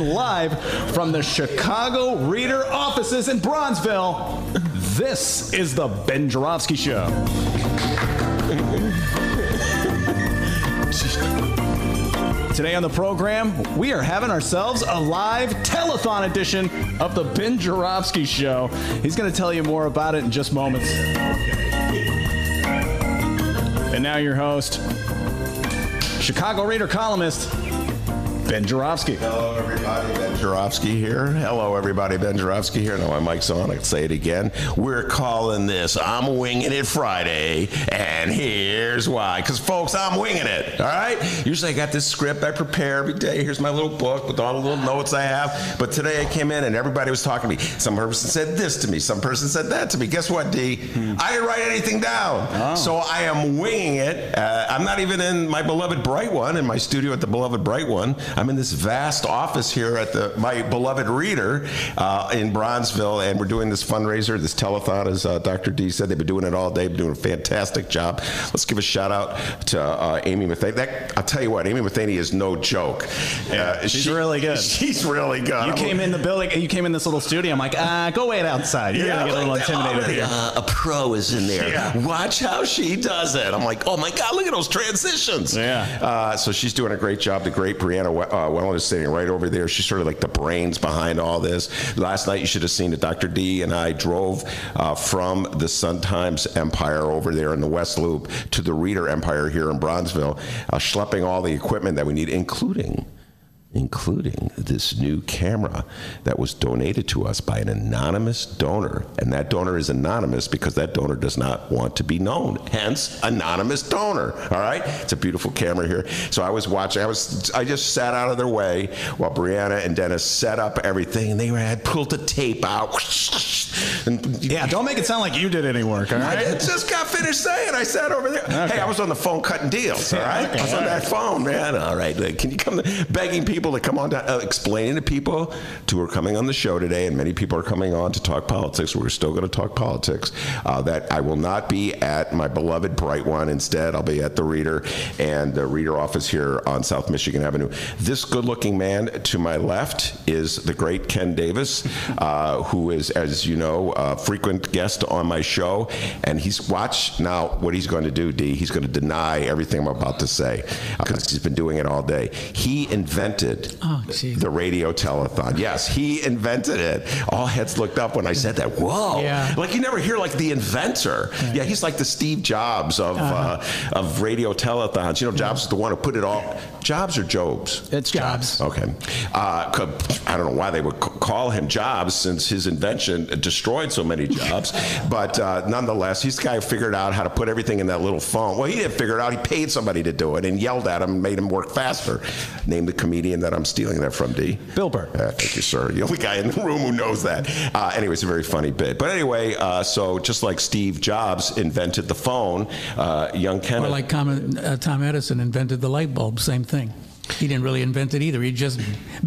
Live from the Chicago Reader offices in Bronzeville, this is the Ben Joravsky Show. Today on the program, we are having ourselves a live telethon edition of the Ben Joravsky Show. He's going to tell you more about it in just moments. And now your host, Chicago Reader columnist, Ben Joravsky. Hello, everybody. Ben Joravsky here. Hello, everybody. Ben Joravsky here. Now my mic's on. I can say it again. We're calling this I'm Winging It Friday, and here's why. Because, folks, I'm winging it. All right. Usually I got this script I prepare every day. Here's my little book with all the little notes I have. But today I came in and everybody was talking to me. Some person said this to me. Some person said that to me. Guess what, D? I didn't write anything down. So I am winging it. Uh, I'm not even in my beloved Bright One in my studio at the beloved Bright One. I'm in this vast office here at the my beloved reader uh, in Bronzeville, and we're doing this fundraiser, this telethon, as uh, Dr. D said. They've been doing it all day, been doing a fantastic job. Let's give a shout out to uh, Amy Matheny. That I'll tell you what, Amy Matheny is no joke. Uh, she's really good. She's really good. You I'm came in the building, you came in this little studio. I'm like, uh, go wait outside. You're Yeah, gonna get a little intimidated here. uh, a pro is in there. Yeah. Watch how she does it. I'm like, oh my god, look at those transitions. Yeah. Uh, so she's doing a great job. The great Brianna uh, Wellen is sitting right over there. She's sort of like the brains behind all this. Last night you should have seen it. Dr. D and I drove uh, from the Sun Times Empire over there in the West Loop to the Reader Empire here in Bronzeville, uh, schlepping all the equipment that we need, including including this new camera that was donated to us by an anonymous donor. And that donor is anonymous because that donor does not want to be known. Hence, anonymous donor. All right? It's a beautiful camera here. So I was watching, I was I just sat out of their way while Brianna and Dennis set up everything and they had pulled the tape out. And Yeah, don't make it sound like you did any work, all I just got finished saying. I sat over there. Hey, I was on the phone cutting deals. All right, I was on that phone, man. All right, can you come? Begging people to come on, to, uh, explaining to people who are coming on the show today, and many people are coming on to talk politics. We're still going to talk politics. Uh, that I will not be at my beloved Bright One. Instead, I'll be at the Reader and the Reader office here on South Michigan Avenue. This good-looking man to my left is the great Ken Davis, uh, who is, as you know, a frequent guest on my show. And he's watched now what he's going to do, D. He's going to deny everything I'm about to say because he's been doing it all day. He invented Oh, the radio telethon. Yes, he invented it. All heads looked up when I said that. Whoa. Yeah. Like you never hear like the inventor. Yeah, he's like the Steve Jobs of uh, of radio telethons. You know, Jobs is the one who put it all. Jobs or Jobs? It's Jobs. Okay. Uh, I don't know why they would call him Jobs since his invention destroyed so many jobs. but uh, nonetheless, he's the guy who figured out how to put everything in that little phone. Well, he didn't figure it out. He paid somebody to do it and yelled at him and made him work faster. Name the comedian that I'm stealing that from, D. Bill Burr. Uh, thank you, sir. The only guy in the room who knows that. Uh, anyway, it's a very funny bit. But anyway, uh, so just like Steve Jobs invented the phone, uh, young Kenneth. Or like uh, Tom Edison invented the light bulb, same thing. He didn't really invent it either. He just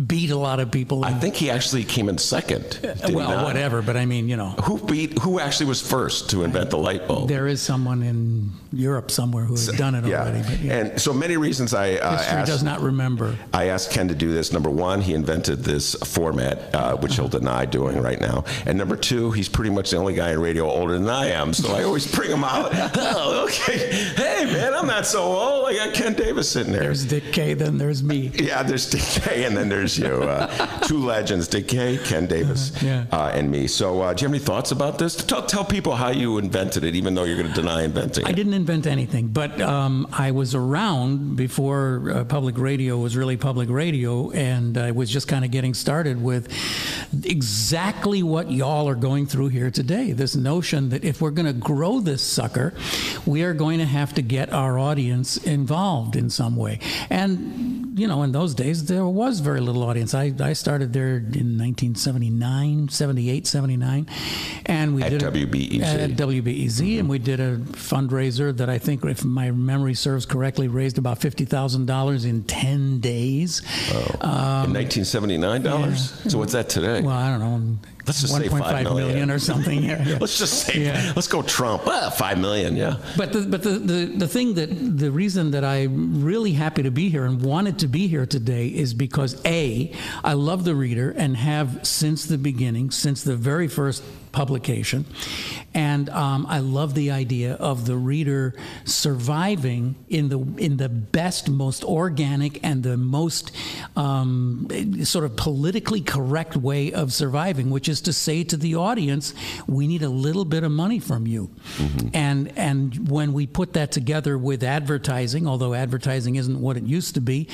beat a lot of people. I think he actually came in second. well, whatever. But I mean, you know, Who beat? Who actually was first to invent the light bulb? there is someone in Europe somewhere who has done it yeah. already. But yeah, And so many reasons I uh, history asked. does not remember. I asked Ken to do this. Number one, he invented this format, uh, which he'll deny doing right now. And number two, he's pretty much the only guy in radio older than I am. So I always bring him out. Oh, okay. Hey, man, I'm not so old. I got Ken Davis sitting there. There's Dick Kay, then there's there's me. Yeah, there's Dick Kay, and then there's you. Uh, two legends, Dick Kay, Ken Davis, Yeah. uh, and me. So, uh, do you have any thoughts about this? Tell, tell people how you invented it, even though you're going to deny inventing it. I didn't invent anything, but um, I was around before uh, public radio was really public radio, and I was just kind of getting started with exactly what y'all are going through here today. This notion that if we're going to grow this sucker, we are going to have to get our audience involved in some way. And, you know, in those days, there was very little audience. I, I started there in 1979, 78, 79, and we At did a- WBEZ. At WBEZ, and mm-hmm. we did a fundraiser that I think, if my memory serves correctly, raised about fifty thousand dollars in ten days. Oh. In um, 1979 dollars. So what's that today? Well, I don't know. Let's just say 1.5 five million. million or something. Yeah, yeah. let's just say, Yeah. let's go Trump. Ah, five million, yeah. But the, but the, the, the thing that the reason that I'm really happy to be here and wanted to be here today is because A, I love the reader and have since the beginning, since the very first publication. And um, I love the idea of the reader surviving in the in the best, most organic, and the most um, sort of politically correct way of surviving, which is to say to the audience, "We need a little bit of money from you." And and when we put that together with advertising, although advertising isn't what it used to be,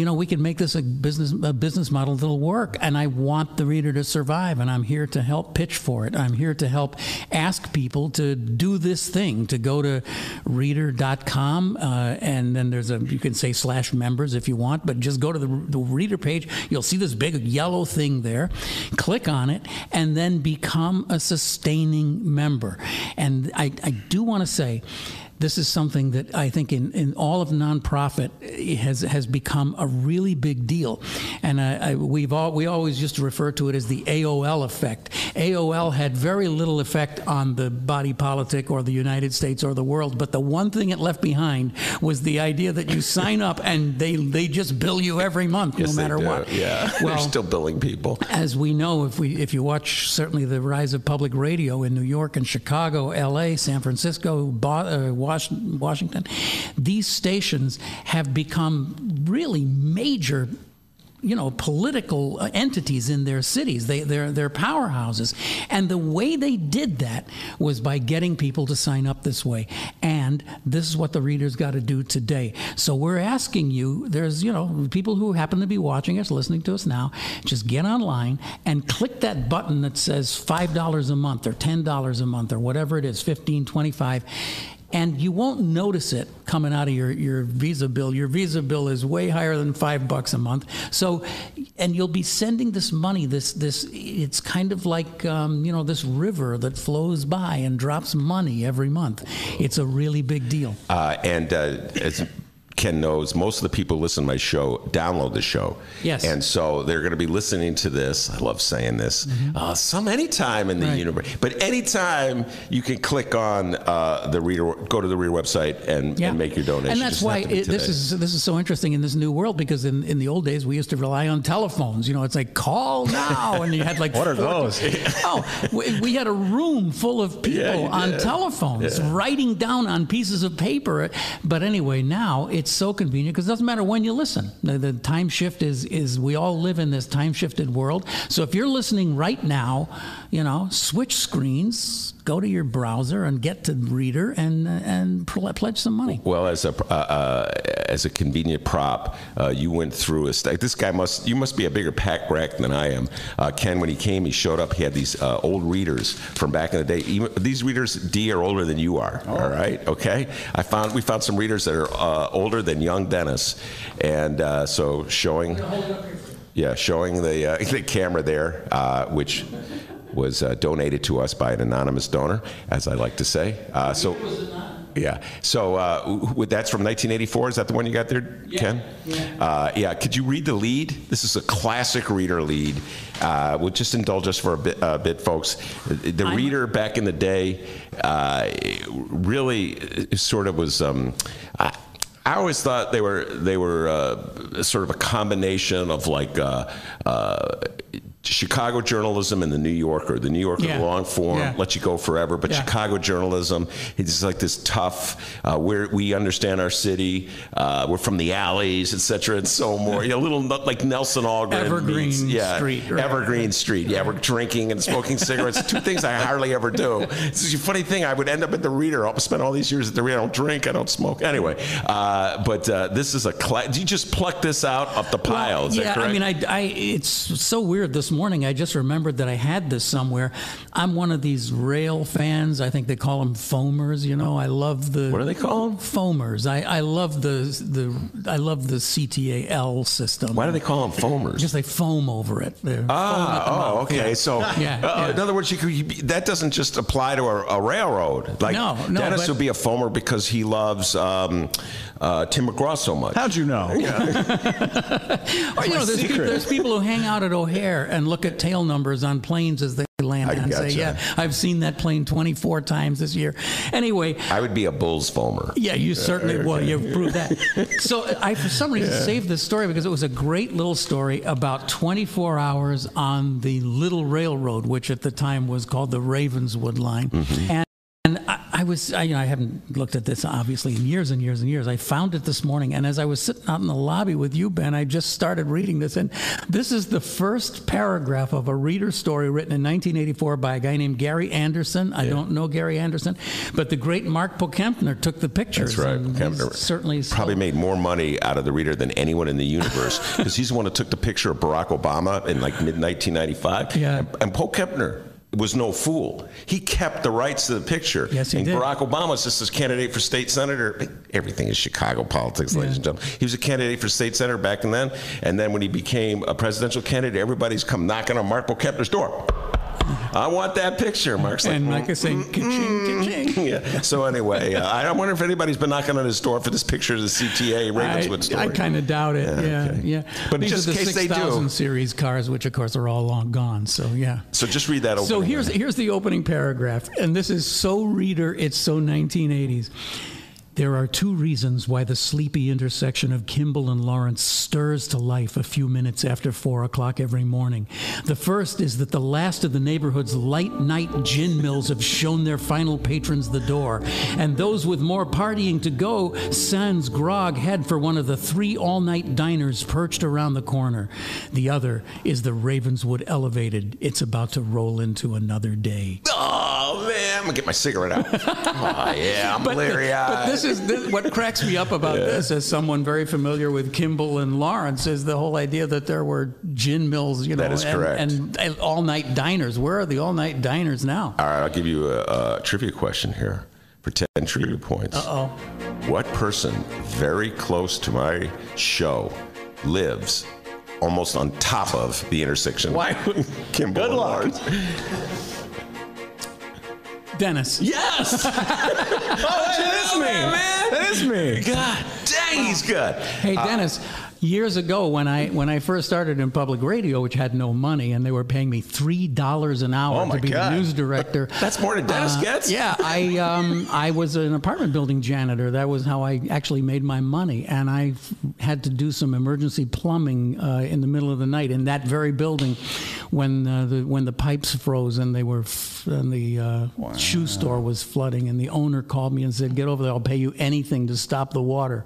you know, we can make this a business a business model that'll work. And I want the reader to survive, and I'm here to help pitch for it. I'm here to help ask people to do this thing, to go to reader.com, uh, and then there's a you can say slash members if you want, but just go to the, the reader page. You'll see this big yellow thing there. Click on it, and then become a sustaining member. And I, I do want to say this is something that I think in, in all of nonprofit eh, has has become a really big deal, and I, I, we've all we always used to refer to it as the AOL effect. AOL had very little effect on the body politic or the United States or the world, but the one thing it left behind was the idea that you sign up and they they just bill you every month, Yes, no matter what. Yeah, Well, they're still billing people. as we know, if we if you watch certainly the rise of public radio in New York and Chicago, L.A., San Francisco, Bo- uh, Washington, these stations have become really major. You know, political uh, entities in their cities. They, they're, powerhouses. And the way they did that was by getting people to sign up this way. And this is what the readers got to do today. So we're asking you, there's, you know, people who happen to be watching us, listening to us now, just get online and click that button that says $5 a month or $10 a month or whatever it is, 15, 25 and you won't notice it coming out of your, your visa bill. Your visa bill is way higher than five bucks a month. So, and you'll be sending this money. This this it's kind of like um, you know this river that flows by and drops money every month. It's a really big deal. Uh, and uh, as Ken knows, most of the people who listen to my show download the show. Yes. And so they're going to be listening to this. I love saying this. Uh, some anytime in the Mm-hmm. Right. universe, but anytime you can click on uh, the reader, go to the reader website and, and make your donation. And that's Doesn't why have to be it, this is this is so interesting in this new world because in, in the old days we used to rely on telephones. You know, it's like call now, and you had like What are those? Oh, we, we had a room full of people Yeah, on did. telephones writing down on pieces of paper. But anyway, now it's so convenient because it doesn't matter when you listen. The, the time shift is is we all live in this time shifted world. So if you're listening right now, you know, switch screens, go to your browser and get to Reader and uh, and pl- pledge some money. Well, as a uh, uh, as a convenient prop, uh, you went through a stack. This guy must you must be a bigger pack rack than I am. Uh, Ken, when he came, he showed up. He had these uh, old readers from back in the day. Even, these readers, D, are older than you are. All right, okay. I found we found some readers that are uh, older than young Dennis, and uh, so showing. Yeah, showing the uh, the camera there, uh, which was uh, donated to us by an anonymous donor, as I like to say. Uh, so. Yeah. So uh, that's from 1984. Is that the one you got there, Ken? Yeah. Uh, yeah. Could you read the lead? This is a classic reader lead. Uh, we'll just indulge us for a bit, uh, bit folks. The I'm- reader back in the day uh, really sort of was. Um, I, I always thought they were they were uh, sort of a combination of like uh, uh, Chicago journalism and the New Yorker. The New Yorker, Yeah. long form, Yeah. lets you go forever, but Yeah. Chicago journalism, it's like this tough. Uh, we're, we understand our city. Uh, we're from the alleys, etc., and so more. You know, little like Nelson Algren. Evergreen meets- yeah, Street, right. Evergreen Street. Yeah, we're drinking and smoking cigarettes. Two things I hardly ever do. It's a funny thing. I would end up at the Reader. I'll spend all these years at the Reader. I don't drink. I don't smoke. Anyway, uh, but uh, this is a. Cla- you just pluck this out of the pile? Is yeah? I mean, I, I, it's so weird. This morning, I just remembered that I had this somewhere. I'm one of these rail fans. I think they call them foamers. You know, I love the. What do they call 'em? Foamers. I, I love the the I love the CTAL system. Why do they call them foamers? Because they foam over it. They're foam at the Ah, oh, okay. Yeah. So, Yeah, uh, yeah. in other words, you could, you, that doesn't just apply to a, a railroad. Like No, no, Dennis would be a foamer because he loves um, uh, Tim McGraw so much. How'd you know? Or, you know, there's, people, there's people who hang out at O'Hare and look at tail numbers on planes as they land I and say, gotcha. "Yeah, I've seen that plane 24 times this year." Anyway, I would be a Bulls foamer. Yeah, you certainly well, you've proved that. So I, for some reason, saved this story because it was a great little story about 24 hours on the Little Railroad, which at the time was called the Ravenswood Line, and. And I, I was, I, you know, I haven't looked at this obviously in years and years and years. I found it this morning, and as I was sitting out in the lobby with you, Ben, I just started reading this, and this is the first paragraph of a reader story written in 1984 by a guy named Gary Anderson. I don't know Gary Anderson, but the great Mark Pokempner took the pictures. That's right. and certainly probably made more money out of the reader than anyone in the universe because he's the one that took the picture of Barack Obama in like mid 1995. Yeah. And, and Pokempner was no fool. He kept the rights to the picture. Yes, he and did. Barack Obama was just his candidate for state senator. Everything is Chicago politics, ladies and gentlemen. He was a candidate for state senator back in then, and then when he became a presidential candidate, everybody's come knocking on Mark Pokempner's door. I want that picture. Mark's like, And like I say, "Mm, ka-ching, ka-ching. yeah. So anyway, uh, I wonder if anybody's been knocking on his door for this picture of the CTA Ravenswood story. I, kind of doubt it. Yeah, okay. yeah. But These just are in the case they do. 6000 series cars, which of course are all long gone. So yeah. so just read that over. So here's here's the opening paragraph, and this is so reader, it's so 1980s. There are two reasons why the sleepy intersection of Kimball and Lawrence stirs to life a few minutes after four o'clock every morning. The first is that the last of the neighborhood's light night gin mills have shown their final patrons the door, and those with more partying to go sans grog head for one of the three all night diners perched around the corner. The other is the Ravenswood Elevated. It's about to roll into another day. oh man, I'm gonna get my cigarette out. oh yeah, I'm But, bleary but this is this, what cracks me up about this, as someone very familiar with Kimball and Lawrence, is the whole idea that there were gin mills, you know, That is and, correct. and, and all-night diners. Where are the all-night diners now? All right, I'll give you a, a trivia question here for ten trivia points. Uh oh. What person very close to my show lives? Almost on top of the intersection. Why? Kimball Good and luck. Dennis. Yes. oh, that is me. man. That is me. God dang, he's good. Hey, Dennis. Years ago, when I when I first started in public radio, which had no money, and they were paying me three dollars an hour Oh, to be God. the news director. That's more than Dennis Uh, gets. Yeah, I um, I was an apartment building janitor. That was how I actually made my money, and I f- had to do some emergency plumbing uh, in the middle of the night in that very building when uh, the when the pipes froze and they were f- and the uh, shoe store was flooding, and the owner called me and said, "Get over there. I'll pay you anything to stop the water."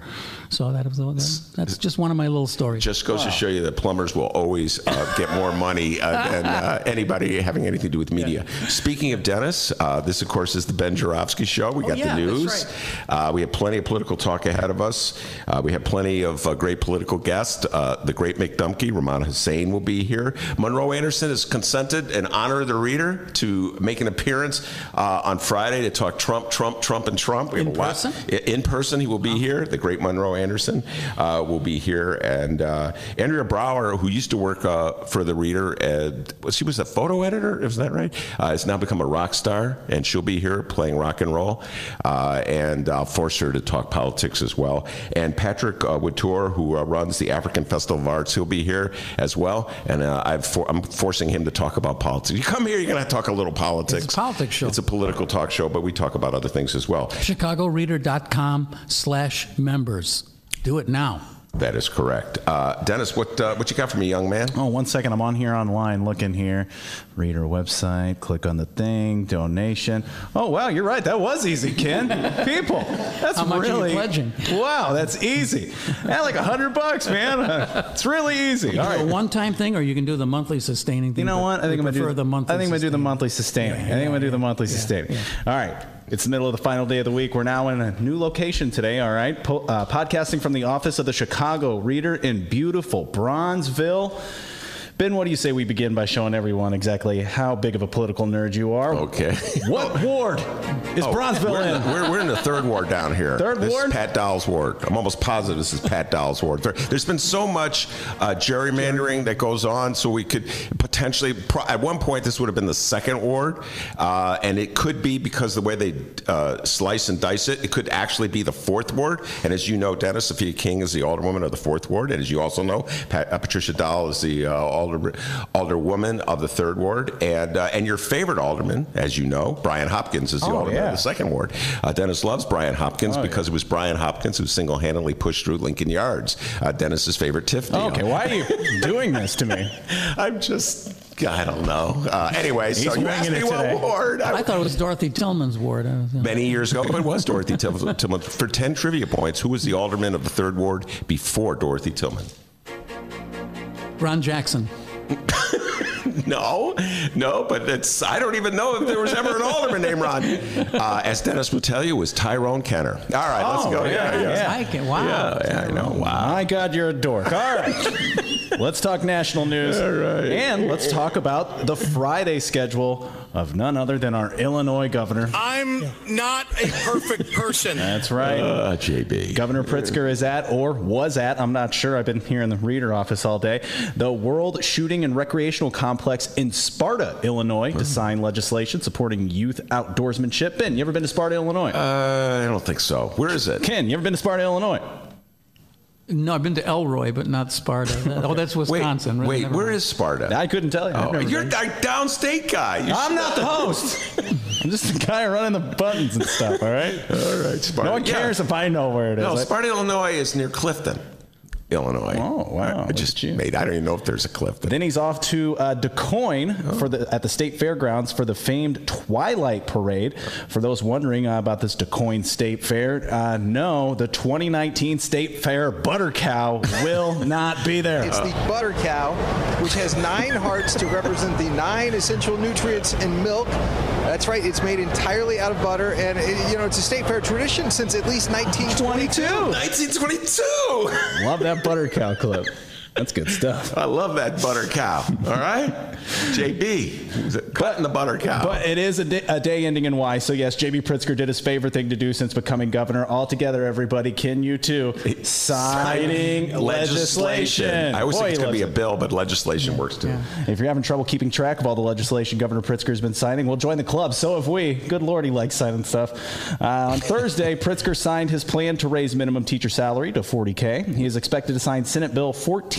So that was that, that's just one of my little stories. Just goes to show you that plumbers will always uh, get more money uh, than uh, anybody having anything to do with media. Speaking of Dennis, uh, this, of course, is the Ben Joravsky Show. We got Oh, yeah, the that's news. Uh, we have plenty of political talk ahead of us. Uh, we have plenty of uh, great political guests. Uh, the great McDumpke, Rummana Hussain, will be here. Monroe Anderson has consented in honor of the reader to make an appearance uh, on Friday to talk Trump, Trump, Trump, and Trump. We In person? In person, he will be here. The great Monroe Anderson uh, will be here, and uh, Andrea Brower, who used to work uh, for the Reader, and she was a photo editor. Is that right? Uh, has now become a rock star, and she'll be here playing rock and roll. Uh, and I'll force her to talk politics as well. And Patrick uh, who uh, runs the African Festival of Arts, he'll be here as well. And uh, I've for, I'm forcing him to talk about politics. You come here, you're going to talk a little politics. It's a politics show. It's a political talk show, but we talk about other things as well. ChicagoReader.com slash members. Do it now. That is correct. Uh, Dennis, what uh, what you got for me, young man? Oh, one second. I'm on here online looking here. Read our website, click on the thing, donation. Oh, wow, you're right. That was easy, Ken. People. That's How much are you really. pledging? Wow, that's easy. Yeah, like a hundred bucks, man. Uh, it's really easy. All Is a one-time thing, or you can do the monthly sustaining thing? You know what? I think I'm gonna do the monthly. I think I'm gonna do the sustaining. monthly sustaining. Yeah, I think I'm gonna do the monthly yeah, sustaining. yeah. All right. It's the middle of the final day of the week. We're now in a new location today. All right. Po- uh, podcasting from the office of the Chicago Reader in beautiful Bronzeville. Ben, what do you say we begin by showing everyone exactly how big of a political nerd you are? Okay. What ward is Oh, Bronzeville we're in? the, we're, we're in the third ward down here. Third this ward? Is Pat Dowell's ward. I'm almost positive this is Pat Dowell's ward. There, has been so much uh, gerrymandering that goes on, so we could potentially, pro- at one point, this would have been the second ward, uh, and it could be because the way they uh, slice and dice it, it could actually be the fourth ward. And as you know, Dennis Sophia King is the alderwoman of the fourth ward, and as you also know, Pat, uh, Patricia Dowell is the uh, alder, alderwoman of the third ward, and uh, and your favorite alderman, as you know, Brian Hopkins is the Oh, alderman yeah. of the second ward. Uh, Dennis loves Brian Hopkins because it was Brian Hopkins who single-handedly pushed through Lincoln Yards, uh, Dennis's favorite TIF deal. Okay, why are you doing this to me? I'm just, I don't know. Uh, anyway, so He's you asked winging me it today. what ward. I thought it was Dorothy Tillman's ward. Was, uh, Many years ago, it was Dorothy Tillman. Tillman. For 10 trivia points, who was the alderman of the third ward before Dorothy Tillman? Ron Jackson. No, no, but it's, I don't even know if there was ever an alderman named Ron. Uh, as Dennis will tell you, was Tyrone Kenner. All right, let's Oh, go. yeah, yeah. I can, wow. Yeah, yeah, I know. Wow. My God, you're a dork. All right. let's talk national news. All right. And let's talk about the Friday schedule of none other than our Illinois governor. I'm not a perfect person. That's right. Uh, JB. Governor Pritzker is at, or was at, I'm not sure, I've been here in the reader office all day, the World Shooting and Recreational Complex in Sparta, Illinois, to sign legislation supporting youth outdoorsmanship. Ben, you ever been to Sparta, Illinois? Uh, I don't think so. Where is it? Ken, you ever been to Sparta, Illinois? No, I've been to Elroy, but not Sparta. Oh, that's Wait, Wisconsin. right? wait, Never where mind. is Sparta? I couldn't tell you. Oh, you're been. a downstate guy. You I'm should- not the host. I'm just the guy running the buttons and stuff, all right? All right, Sparta. No one Yeah. cares if I know where it is. No, I- Sparta, Illinois is near Clifton, Illinois. Oh, wow. I Look just made. I don't even know if there's a Clifton. Then he's off to uh, Du Quoin for the at the state fairgrounds for the famed Twilight Parade. For those wondering uh, about this Du Quoin State Fair, uh, no, the 2019 State Fair Butter Cow will not be there. It's the butter cow, which has nine hearts to represent the nine essential nutrients in milk. That's right, it's made entirely out of butter, and it, you know it's a state fair tradition since at least 1922. 1922. Love that Butter Cow clip. That's good stuff. I love that butter cow. All right, JB, cutting the butter cow. But it is a day, a day ending in Y. So, yes, J.B. Pritzker did his favorite thing to do since becoming governor. All together, everybody, Ken, you too, signing legislation. I always Boy, think it's going to be a bill, but legislation works too. If you're having trouble keeping track of all the legislation Governor Pritzker has been signing, well, join the club. So have we. Good Lord, he likes signing stuff. Uh, on Thursday, Pritzker signed his plan to raise minimum teacher salary to 40K. He is expected to sign Senate Bill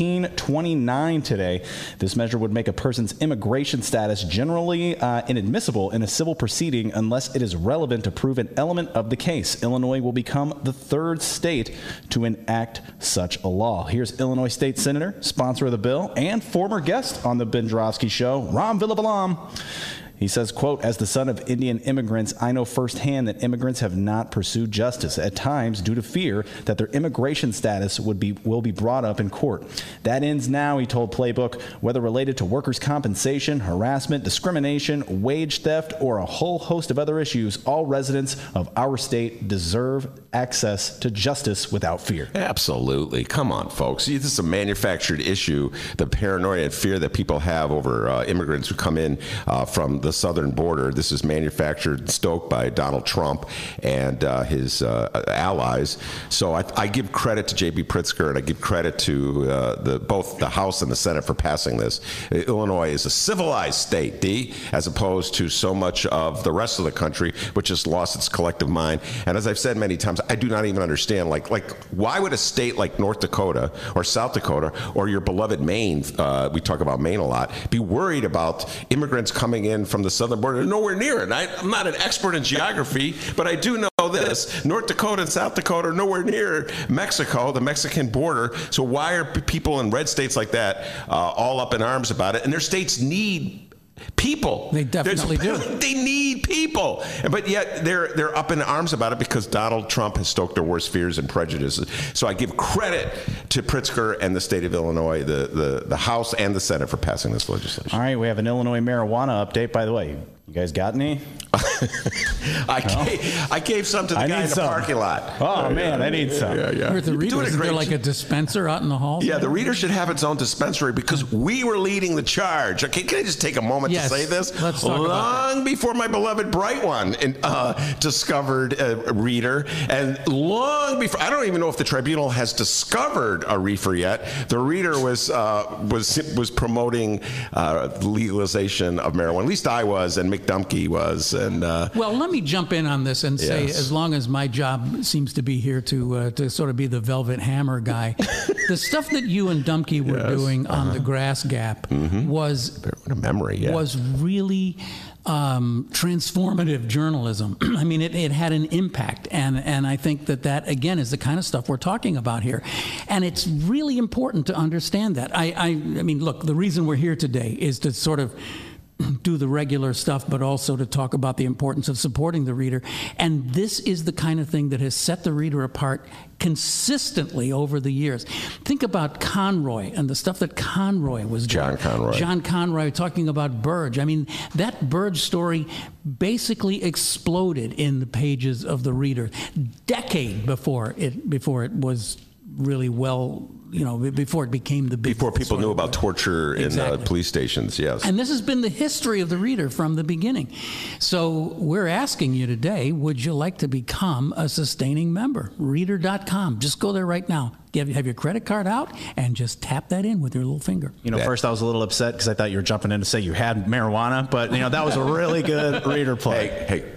1429 today. This measure would make a person's immigration status generally uh, inadmissible in a civil proceeding unless it is relevant to prove an element of the case. Illinois will become the third state to enact such a law. Here's Illinois State Senator, sponsor of the bill, and former guest on the Ben Joravsky Show, Ram Villivalam. He says, quote, as the son of Indian immigrants, I know firsthand that immigrants have not pursued justice, at times due to fear that their immigration status would be will be brought up in court. That ends now, he told Playbook, whether related to workers' compensation, harassment, discrimination, wage theft, or a whole host of other issues, all residents of our state deserve access to justice without fear. Absolutely. Come on, folks. This is a manufactured issue. The paranoia and fear that people have over uh, immigrants who come in uh, from the southern border. This is manufactured and stoked by Donald Trump and uh, his uh, allies. So I, I, give credit to J.B. Pritzker and I give credit to uh, the, both the House and the Senate for passing this. Illinois is a civilized state, D, as opposed to so much of the rest of the country, which has lost its collective mind. And as I've said many times, I do not even understand. Like, like why would a state like North Dakota or South Dakota or your beloved Maine, uh, we talk about Maine a lot, be worried about immigrants coming in from the southern border. Nowhere near it. I, I'm not an expert in geography, but I do know this: North Dakota and South Dakota are nowhere near Mexico, the Mexican border. So why are people in red states like that uh, all up in arms about it? And their states need people. They definitely There's, do. They need people, but yet they're they're up in arms about it because Donald Trump has stoked their worst fears and prejudices. So I give credit to Pritzker and the state of Illinois, the the, the House and the Senate for passing this legislation. All right, we have an Illinois marijuana update. By the way, you guys got any? I, gave, I gave some to the I guy need in the some. parking lot. Oh man, I need some. Yeah, yeah. Here at the You're reader, doing a isn't there great like a dispenser out in the hall? Yeah, the reader should have its own dispensary because we were leading the charge. Okay, can I just take a moment Yes, to say this? let's talk Long about before my beloved Bright One uh, discovered a reader, and long before I don't even know if the tribunal has discovered a reefer yet. The reader was uh, was was promoting uh, legalization of marijuana. At least I was, and Was, and uh, Well, let me jump in on this and say, Yes. as long as my job seems to be here to uh, to sort of be the velvet hammer guy, the stuff that you and Dumke were Yes, doing on the Grass Gap was what a memory. Yeah. was really um, transformative journalism. I mean, it, it had an impact, and and I think that that again is the kind of stuff we're talking about here, and it's really important to understand that. I I, I mean, look, the reason we're here today is to sort of do the regular stuff, but also to talk about the importance of supporting the reader. And this is the kind of thing that has set the reader apart consistently over the years. Think about Conroy and the stuff that Conroy was doing. John Conroy. John Conroy talking about Burge. I mean, that Burge story basically exploded in the pages of the reader decade before it before it was really well, you know, before it became the big before people knew about torture in uh, police stations. Yes. and this has been the history of the reader from the beginning. So we're asking you today would you like to become a sustaining member? Reader.com. Just go there right now. Give, have your credit card out and just tap that in with your little finger. You know, Yeah. first I was a little upset because I thought you were jumping in to say you had marijuana, but you know that was a really good reader play. Hey, hey,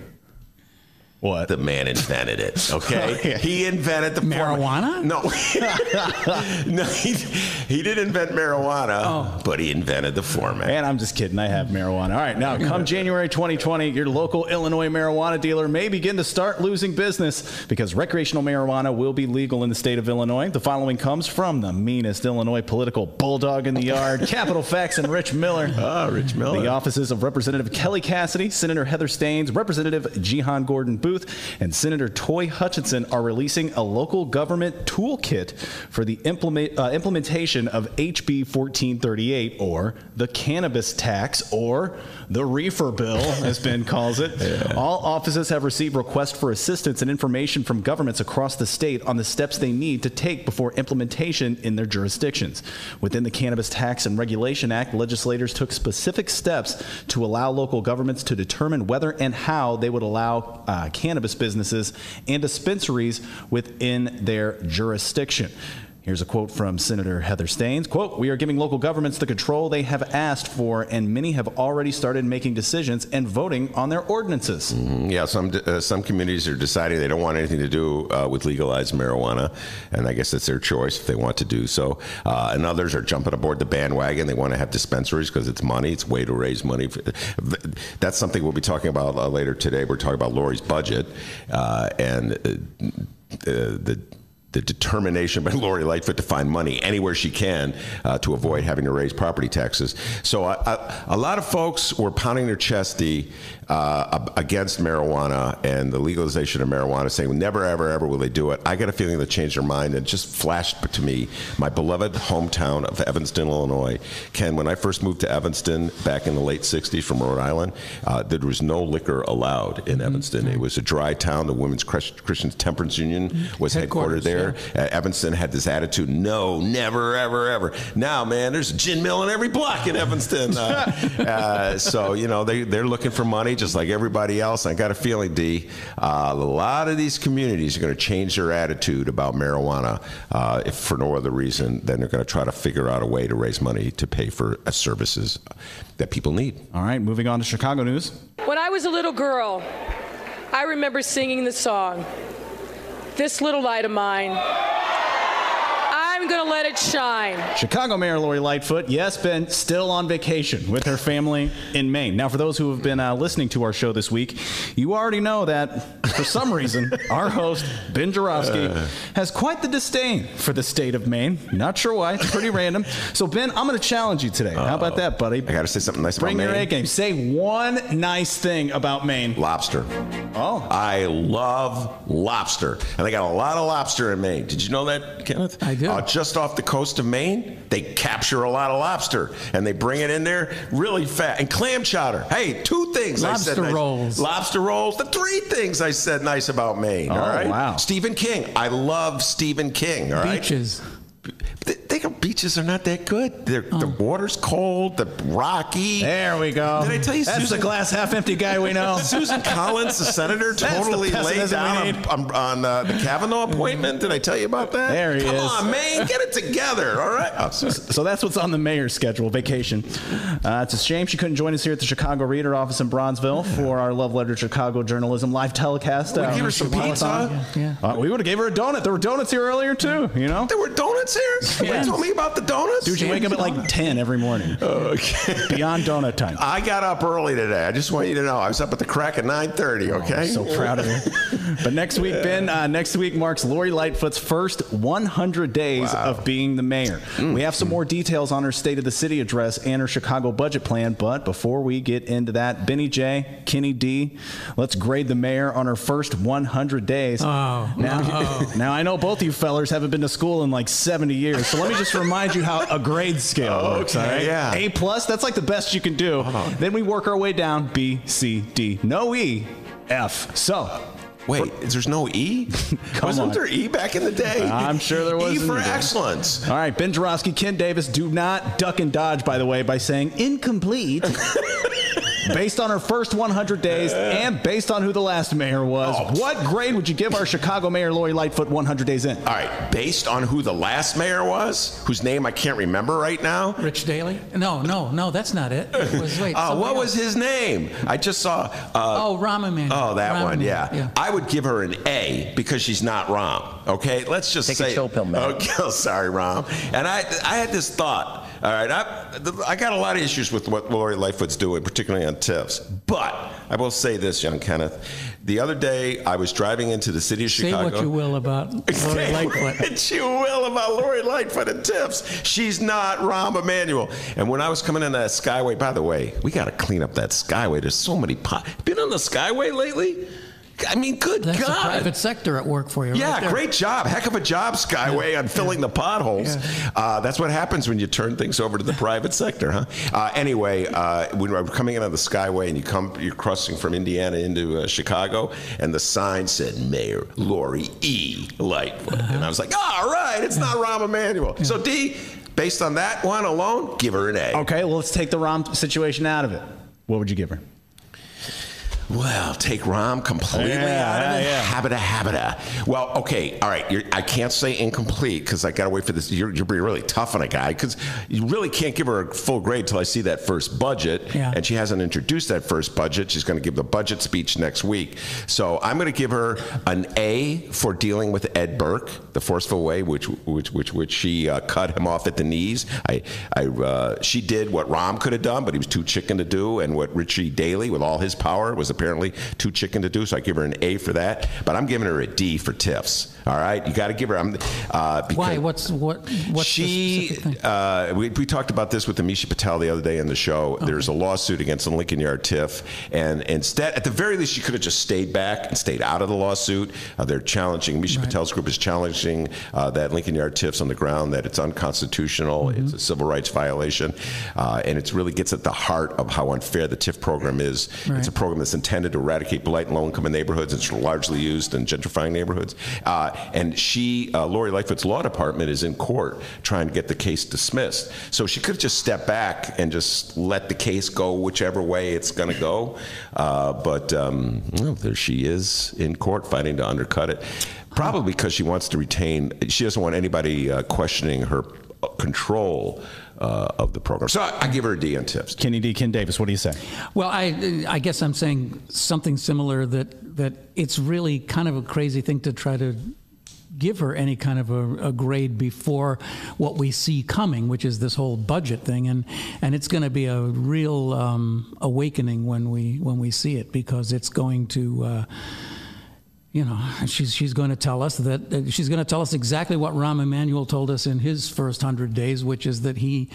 What? the man invented it. Okay, he invented the Marijuana? No, no, he, he didn't invent marijuana, Oh. but he invented the format. Man, I'm just kidding. I have marijuana. All right, now come January 2020, your local Illinois marijuana dealer may begin to start losing business because recreational marijuana will be legal in the state of Illinois. The following comes from the meanest Illinois political bulldog in the yard, Capitol Fax and Rich Miller. Ah, Rich Miller. The offices of Representative Kelly Cassidy, Senator Heather Steans, Representative Jehan Gordon Booth, and Senator Toi Hutchinson are releasing a local government toolkit for the implement, uh, implementation of HB 1438, or the cannabis tax, or the reefer bill, as Ben calls it. All offices have received requests for assistance and information from governments across the state on the steps they need to take before implementation in their jurisdictions. Within the Cannabis Tax and Regulation Act, legislators took specific steps to allow local governments to determine whether and how they would allow uh, cannabis businesses and dispensaries within their jurisdiction. Here's a quote from Senator Heather Steans. Quote, we are giving local governments the control they have asked for, and many have already started making decisions and voting on their ordinances. Yeah, some uh, some communities are deciding they don't want anything to do uh, with legalized marijuana, and I guess it's their choice if they want to do so. Uh, and others are jumping aboard the bandwagon. They want to have dispensaries because it's money. It's way to raise money. For, that's something we'll be talking about uh, later today. We're talking about Lori's budget uh, and uh, the the determination by Lori Lightfoot to find money anywhere she can uh, to avoid having to raise property taxes. So I, I, a lot of folks were pounding their chest the, uh, against marijuana and the legalization of marijuana, saying never, ever, ever will they do it. I got a feeling they changed their mind and just flashed to me my beloved hometown of Evanston, Illinois. Ken, when I first moved to Evanston back in the late 60s from Rhode Island, uh, there was no liquor allowed in Evanston. It was a dry town. The Women's Christian Temperance Union was headquartered there. Uh, Evanston had this attitude: no, never, ever, ever. Now, man, there's a gin mill in every block in Evanston. Uh, uh, so you know they they're looking for money just like everybody else. I got a feeling, D, uh, a lot of these communities are going to change their attitude about marijuana, uh, if for no other reason than they're going to try to figure out a way to raise money to pay for uh, services that people need. All right, moving on to Chicago news. When I was a little girl, I remember singing the song, This Little Light of Mine. I'm I'm going to let it shine. Chicago Mayor Lori Lightfoot, yes, been still on vacation with her family in Maine. Now, for those who have been uh, listening to our show this week, you already know that for some reason, our host, Ben Joravsky, uh. has quite the disdain for the state of Maine. Not sure why. It's pretty random. So, Ben, I'm going to challenge you today. How about that, buddy? I got to say something nice Bring about Maine. Bring your A game. Say one nice thing about Maine. Lobster. Oh. I love lobster. And they got a lot of lobster in Maine. Did you know that, Kenneth? I do. Just off the coast of Maine, they capture a lot of lobster and they bring it in there really fat. And clam chowder. Hey, two things lobster I said. Nice. rolls. Lobster rolls. The three things I said nice about Maine. Oh, all right. Wow. Stephen King. I love Stephen King. All right. Beaches. They, they beaches are not that good. They're, oh. The water's cold, the rocky. There we go. Did I tell you? That's Susan, the glass half empty guy we know. Susan Collins, the senator, totally the laid down on, on uh, the Kavanaugh appointment. Did I tell you about that? There he Come is. Come on, man, get it together. All right. Oh, so that's what's on the mayor's schedule: vacation. Uh, it's a shame she couldn't join us here at the Chicago Reader office in Bronzeville for our Love Letter Chicago journalism live telecast. We uh, give her some pizza. Yeah. yeah. Uh, we would have gave her a donut. There were donuts here earlier too. You know. There were donuts here. Yeah tell me about the donuts? Dude, you wake up at like 10 every morning. Okay. Beyond donut time. I got up early today. I just want you to know. I was up at the crack at 9.30, okay? Oh, I'm so proud of you. but next week, Ben, uh, next week marks Lori Lightfoot's first 100 days wow. of being the mayor. Mm. We have some more details on her State of the City address and her Chicago budget plan. But before we get into that, Benny J, Kenny D, let's grade the mayor on her first 100 days. Oh, now, oh. now I know both of you fellers haven't been to school in like 70 years. So let me just remind you how a grade scale okay, works. All right? Yeah. A plus, that's like the best you can do. Then we work our way down B, C, D. No E, F. So Wait, for, there's no E? Wasn't on. there E back in the day? I'm sure there was. E for excellence. All right, Ben Joravsky, Ken Davis, do not duck and dodge, by the way, by saying incomplete. based on her first 100 days and based on who the last mayor was, oh. what grade would you give our Chicago mayor Lori Lightfoot 100 days in? All right, based on who the last mayor was, whose name I can't remember right now. Rich Daley? No, no, no, that's not it. it was, wait, uh, what else. was his name? I just saw. Uh, oh, Rahm Emanuel. Oh, that Rahm one. Yeah. yeah. I would give her an A because she's not Rahm. Okay, let's just Take say. a chill pill, man. Okay, oh, sorry, Rahm. And I, I had this thought. All right, I, I got a lot of issues with what Lori Lightfoot's doing, particularly on TIFs. But I will say this, young Kenneth. The other day, I was driving into the city of say Chicago. Say what you will about Lori Lightfoot. what you will about Lori Lightfoot and TIFs. She's not Rahm Emanuel. And when I was coming in that Skyway, by the way, we got to clean up that Skyway. There's so many pot. Been on the Skyway lately? I mean, good That's God. the private sector at work for you. Yeah, right great job. Heck of a job, Skyway, yeah. on filling yeah. the potholes. Yeah. Uh, that's what happens when you turn things over to the private sector, huh? Uh, anyway, uh, when we're coming in on the Skyway and you come, you're crossing from Indiana into uh, Chicago, and the sign said Mayor Lori E. Lightfoot. Uh-huh. And I was like, all right, it's not Rahm Emanuel. So, D, based on that one alone, give her an A. Okay, well, let's take the Rahm situation out of it. What would you give her? Well, take Rahm completely yeah, out of it. Yeah. Habita, habita. Well, okay, all right. I can't say incomplete because I got to wait for this. You're, you're being really tough on a guy because you really can't give her a full grade until I see that first budget. Yeah. And she hasn't introduced that first budget. She's going to give the budget speech next week. So I'm going to give her an A for dealing with Ed Burke, the forceful way which which which which she uh, cut him off at the knees. I I uh, she did what Rahm could have done, but he was too chicken to do, and what Richie Daley, with all his power, was apparently too chicken to do. So I give her an A for that. But I'm giving her a D for TIFs. All right, you got to give her. I'm, uh, Why? What's what? What's she? Uh, we, we talked about this with Amisha Patel the other day in the show. Okay. There's a lawsuit against the Lincoln Yard TIF, and instead, at the very least, she could have just stayed back and stayed out of the lawsuit. Uh, they're challenging. Amisha right. Patel's group is challenging uh, that Lincoln Yard TIFs on the ground that it's unconstitutional. Mm-hmm. It's a civil rights violation, uh, and it really gets at the heart of how unfair the TIF program is. Right. It's a program that's intended to eradicate blight in low-income neighborhoods. It's largely used in gentrifying neighborhoods. Uh, and she, uh, Lori Lightfoot's law department, is in court trying to get the case dismissed. So she could have just stepped back and just let the case go whichever way it's going to go. Uh, but um, well, there she is in court fighting to undercut it. Probably because she wants to retain, she doesn't want anybody uh, questioning her control uh, of the program. So I, I, give her a D on TIFs. Kenny D. Ken Davis, what do you say? Well, I I guess I'm saying something similar that that it's really kind of a crazy thing to try to give her any kind of a, a, grade before what we see coming, which is this whole budget thing, and and it's going to be a real um, awakening when we when we see it because it's going to. Uh, you know, she's, she's going to tell us that she's going to tell us exactly what Rahm Emanuel told us in his first hundred days, which is that he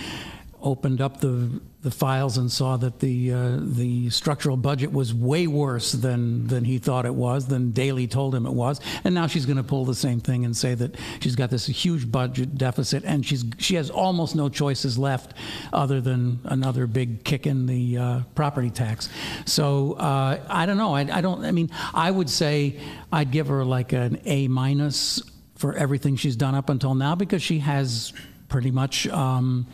opened up the the files and saw that the uh, the structural budget was way worse than than he thought it was, than Daley told him it was, and now she's going to pull the same thing and say that she's got this huge budget deficit and she's she has almost no choices left other than another big kick in the uh, property tax. So uh, I don't know. I, I don't. I mean, I would say I'd give her like an A minus for everything she's done up until now because she has pretty much. Um,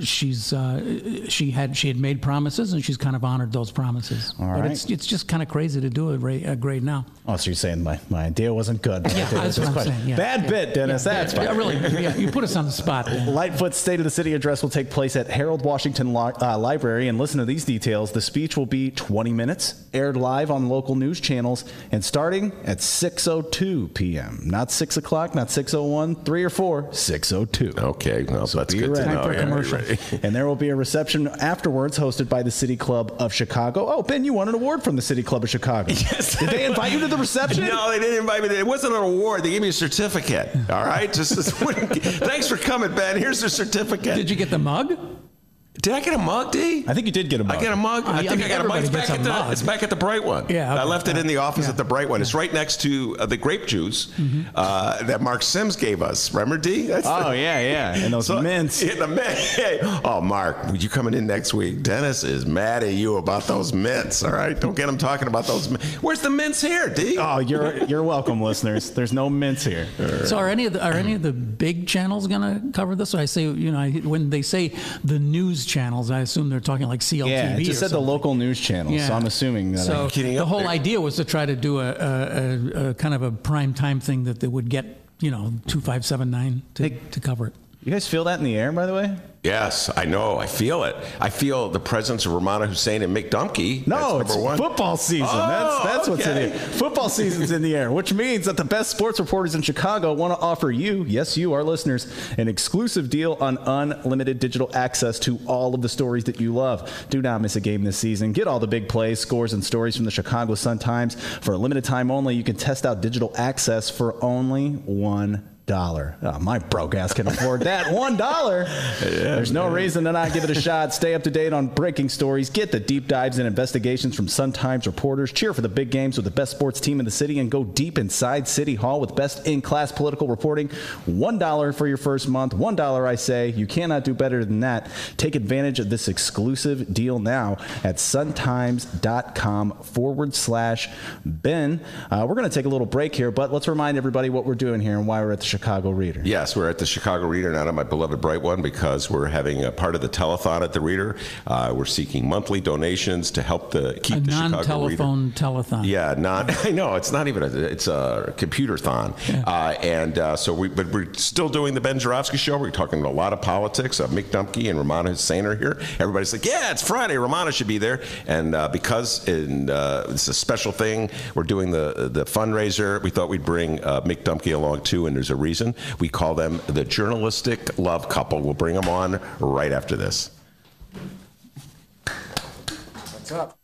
she's uh, she had she had made promises and she's kind of honored those promises. All but right. it's it's just kind of crazy to do a, a grade now. Oh, so you're saying my, my idea wasn't good? Yeah, that's what I'm saying. Yeah, Bad yeah, bit, Dennis. Yeah, that's fine. really. Yeah, you put us on the spot. Lightfoot's State of the City address will take place at Harold Washington uh, Library, and listen to these details. The speech will be 20 minutes, aired live on local news channels, and starting at 6:02 p.m. Not six o'clock, not 6:01, three or four, 6:02. Okay, well, so that's good ready. to know Oh, for commercial. and there will be a reception afterwards hosted by the City Club of Chicago. Oh, Ben, you won an award from the City Club of Chicago. Yes. Did they invite you to the reception? No, they didn't invite me. It wasn't an award. They gave me a certificate. All right. Just thanks for coming, Ben. Here's the certificate. Did you get the mug? Did I get a mug, D? I think you did get a mug. I get a mug. I, I think I got a mug. It's back, at the, it's back at the Bright one. Yeah. Okay. I left it in the office yeah. at the Bright one. It's right next to uh, the grape juice mm-hmm. uh, that Mark Sims gave us. Remember, D? That's oh, the, yeah, yeah. And those so, mints. Yeah, the mint. Hey, oh, Mark, would you coming in next week? Dennis is mad at you about those mints, all right? Don't get him talking about those mints. Where's the mints here, D? Oh, you're you're welcome, listeners. There's no mints here. So are any of the, are any of the big channels going to cover this? I say, you know, when they say the news channels, I assume they're talking like CLTV. Yeah, it just said something. the local news channel. Yeah. So I'm assuming that. So the whole there. idea was to try to do a, a, a, kind of a prime time thing that they would get, you know, two five seven nine to, hey, to cover it. You guys feel that in the air, by the way? Yes, I know. I feel it. I feel the presence of Rummana Hussain and Mick Dumke. No, it's one. football season. Oh, that's that's okay. what's in the air. Football season's in the air, which means that the best sports reporters in Chicago want to offer you, yes, you, our listeners, an exclusive deal on unlimited digital access to all of the stories that you love. Do not miss a game this season. Get all the big plays, scores, and stories from the Chicago Sun Times for a limited time only. You can test out digital access for only one dollar. Oh, my broke ass can afford that. One dollar. Yeah, There's no reason to not give it a shot. Stay up to date on breaking stories. Get the deep dives and investigations from Sun Times reporters. Cheer for the big games with the best sports team in the city and go deep inside City Hall with best in class political reporting. One dollar for your first month. One dollar, I say. You cannot do better than that. Take advantage of this exclusive deal now at suntimes.com forward slash Ben. Uh, we're going to take a little break here, but let's remind everybody what we're doing here and why we're at the. Chicago Reader. Yes, we're at the Chicago Reader, not at my beloved Bright One, because we're having a part of the telethon at the Reader. Uh, we're seeking monthly donations to help the keep a the Chicago Reader. non-telephone telethon. Yeah, not. I know it's not even a. It's a computer thon, yeah. uh, and uh, so we. But we're still doing the Ben Joravsky show. We're talking a lot of politics. Uh, Mick Dumke and Rummana Hussain are here. Everybody's like, yeah, it's Friday. Rummana should be there, and uh, because in, uh, it's a special thing, we're doing the the fundraiser. We thought we'd bring Mick Dumke along too, and there's a reason. We call them the journalistic love couple. We'll bring them on right after this. What's up?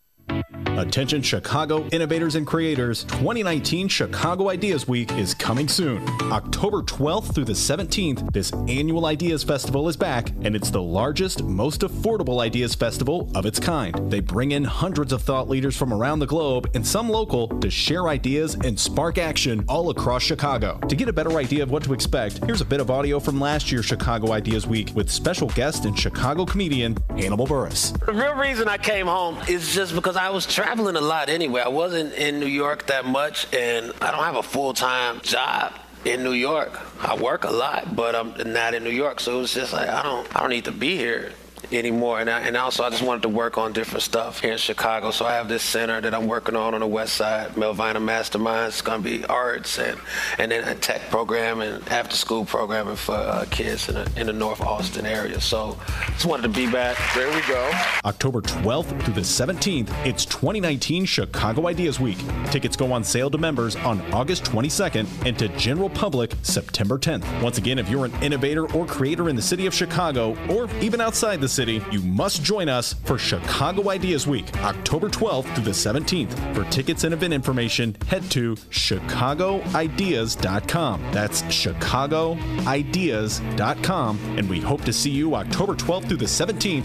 Attention Chicago innovators and creators, 2019 Chicago Ideas Week is coming soon. October 12th through the 17th, this annual Ideas Festival is back, and it's the largest, most affordable Ideas Festival of its kind. They bring in hundreds of thought leaders from around the globe and some local to share ideas and spark action all across Chicago. To get a better idea of what to expect, here's a bit of audio from last year's Chicago Ideas Week with special guest and Chicago comedian Hannibal Buress. The real reason I came home is just because I was traveling a lot anyway. I wasn't in New York that much, and I don't have a full time job in New York. I work a lot, but I'm not in New York, so it was just like I don't I don't need to be here anymore. And, I, and also, I just wanted to work on different stuff here in Chicago. So I have this center that I'm working on on the west side, Melvina Masterminds. It's going to be arts and, and then a tech program and after school programming for uh, kids in the, in the North Austin area. So just wanted to be back. There we go. October 12th through the 17th, it's 2019 Chicago Ideas Week. Tickets go on sale to members on August 22nd and to general public September 10th. Once again, if you're an innovator or creator in the city of Chicago or even outside the city, you must join us for Chicago Ideas Week, October 12th through the 17th. For tickets and event information, head to chicagoideas.com. That's chicagoideas.com, and we hope to see you October 12th through the 17th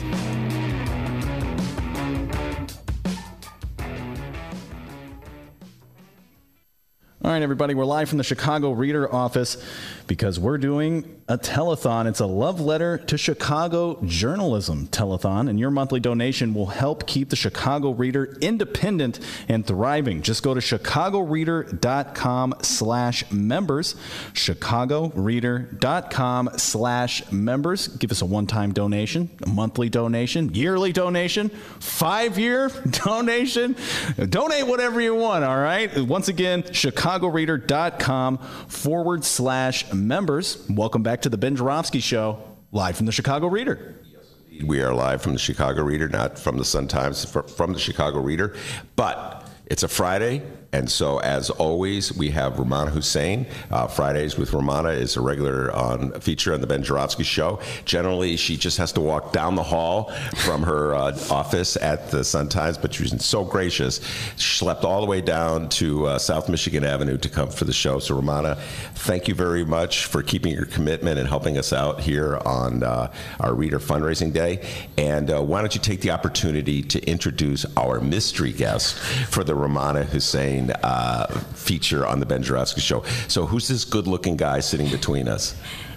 All right, everybody, we're live from the Chicago Reader office because we're doing a telethon. It's a love letter to Chicago journalism telethon, and your monthly donation will help keep the Chicago Reader independent and thriving. Just go to chicagoreader.com slash members, chicagoreader.com slash members. Give us a one-time donation, a monthly donation, yearly donation, five-year donation. Donate whatever you want, all right? Once again, chicagoreader.com forward slash members. Members, welcome back to the Ben Joravsky Show, live from the Chicago Reader. We are live from the Chicago Reader, not from the Sun Times, from the Chicago Reader. But it's a Friday, and so as always, we have Rummana Hussain. Uh, Fridays with Rummana is a regular on feature on the Ben Joravsky Show. Generally, she just has to walk down the hall from her uh, office at the Sun Times, but she's so gracious. She slept all the way down to uh, South Michigan Avenue to come for the show. So, Rummana, thank you very much for keeping your commitment and helping us out here on uh, our Reader Fundraising Day. And uh, why don't you take the opportunity to introduce our mystery guest for the Rummana Hussain uh, feature on the Ben Joravsky Show. So, who's this good-looking guy sitting between us?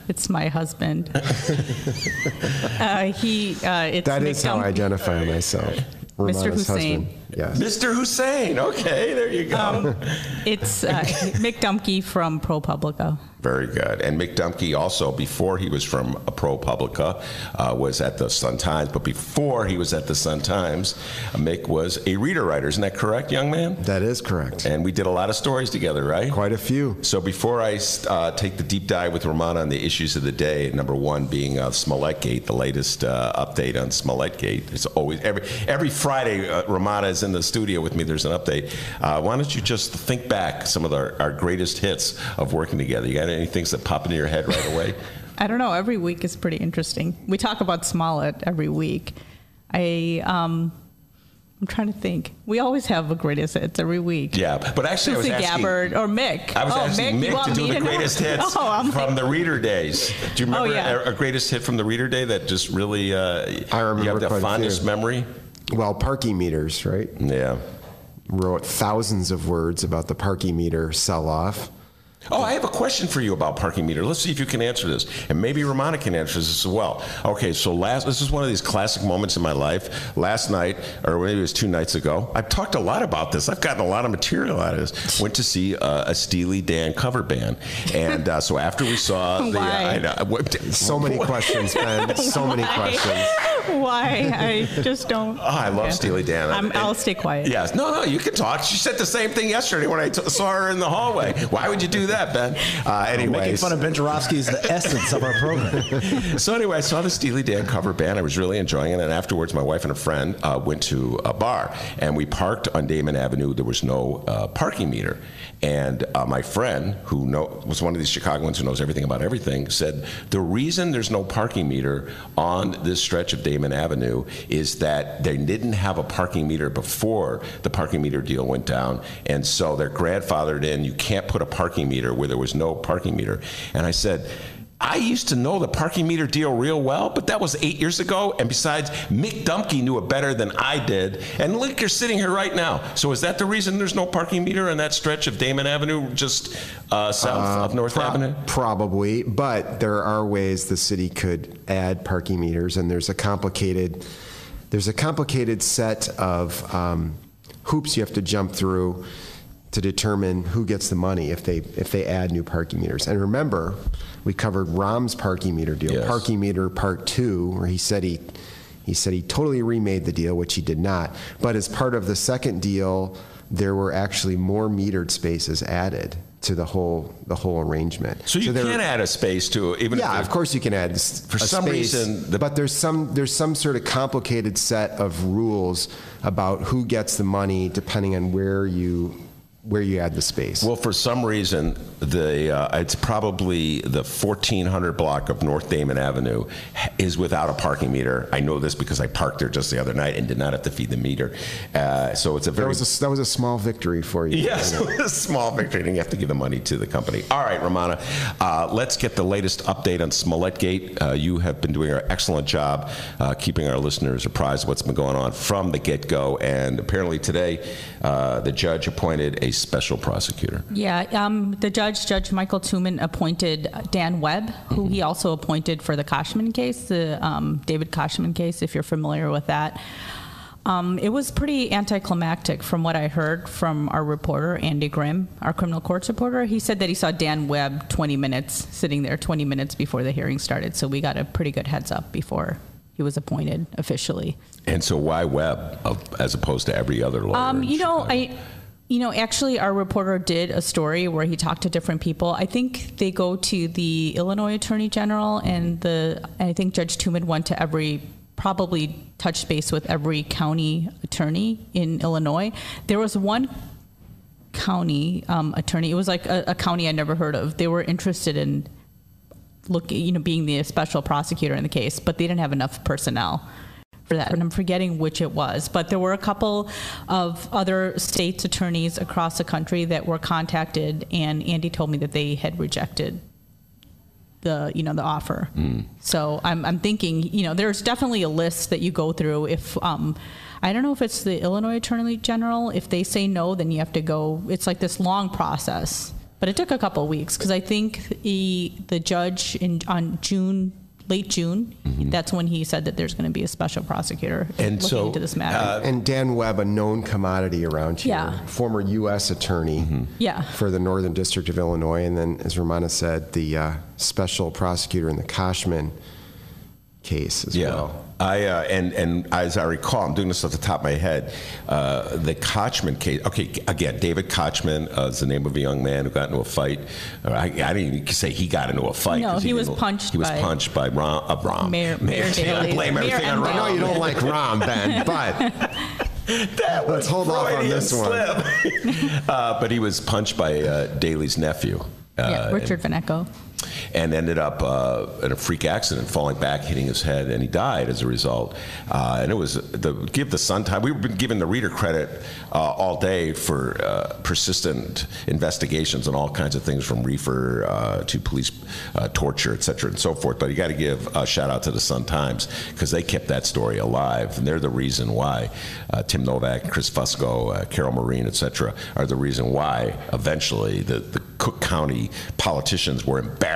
It's my husband. uh, he. Uh, it's That Mick is how I identify myself. Mr. Rummana's Hussain. husband. Yes. Mr. Hussain. Okay, there you go. Um, It's uh, Mick Dumke from ProPublica. Very good. And Mick Dumke also, before he was from ProPublica, uh, was at the Sun Times. But before he was at the Sun Times, Mick was a reader writer. Isn't that correct, young man? That is correct. And we did a lot of stories together, right? Quite a few. So before I uh, take the deep dive with Rummana on the issues of the day, number one being uh, Smollett Gate, the latest uh, update on Smollett Gate. It's always every every Friday. Uh, Rummana is in the studio with me. There's an update. Uh, why don't you just think back some of our, our greatest hits of working together? You got any things that pop into your head right away? I don't know. Every week is pretty interesting. We talk about Smollett every week. I um, I'm trying to think. We always have a greatest hits every week. yeah, but actually, I was asking. Gabbard or Mick. I was oh, asking Mick, you Mick, want to do me the know? greatest hits Oh, I'm from like- the Reader Days. Do you Oh, remember yeah. a, a greatest hit from the Reader Day that just really uh, I remember you have the fondest few. memory? Well, parking meters, right? Yeah. Wrote thousands of words about the parking meter sell off. Oh, I have a question for you about parking meter. Let's see if you can answer this, and maybe Rummana can answer this as well. Okay, so last this is one of these classic moments in my life. Last night, or maybe it was two nights ago, I've talked a lot about this. I've gotten a lot of material out of this. Went to see uh, a Steely Dan cover band, and uh, so after we saw the, Why? I know, what- So many questions, Ben. So many questions. Why? I just don't. Oh, I love Steely Dan. I'm, And- I'll stay quiet. Yes. No, no, you can talk. She said the same thing yesterday when I t- saw her in the hallway. Why would you do that, Ben? Uh, Making fun of Ben Joravsky is the essence of our program. so anyway, I saw the Steely Dan cover band. I was really enjoying it. And afterwards, my wife and a friend uh, went to a bar, and we parked on Damen Avenue. There was no uh, parking meter, and uh, my friend, who know, was one of these Chicagoans who knows everything about everything, said the reason there's no parking meter on this stretch of Damen Avenue is that they didn't have a parking meter before the parking meter deal went down, and so they're grandfathered in. You can't put a parking meter where there was no parking meter. And I said. I used to know the parking meter deal real well, but that was eight years ago. And besides, Mick Dumke knew it better than I did. And look, you're sitting here right now. So is that the reason there's no parking meter on that stretch of Damen Avenue, just uh, south of North Pro- Avenue? Probably, but there are ways the city could add parking meters, and there's a complicated there's a complicated set of um, hoops you have to jump through to determine who gets the money if they if they add new parking meters. And remember, we covered Rahm's parking meter deal, Yes. parking meter part two, where he said he He said he totally remade the deal, which he did not. But as part of the second deal, there were actually more metered spaces added to the whole the whole arrangement. So you there- can add a space to even yeah, of course you can add For some space, reason, the- but there's some there's some sort of complicated set of rules about who gets the money depending on where you where you add the space. Well, for some reason, the uh, it's probably the 1400 block of North Damen Avenue is without a parking meter. I know this because I parked there just the other night and did not have to feed the meter. Uh, so it's a that very was a, that was a small victory for you. Yes, a small victory, and you have to give the money to the company. All right, Rummana, uh, let's get the latest update on Smollett Gate. Uh, you have been doing an excellent job uh, keeping our listeners apprised of what's been going on from the get-go, and apparently today uh, the judge appointed a special prosecutor. Yeah, um, the judge, Judge Michael Toomin, appointed Dan Webb, who he also appointed for the Koschman case, the um, David Koschman case, if you're familiar with that. Um, it was pretty anticlimactic from what I heard from our reporter, Andy Grimm, our criminal courts reporter. He said that he saw Dan Webb 20 minutes, sitting there 20 minutes before the hearing started. So we got a pretty good heads up before he was appointed officially. And so, why Webb as opposed to every other lawyer? Um, you know, Chicago? I, you know, actually, our reporter did a story where he talked to different people. I think they go to the Illinois Attorney General, and the I think Judge Toomin went to every probably touched base with every county attorney in Illinois. There was one county um, attorney. It was like a, a county I never heard of. They were interested in looking, you know, being the special prosecutor in the case, but they didn't have enough personnel that. And I'm forgetting which it was, but there were a couple of other states' attorneys across the country that were contacted, and Andy told me that they had rejected the, you know, the offer. So I'm, I'm thinking, you know, there's definitely a list that you go through. If um, I don't know if it's the Illinois Attorney General, if they say no, then you have to go. It's like this long process. But it took a couple of weeks because I think the the judge in on June, late June, that's when he said that there's going to be a special prosecutor And looking so, into this matter. uh, and Dan Webb, a known commodity around here, Yeah. former U.S. attorney Yeah. for the Northern District of Illinois, and then, as Rummana said, the uh, special prosecutor in the Koschman case as Yeah. well. I uh, and and as I recall, I'm doing this off the top of my head. Uh, the Koschman case. Okay, again, David Koschman uh, is the name of a young man who got into a fight. I, I didn't even say he got into a fight. No, 'cause he was punched He was by- punched by Rahm. Uh, Rahm. Mayor- Mayor Yeah, I blame Mayor everything on Rahm. I know you don't like Rahm, Ben, but That Let's hold off on Freudian this one. uh, but he was punched by uh, Daley's nephew. Uh, yeah, Richard Vanecko. And ended up uh, in a freak accident, falling back, hitting his head, and he died as a result. Uh, and it was the give the Sun time. We've been giving the reader credit uh, all day for uh, persistent investigations and all kinds of things, from reefer uh, to police uh, torture, et cetera, and so forth. But you got to give a shout out to the Sun Times because they kept that story alive, and they're the reason why Tim Novak, Chris Fusco, Carol Marin, et cetera, are the reason why eventually the, the Cook County politicians were embarrassed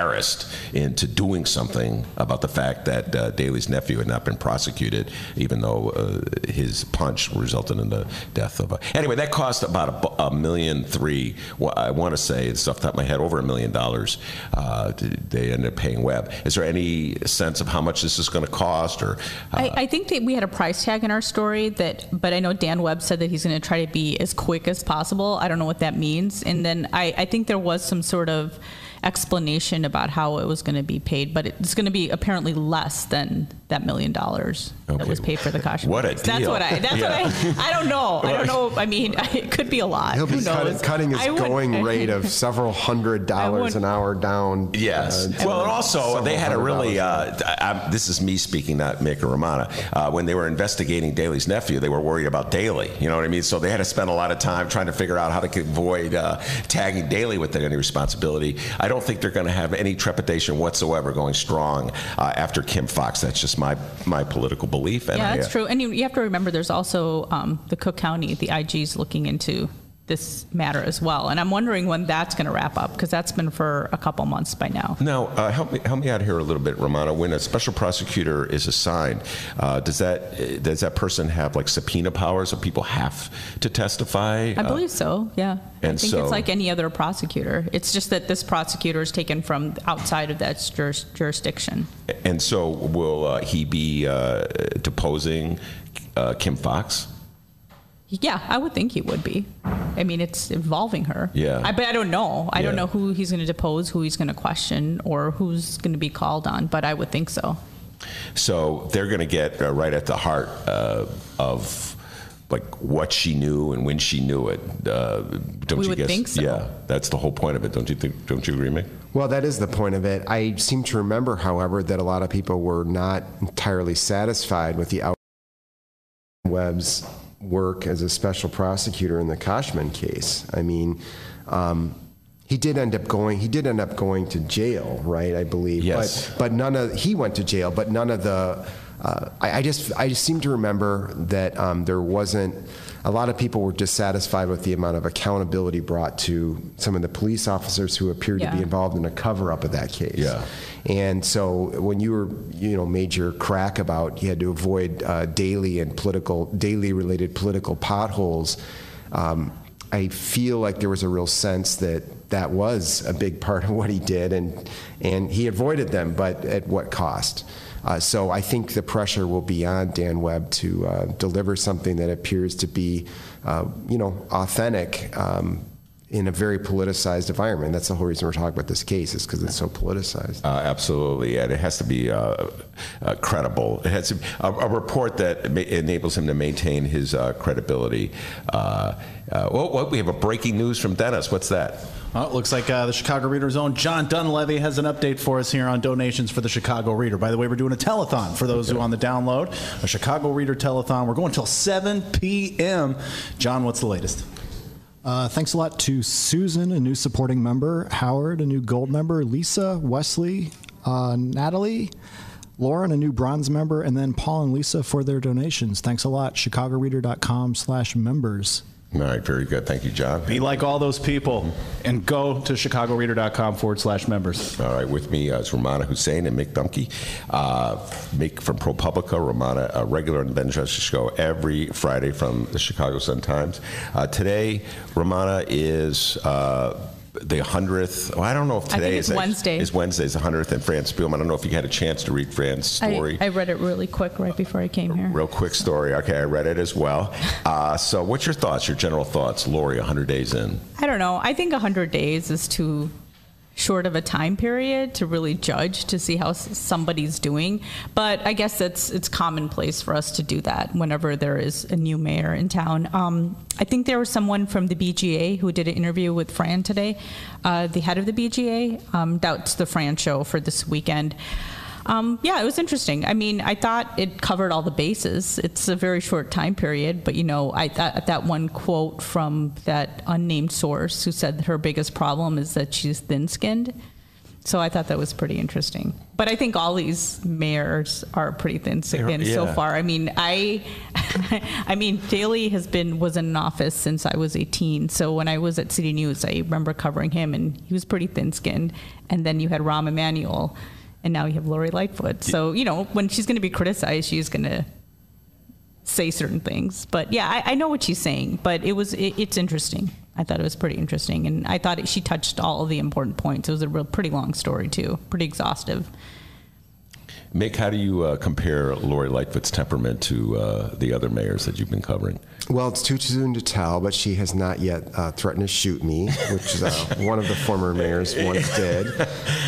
into doing something about the fact that uh, Daley's nephew had not been prosecuted, even though uh, his punch resulted in the death of a. Anyway, that cost about a, a million three. Well, I want to say, it's off the top of my head, over a million dollars. Uh, they ended up paying Webb. Is there any sense of how much this is going to cost, or? Uh, I, I think that we had a price tag in our story that, but I know Dan Webb said that he's going to try to be as quick as possible. I don't know what that means. And then I, I think there was some sort of explanation about how it was going to be paid, but it's going to be apparently less than that million dollars that was paid for the Koschman. What a case. That's what I. That's Yeah. what I. I don't know. I don't know. I mean, it could be a lot. he'll be cutting, knows? cutting his wouldn't- going rate of several hundred dollars an hour down. Yes. uh, well, and also they had a really. Uh, I, I, this is me speaking, not Mick or Rummana. Uh, when they were investigating Daley's nephew, they were worried about Daley. You know what I mean? So they had to spend a lot of time trying to figure out how to avoid uh, tagging Daley with any responsibility. I don't think they're going to have any trepidation whatsoever going strong uh, after Kim Foxx. That's just my my political belief. And Yeah, I, that's uh, true. And you, you have to remember, there's also um, the Cook County, the IG's looking into this matter as well. And I'm wondering when that's going to wrap up because that's been for a couple months by now. Now, uh, help me help me out here a little bit, Rummana. When a special prosecutor is assigned, uh, does that does that person have like subpoena powers, So people have to testify? I believe so. Yeah. And I think so- it's like any other prosecutor. It's just that this prosecutor is taken from outside of that juris- jurisdiction. And so, will uh, he be uh, deposing uh, Kim Foxx? Yeah, I would think he would be. I mean, it's involving her. Yeah. I, but I don't know. I don't know who he's going to depose, who he's going to question, or who's going to be called on. But I would think so. So they're going to get uh, right at the heart uh, of like what she knew and when she knew it. Uh, don't We you would guess? think so. Yeah, that's the whole point of it. Don't you think? Don't you agree, Mick? Well, that is the point of it. I seem to remember, however, that a lot of people were not entirely satisfied with the out- Webb's work as a special prosecutor in the Koschman case. I mean, um, he did end up going. He did end up going to jail, right? I believe. Yes. But, but none of he went to jail, but none of the. Uh, I, I just I just seem to remember that um, there wasn't. A lot of people were dissatisfied with the amount of accountability brought to some of the police officers who appeared to be involved in a cover up of that case. Yeah. And so when you were, you know, made your crack about you had to avoid uh, daily and political, daily related political potholes, um, I feel like there was a real sense that that was a big part of what he did, and and he avoided them, but at what cost? Uh, so I think the pressure will be on Dan Webb to uh, deliver something that appears to be, uh, you know, authentic. Um, in a very politicized environment. That's the whole reason we're talking about this case is because it's so politicized. Uh, absolutely, and it has to be uh, uh, credible. It has to, a, a report that enables him to maintain his credibility. Well, well, we have a breaking news from Dennis. What's that? Well, it looks like uh, the Chicago Reader's own John Dunleavy has an update for us here on donations for the Chicago Reader. By the way, we're doing a telethon for those who are on the download, a Chicago Reader telethon. We're going until 7 p.m. John, what's the latest? Uh, thanks a lot to Susan, a new supporting member, Howard, a new gold member, Lisa, Wesley, uh, Natalie, Lauren, a new bronze member, and then Paul and Lisa for their donations. Thanks a lot. ChicagoReader.com slash members. All right, very good. Thank you, John. Be like all those people and go to chicagoreader.com forward slash members. All right, with me uh, is Rummana Hussain and Mick Dumke. Uh, Mick from ProPublica, Rummana, a regular in the Ben Justice Show every Friday from the Chicago Sun-Times. Uh, today, Rummana is uh, the 100th. Well, I don't know if today is Wednesday. Is Wednesday's the 100th and Fran Spielman. I don't know if you had a chance to read Fran's story. I, I read it really quick right before I came here. Real quick story. Okay, I read it as well. Uh, so, what's your thoughts, your general thoughts, Lori, 100 days in? I don't know. I think 100 days is too short of a time period to really judge to see how somebody's doing. But I guess it's it's commonplace for us to do that whenever there is a new mayor in town. Um, I think there was someone from the BGA who did an interview with Fran today, uh, the head of the BGA. Um, that's the Fran show for this weekend. Um, yeah, it was interesting. I mean, I thought it covered all the bases. It's a very short time period, but you know, I thought that one quote from that unnamed source who said that her biggest problem is that she's thin-skinned. So I thought that was pretty interesting. But I think all these mayors are pretty thin-skinned so far. I mean, I, I mean, Daley has been was in office since I was 18. So when I was at City News, I remember covering him, and he was pretty thin-skinned. And then you had Rahm Emanuel, and now you have Lori Lightfoot. So you know, when she's going to be criticized, she's going to say certain things. But yeah, I, I know what she's saying. But it was it, it's interesting. I thought it was pretty interesting, and I thought it, she touched all of the important points. It was a real pretty long story too, pretty exhaustive. Mick, how do you uh, compare Lori Lightfoot's temperament to uh, the other mayors that you've been covering? Well, it's too soon to tell, but she has not yet uh, threatened to shoot me, which uh, one of the former mayors once did.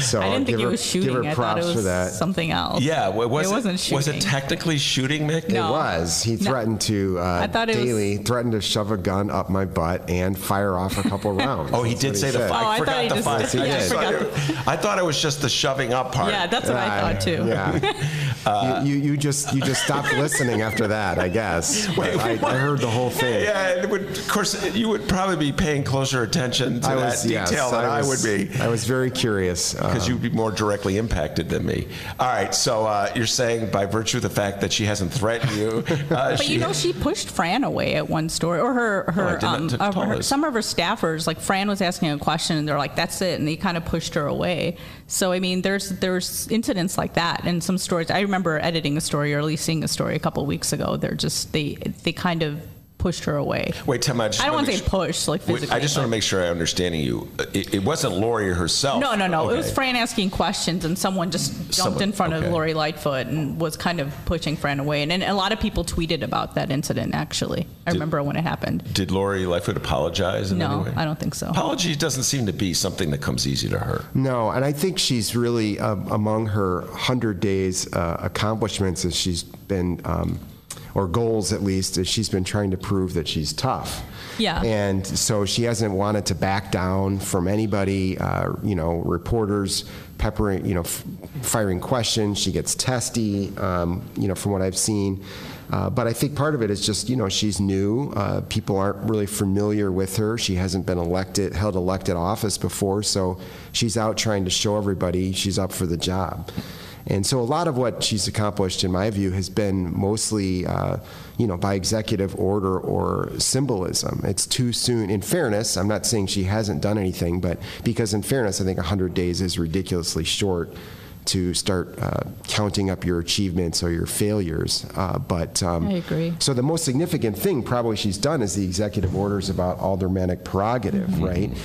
So I didn't think give it her, was shooting. Give her I thought props it was for that. something else. Yeah, was it it, wasn't shooting. Was it technically shooting, Mick? No. It was. He No. threatened to. Uh, I thought it was- Daley threatened to shove a gun up my butt and fire off a couple rounds. Oh, he did what say the said. fire. Oh, I I forgot the just- fire. Yes, he I, did. just thought it, I thought it was just the shoving up part. Yeah, that's what I thought too. Yeah. you, you, you just you just stopped listening after that, I guess. But I, I heard the whole thing. Yeah, and it would, of course, you would probably be paying closer attention to I that was, yes, detail than I, was- would be. I was very curious Because um, you'd be more directly impacted than me. All right, so uh, you're saying by virtue of the fact that she hasn't threatened you, uh, But she, you know, she pushed Fran away at one story, or her, Oh, her, did not um, uh, her some of her staffers, like Fran was asking a question, and they're like, "That's it," and they kind of pushed her away. So I mean, there's there's incidents like that, and some stories. I remember editing a story or at least seeing a story a couple of weeks ago. They're just they they kind of pushed her away. Wait, Tim, I just I don't wanna want say su- push, like Wait, physically. I just want to make sure I'm understanding you. It, it wasn't Lori herself. No, no, no. It was Fran asking questions, and someone just jumped Someone- in front okay. of Lori Lightfoot and was kind of pushing Fran away. And, and a lot of people tweeted about that incident. Actually, I Did- remember when it happened. Did Lori Lightfoot apologize in any No, way? I don't think so. Apology doesn't seem to be something that comes easy to her. No, and I think she's really uh, among her hundred days uh, accomplishments is she's been, um, or goals at least, is she's been trying to prove that she's tough. Yeah. And so she hasn't wanted to back down from anybody. Uh, you know, reporters peppering, you know, f- firing questions. She gets testy. Um, you know, from what I've seen. Uh, but I think part of it is just, you know, she's new. Uh, people aren't really familiar with her. She hasn't been elected, held elected office before, so she's out trying to show everybody she's up for the job. And so a lot of what she's accomplished, in my view, has been mostly, uh, you know, by executive order or symbolism. It's too soon. In fairness, I'm not saying she hasn't done anything, but because in fairness, I think 100 days is ridiculously short to start uh, counting up your achievements or your failures. Uh, but um, I agree. So the most significant thing probably she's done is the executive orders about aldermanic prerogative, right?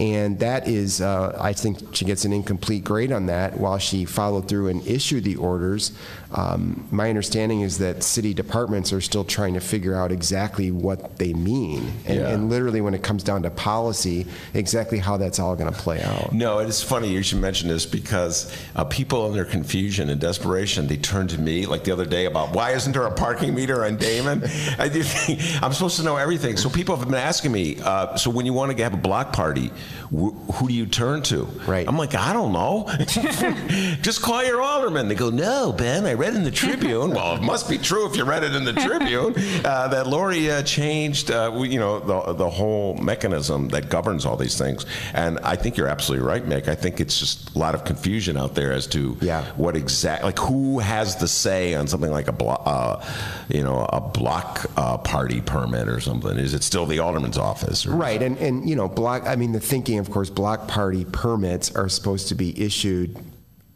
And that is, uh, I think she gets an incomplete grade on that. While she followed through and issued the orders, um, my understanding is that city departments are still trying to figure out exactly what they mean. And, Yeah. and literally, when it comes down to policy, exactly how that's all going to play out. No, it's funny you should mention this because uh, people in their confusion and desperation, they turn to me like the other day about why isn't there a parking meter on Damen? I do think I'm supposed to know everything. So people have been asking me, uh, so when you want to have a block party, who do you turn to? Right. I'm like, I don't know. Just call your alderman. They go, no, Ben, I read in the Tribune. well, it must be true if you read it in the Tribune uh, that Lori uh, changed, uh, you know, the, the whole mechanism that governs all these things. And I think you're absolutely right, Mick. I think it's just a lot of confusion out there as to what exactly, like who has the say on something like a block, uh, you know, a block uh, party permit or something. Is it still the alderman's office? Right, and, and you know, block. I mean, the thinking, of course, block party permits are supposed to be issued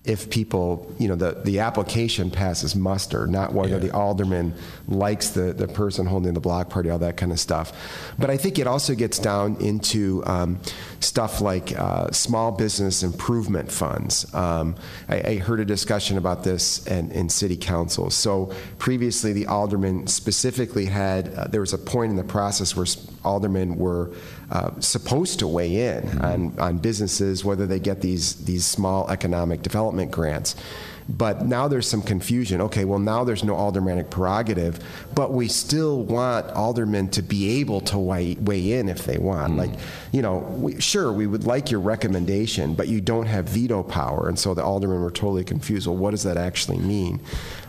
if people, you know, the, the application passes muster, not whether the alderman likes the, the person holding the block party, all that kind of stuff. But I think it also gets down into um, stuff like uh, small business improvement funds. Um, I, I heard a discussion about this in, in city council. So previously, the alderman specifically had, uh, there was a point in the process where aldermen were uh, supposed to weigh in on, on businesses, whether they get these, these small economic development grants. But now there's some confusion. Okay, well, now there's no aldermanic prerogative, but we still want aldermen to be able to weigh, weigh in if they want. Like, you know, we, sure, we would like your recommendation, but you don't have veto power. And so the aldermen were totally confused. Well, what does that actually mean?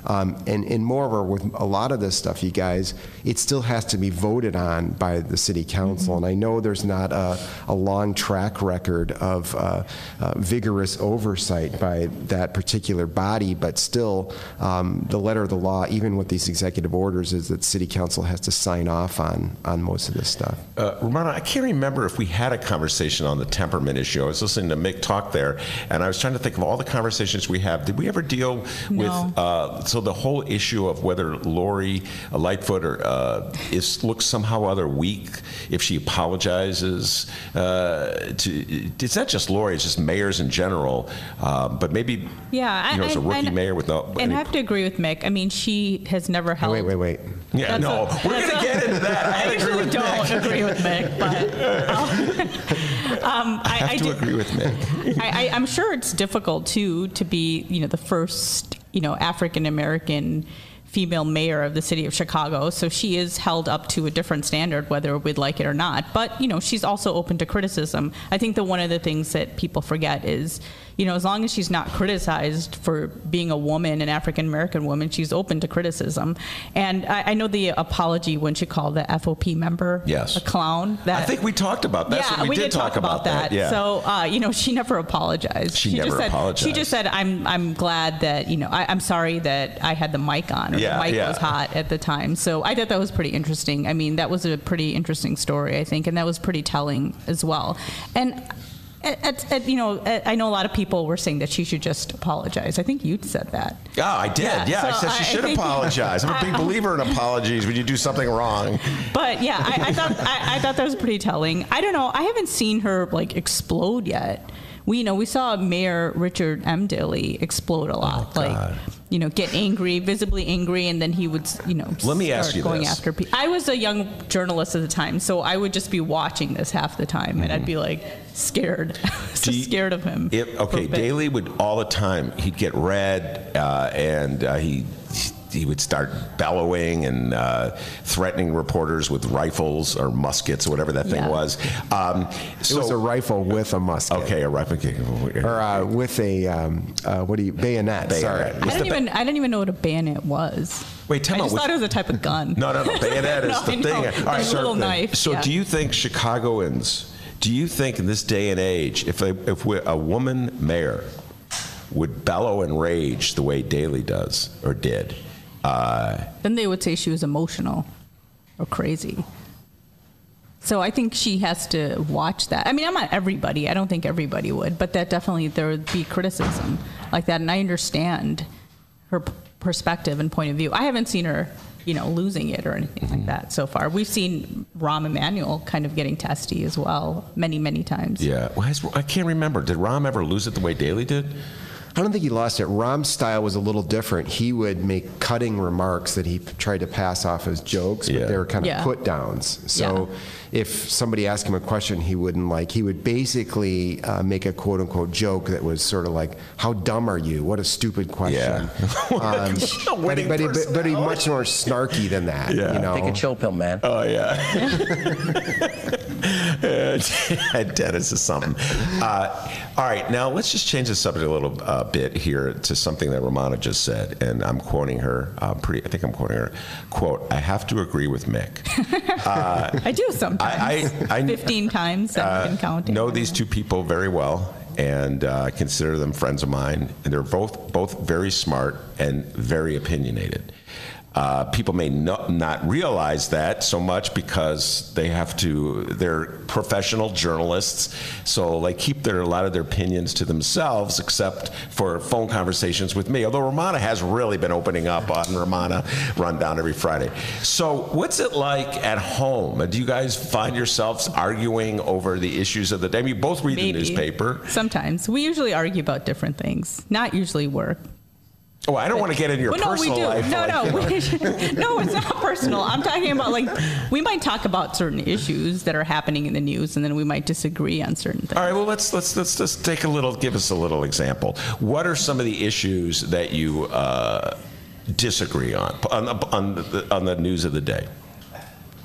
Um, and, and moreover, with a lot of this stuff, you guys, it still has to be voted on by the city council. And I know there's not a, a long track record of uh, uh, vigorous oversight by that particular body, but still, um, the letter of the law, even with these executive orders, is that city council has to sign off on, on most of this stuff. Uh, Rummana, I can't remember if we had a conversation on the temperament issue. I was listening to Mick talk there, and I was trying to think of all the conversations we have. Did we ever deal with No. uh, so the whole issue of whether Lori uh, Lightfoot or, uh, is looks somehow other weak if she apologizes? Uh, to, it's not just Lori; it's just mayors in general. Uh, but maybe Yeah, you know, I- as a I- rookie and- mayor with no. And any- I have to agree with Mick. I mean, she has never held. Wait, wait, wait. yeah, That's no, a- we're going to get into that. I, had to agree with don't Mick. agree with Mick, but um, I I, have I to do- agree with Mick. I, I, I'm sure it's difficult too to be, you know, the first, you know, African American female mayor of the city of Chicago. So she is held up to a different standard, whether we'd like it or not. But you know, she's also open to criticism. I think that one of the things that people forget is, you know, as long as she's not criticized for being a woman, an African American woman, she's open to criticism. And I, I know the apology when she called the FOP member Yes. a clown. That, I think we talked about that. yeah, so we, did, talk, about, that. Yeah. So, uh, you know, she never apologized. She just never said, She just said, "I'm I'm glad that you know I, I'm sorry that I had the mic on or Yeah, mic yeah. was hot at the time." So I thought that was pretty interesting. I mean, that was a pretty interesting story, I think, and that was pretty telling as well. And. At, at, at, you know, I know a lot of people were saying that she should just apologize. I think you said that. Oh, I did. Yeah, Yeah, I said she I- I should think- apologize. I'm a big believer in apologies when you do something wrong. But yeah, I, I thought I, I thought that was pretty telling. I don't know. I haven't seen her like explode yet. We you know we saw Mayor Richard M. Daley explode a lot, Oh, like you know get angry, visibly angry, and then he would you know Let me ask start you going this. after people. I was a young journalist at the time, so I would just be watching this half the time, and I'd be like scared, so you- scared of him. A okay. Daley would all the time. He'd get red, uh, and uh, he he would start bellowing and uh, threatening reporters with rifles or muskets or whatever that thing Yeah. was. Um, It was a rifle with a musket. Okay, a rifle. Or uh, with a um, uh, what do you bayonet? Sorry. I didn't even I didn't even know what a bayonet was. Wait, tell I me, just was- thought it was a type of gun. No, no, no. Bayonet is No, the I know. thing. The little knife, So, yeah. do you think Chicagoans? Do you think in this day and age, if a, if we, a woman mayor would bellow and rage the way Daley does or did? Uh, Then they would say she was emotional or crazy. So I think she has to watch that. I mean, I'm not everybody. I don't think everybody would, but that definitely there would be criticism like that, and I understand her p- perspective and point of view. I haven't seen her, you know, losing it or anything like that so far. We've seen Rahm Emanuel kind of getting testy as well, many, many times. yeah, Why is- I can't remember. Did Rahm ever lose it the way Daley did? I don't think he lost it. Rahm's style was a little different. He would make cutting remarks that he p- tried to pass off as jokes, but they were kind of Yeah. put downs. So if somebody asked him a question he wouldn't like, he would basically uh, make a quote unquote joke that was sort of like, How dumb are you? What a stupid question. Um, but, winning but, he- but, but he's much more snarky than that. Yeah. You know? Take a chill pill, man. Oh yeah. Dennis is something. Uh, all right, now let's just change the subject a little uh, bit here to something that Rummana just said, and I'm quoting her. Uh, pretty, I think I'm quoting her. Quote: I have to agree with Mick. Uh, I do sometimes. I- I- I- 15 times I've been counting. know these two people very well and uh, consider them friends of mine. And they're both both very smart and very opinionated. Uh, people may not, not realize that so much because they have to. They're professional journalists, so they keep their a lot of their opinions to themselves, except for phone conversations with me. Although Rummana has really been opening up on Rummana Rundown every Friday. So, what's it like at home? Do you guys find yourselves arguing over the issues of the day? I mean, you both read Maybe. the newspaper. Sometimes. We usually argue about different things, not usually work. Oh, I don't want to get into your Well, no, personal we do. life. No, no, we- no, it's not personal. I'm talking about like we might talk about certain issues that are happening in the news, and then we might disagree on certain things. All right, well let's let's let's just take a little. Give us a little example. What are some of the issues that you uh, disagree on on the, on the on the news of the day?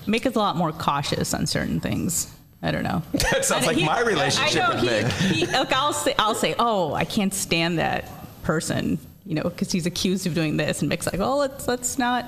Make us a lot more cautious on certain things. I don't know. That sounds And like he- my relationship I know, with he- he- like I'll say, I'll say, oh, I can't stand that person, you know, because he's accused of doing this, and Mick's like, oh, let's let's not.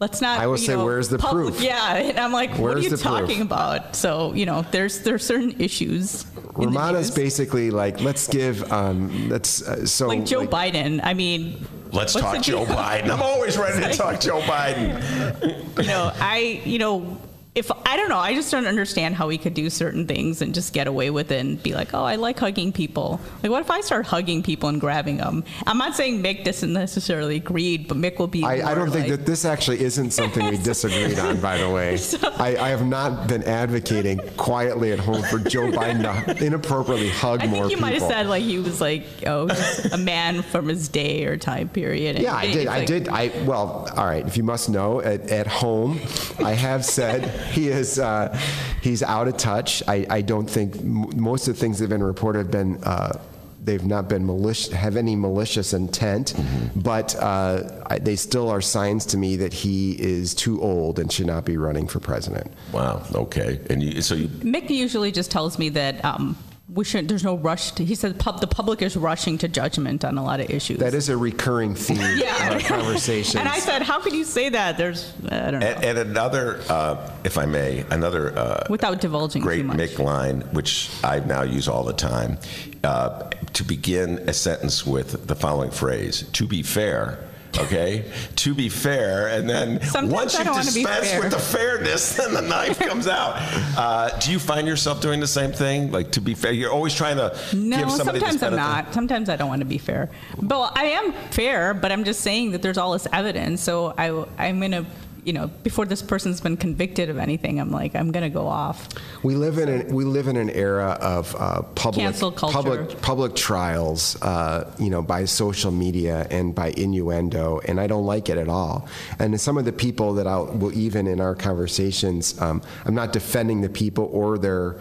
Let's not. I will you say, know, where's the pub- proof? Yeah, and I'm like, what are you the proof? talking about? So you know, there's there's certain issues. in the Rummana's basically like, let's give, um, let's, uh, so. like Joe Biden. I mean, Let's talk Joe? Biden. I'm always ready to talk Joe Biden. you know, I, you know, if I don't know, I just don't understand how we could do certain things and just get away with it and be like, oh, I like hugging people. Like, what if I start hugging people and grabbing them? I'm not saying Mick doesn't necessarily agree, but Mick will be. I, I don't think that this actually isn't something we disagreed on, by the way. I, I have not been advocating quietly at home for Joe Biden to inappropriately hug I more think you people. might have said like he was like, oh, a man from his day or time period. And Yeah, I did. I like- did. I well, all right. If you must know, at, at home, I have said he is uh, he's out of touch. I, I don't think m- most of the things that have been reported have been. Uh, They've not been malicious, have any malicious intent, Mm-hmm. but uh, I, they still are signs to me that he is too old and should not be running for president. Wow. Okay. And you, so you, Mick usually just tells me that um, we shouldn't. There's no rush. To, he said pub, the public is rushing to judgment on a lot of issues. That is a recurring theme Yeah. in our conversations. and I said, how could you say that? There's I don't know. And, and another, uh, if I may, another uh, Without divulging great too much. Mick line, which I now use all the time, uh, to begin a sentence with the following phrase: "To be fair." Okay, to be fair, and then Sometimes once you don't wanna be dispense with the fairness, then the knife comes out. Uh, do you find yourself doing the same thing? Like to be fair, you're always trying to No, give somebody this sometimes I'm not. Sometimes I don't want to be fair. But I am fair, but I'm just saying that there's all this evidence. So I, I'm going to, you know, before this person's been convicted of anything, I'm like, I'm going to go off. We live in an, we live in an era of uh, public Cancel culture. public public trials, uh, you know, by social media and by innuendo, and I don't like it at all. And some of the people that I'll will even in our conversations, um, I'm not defending the people or their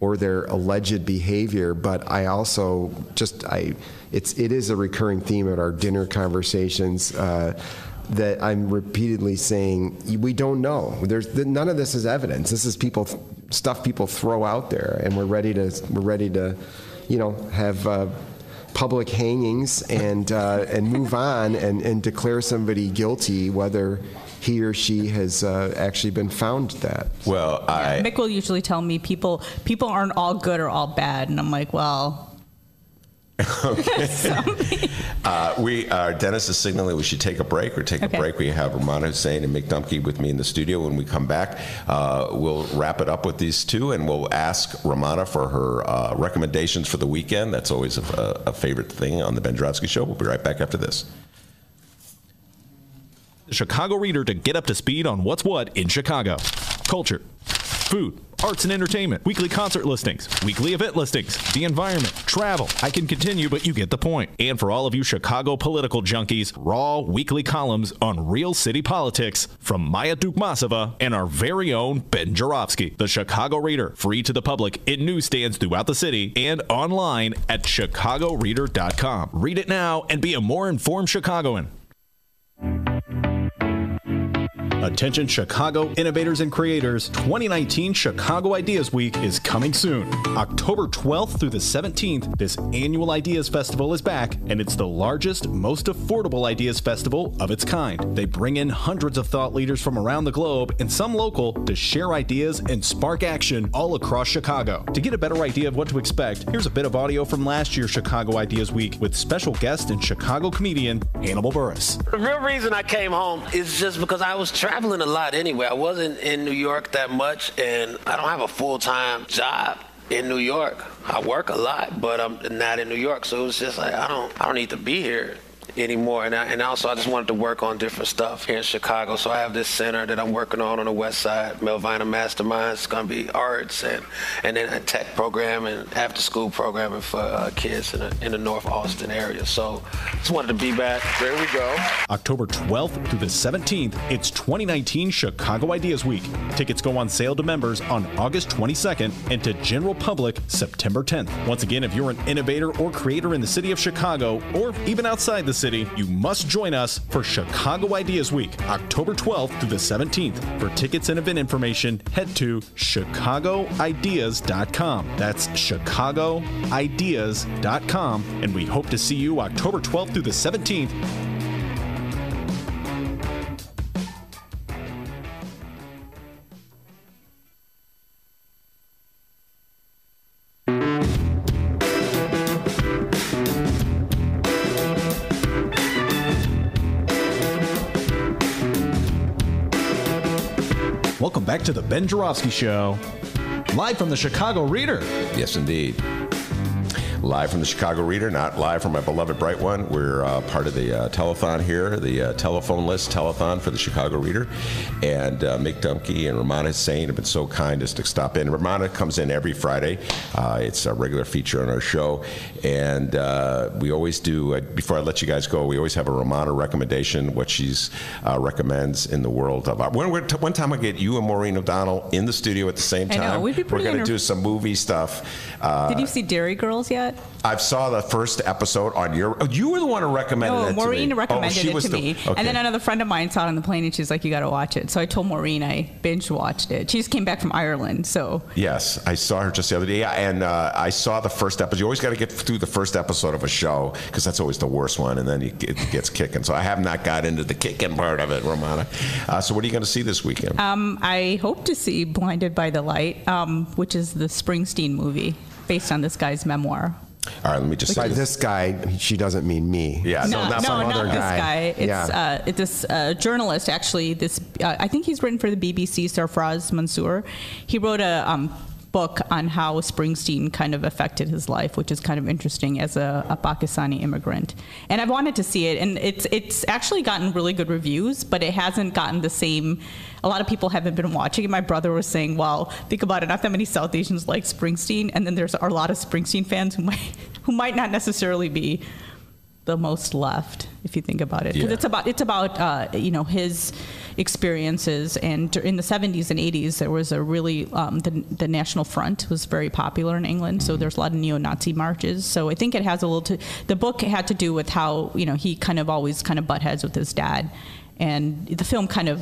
or their alleged behavior, but I also just I it's it is a recurring theme at our dinner conversations. Uh, that I'm repeatedly saying we don't know. There's none of this is evidence. This is people stuff people throw out there, and we're ready to we're ready to, you know, have. Uh, Public hangings and uh, and move on and, and declare somebody guilty, whether he or she has uh, actually been found that. Well, I Mick will usually tell me people people aren't all good or all bad, and I'm like, well, Uh, we, uh, Dennis is signaling we should take a break or take Okay. a break. We have Rummana Hussain and Mick Dumke with me in the studio. When we come back, uh, we'll wrap it up with these two and we'll ask Rummana for her uh, recommendations for the weekend. That's always a, a favorite thing on the Ben Joravsky Show. We'll be right back after this. The Chicago Reader to get up to speed on what's what in Chicago. Culture, food, arts and entertainment, weekly concert listings, weekly event listings, the environment, travel. I can continue, but you get the point. And for all of you Chicago political junkies, raw weekly columns on real city politics from Maya Dukmasova and our very own Ben Joravsky. The Chicago Reader, free to the public in newsstands throughout the city and online at chicagoreader.com. Read it now and be a more informed Chicagoan. Attention Chicago innovators and creators, 2019 Chicago Ideas Week is coming soon. October 12th through the 17th, this annual Ideas Festival is back, and it's the largest, most affordable Ideas Festival of its kind. They bring in hundreds of thought leaders from around the globe and some local to share ideas and spark action all across Chicago. To get a better idea of what to expect, here's a bit of audio from last year's Chicago Ideas Week with special guest and Chicago comedian Hannibal Buress. The real reason I came home is just because I was traveling a lot anyway. I wasn't in New York that much, and I don't have a full time job in New York. I work a lot, but I'm not in New York, so it was just like I don't I don't need to be here anymore. And, I, and also, I just wanted to work on different stuff here in Chicago. So I have this center that I'm working on on the west side, Melvina Mastermind. It's going to be arts and, and then a tech program and after school programming for uh, kids in the, in the North Austin area. So just wanted to be back. There we go. October 12th through the 17th, it's 2019 Chicago Ideas Week. Tickets go on sale to members on August 22nd and to general public September 10th. Once again, if you're an innovator or creator in the city of Chicago or even outside the city, you must join us for Chicago Ideas Week, October 12th through the 17th. For tickets and event information, head to chicagoideas.com. That's chicagoideas.com, and we hope to see you October 12th through the 17th to the Ben Joravsky Show, live from the Chicago Reader. Yes, indeed. Live from the Chicago Reader, not live from my beloved Bright One. We're uh, part of the uh, telethon here, the uh, telephone list telethon for the Chicago Reader. And uh, Mick Dumke and Rummana Hussain have been so kind as to stop in. Rummana comes in every Friday. Uh, it's a regular feature on our show. And uh, we always do, uh, before I let you guys go, we always have a Rummana recommendation, what she's uh, recommends in the world of art. One, one time I get you and Maureen O'Donnell in the studio at the same I know, time. we'd be We're pretty going to inter- do some movie stuff. Uh, did you see Derry Girls yet? Yet? I saw the first episode on your. Oh, you were the one who recommended No, it. Maureen to me. recommended oh, she it was to the- me, okay. and then another friend of mine saw it on the plane, and she's like, "You got to watch it." So I told Maureen I binge watched it. She just came back from Ireland, so Yes, I saw her just the other day, yeah, and uh, I saw the first episode. You always got to get through the first episode of a show because that's always the worst one, and then you, it gets kicking. So I have not got into the kicking part of it, Rummana. Uh, so what are you going to see this weekend? um, I hope to see "Blinded by the Light," um, which is the Springsteen movie based on this guy's memoir. All right, let me just By this guy, she doesn't mean me. Yeah, no, no, some not other this guy. guy. It's Yeah. uh, it's this uh, journalist actually. This uh, I think he's written for the BBC. Sarfraz Manzoor. He wrote a um, book on how Springsteen kind of affected his life, which is kind of interesting as a, a Pakistani immigrant. And I've wanted to see it, and it's it's actually gotten really good reviews, but it hasn't gotten the same. A lot of people haven't been watching it. My brother was saying, "Well, think about it. Not that many South Asians like Springsteen, and then there's a lot of Springsteen fans who might who might not necessarily be." The most left, if you think about it, because Yeah. it's about it's about uh, you know his experiences. And in the 70s and 80s, there was a really um, the the National Front was very popular in England, so there's a lot of neo-Nazi marches. So I think it has a little to the book had to do with how you know he kind of always kind of butt heads with his dad, and the film kind of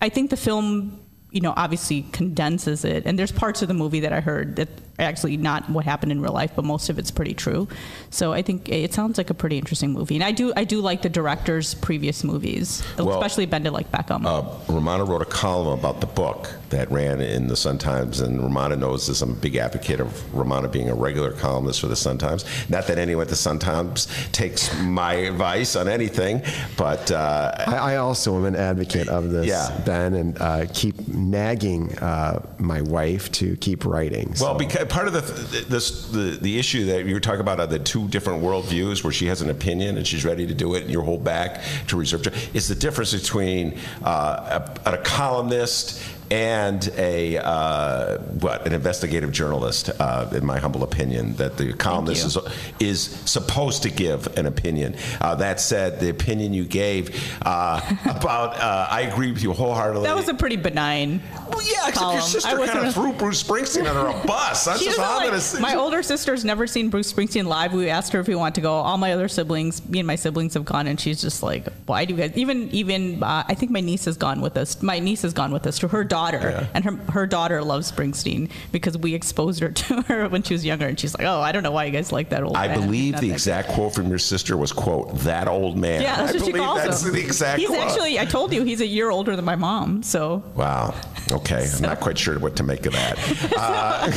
I think the film, you know, obviously condenses it. And there's parts of the movie that I heard that actually not what happened in real life, but most of it's pretty true. So I think it sounds like a pretty interesting movie. And I do, I do like the director's previous movies, Well- especially Bend It Like Beckham. Uh, Rummana wrote a column about the book that ran in the Sun Times, and Rummana knows this. I'm a big advocate of Rummana being a regular columnist for the Sun Times. Not that anyone at the Sun Times takes my advice on anything, but uh, I, I also am an advocate of this, Yeah. Ben, and uh, keep nagging uh, my wife to keep writing. Well, because part of the this the the issue that you were talking about are the two different worldviews where she has an opinion and she's ready to do it, and you hold back to reserve. Is the difference between uh, a, a columnist and a uh, what an investigative journalist, uh, in my humble opinion, that the columnist is is supposed to give an opinion. Uh, that said, the opinion you gave uh, about uh, I agree with you wholeheartedly. that was a pretty benign. Well, yeah, except column. your sister kind of threw Bruce Springsteen under a bus. That's just doesn't all I'm gonna my older sister's never seen Bruce Springsteen live. We asked her if we want to go. All my other siblings, me and my siblings have gone, and she's just like, "Why do you guys?" Even even uh, I think my niece has gone with us. My niece has gone with us to her daughter, Yeah. and her her daughter loves Springsteen because we exposed her to her when she was younger, and she's like, "Oh, I don't know why you guys like that old." Man. I man. believe the exact quote from your sister was, "quote That old man." Yeah, that's I what she believe calls that's him. the exact He's quote. actually, I told you, he's a year older than my mom. So Wow. Okay, I'm not quite sure what to make of that. Uh,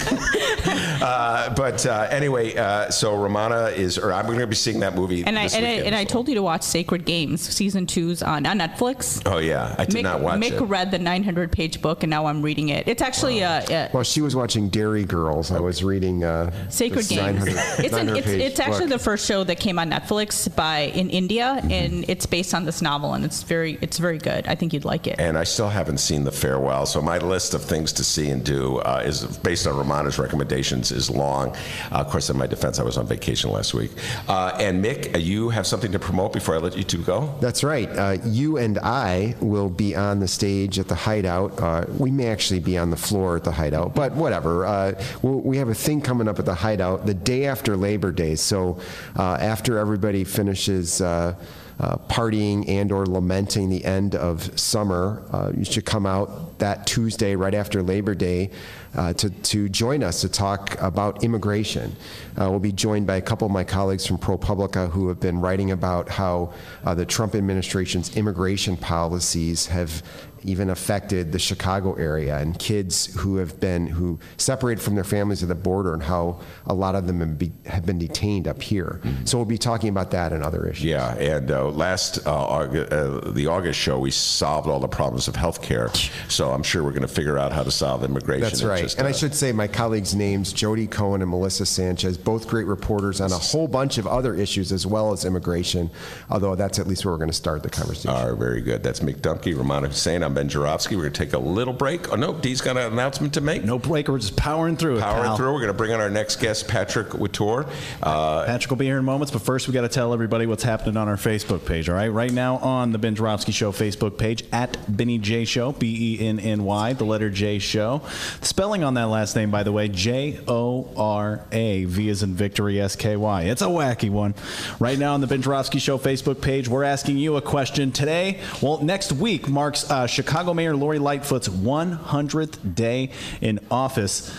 uh, but uh, anyway, uh, so Rummana is, or I'm going to be seeing that movie. and I and I, weekend, and I told you to watch Sacred Games season two's on on Netflix. Oh yeah, I did Mick, not watch Mick it. read the 900 page book, and now I'm reading it. It's actually uh, uh, While she was watching Derry Girls, I was reading uh, Sacred Games. 900 It's, an, it's, it's actually the first show that came on Netflix by in India, and it's based on this novel, and it's very it's very good. I think you'd like it. And I still haven't seen The Farewell, so my list of things to see and do uh, is based on Rummana's recommendations is long. Uh, of course, in my defense, I was on vacation last week. Uh, and Mick, uh, you have something to promote before I let you two go? That's right. Uh, you and I will be on the stage at the Hideout. We may actually be on the floor at the Hideout, but whatever. Uh, we'll, we have a thing coming up at the Hideout the day after Labor Day. So uh, after everybody finishes. Uh, uh, partying and or lamenting the end of summer, uh, you should come out that Tuesday right after Labor Day uh, to, to join us to talk about immigration. Uh, we'll be joined by a couple of my colleagues from ProPublica who have been writing about how the Trump administration's immigration policies have even affected the Chicago area and kids who have been who separated from their families at the border and how a lot of them have, be, have been detained up here. So we'll be talking about that and other issues. Yeah, and uh, last uh, August, uh, the August show, we solved all the problems of health care. So I'm sure we're going to figure out how to solve immigration. That's right. just, and I uh, should say my colleagues' names, Jody Cohen and Melissa Sanchez, both great reporters on a whole bunch of other issues as well as immigration, although that's at least where we're going to start the conversation. are very good. That's Mick Dumke, Rummana Hussain. I'm I'm Ben Joravsky. We're going to take a little break. Oh, no, Dee's got an announcement to make. No break. We're just powering through it. Powering pal. through. We're going to bring on our next guest, Patrick Woodtor. Uh, Patrick will be here in moments, but first we got to tell everybody what's happening on our Facebook page. All right, right now on the Ben Joravsky Show Facebook page at Benny J Show, B E N N Y, the letter J Show. The spelling on that last name, by the way, J O R A V is in victory S K Y. It's a wacky one. Right now on the Ben Joravsky Show Facebook page, we're asking you a question today. Well, next week marks uh, Chicago Mayor Lori Lightfoot's 100th day in office.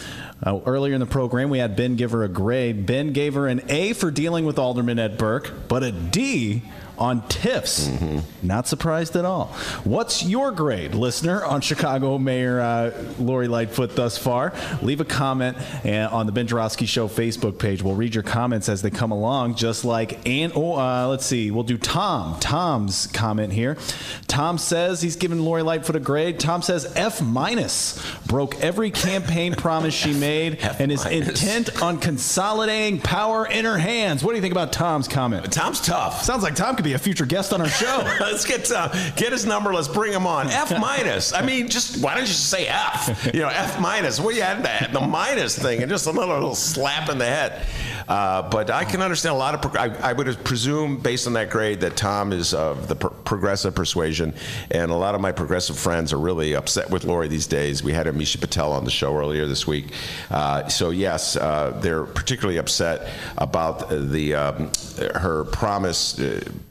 Uh, earlier in the program, we had Ben give her a grade. Ben gave her an A for dealing with Alderman Ed Burke, but a D on TIFs. Not surprised at all. What's your grade, listener, on Chicago Mayor uh, Lori Lightfoot thus far? Leave a comment uh, on the Ben Joravsky Show Facebook page. We'll read your comments as they come along, just like, and oh, uh, let's see, we'll do Tom. Tom's comment here. Tom says he's giving Lori Lightfoot a grade. Tom says F minus. Broke every campaign promise she made and is intent on consolidating power in her hands. What do you think about Tom's comment? Tom's tough. Sounds like Tom could be a future guest on our show. let's get Tom. Get his number. Let's bring him on. F minus. I mean, just why don't you just say F? You know, F minus. What you had that the minus thing and just a little, slap in the head. Uh, but I can understand a lot of. Pro- I, I would presume, based on that grade, that Tom is of the pro- progressive persuasion, and a lot of my progressive friends are really upset with Lori these days. We had Amisha Patel on the show earlier this week, uh, so yes, uh, they're particularly upset about the um, her promise.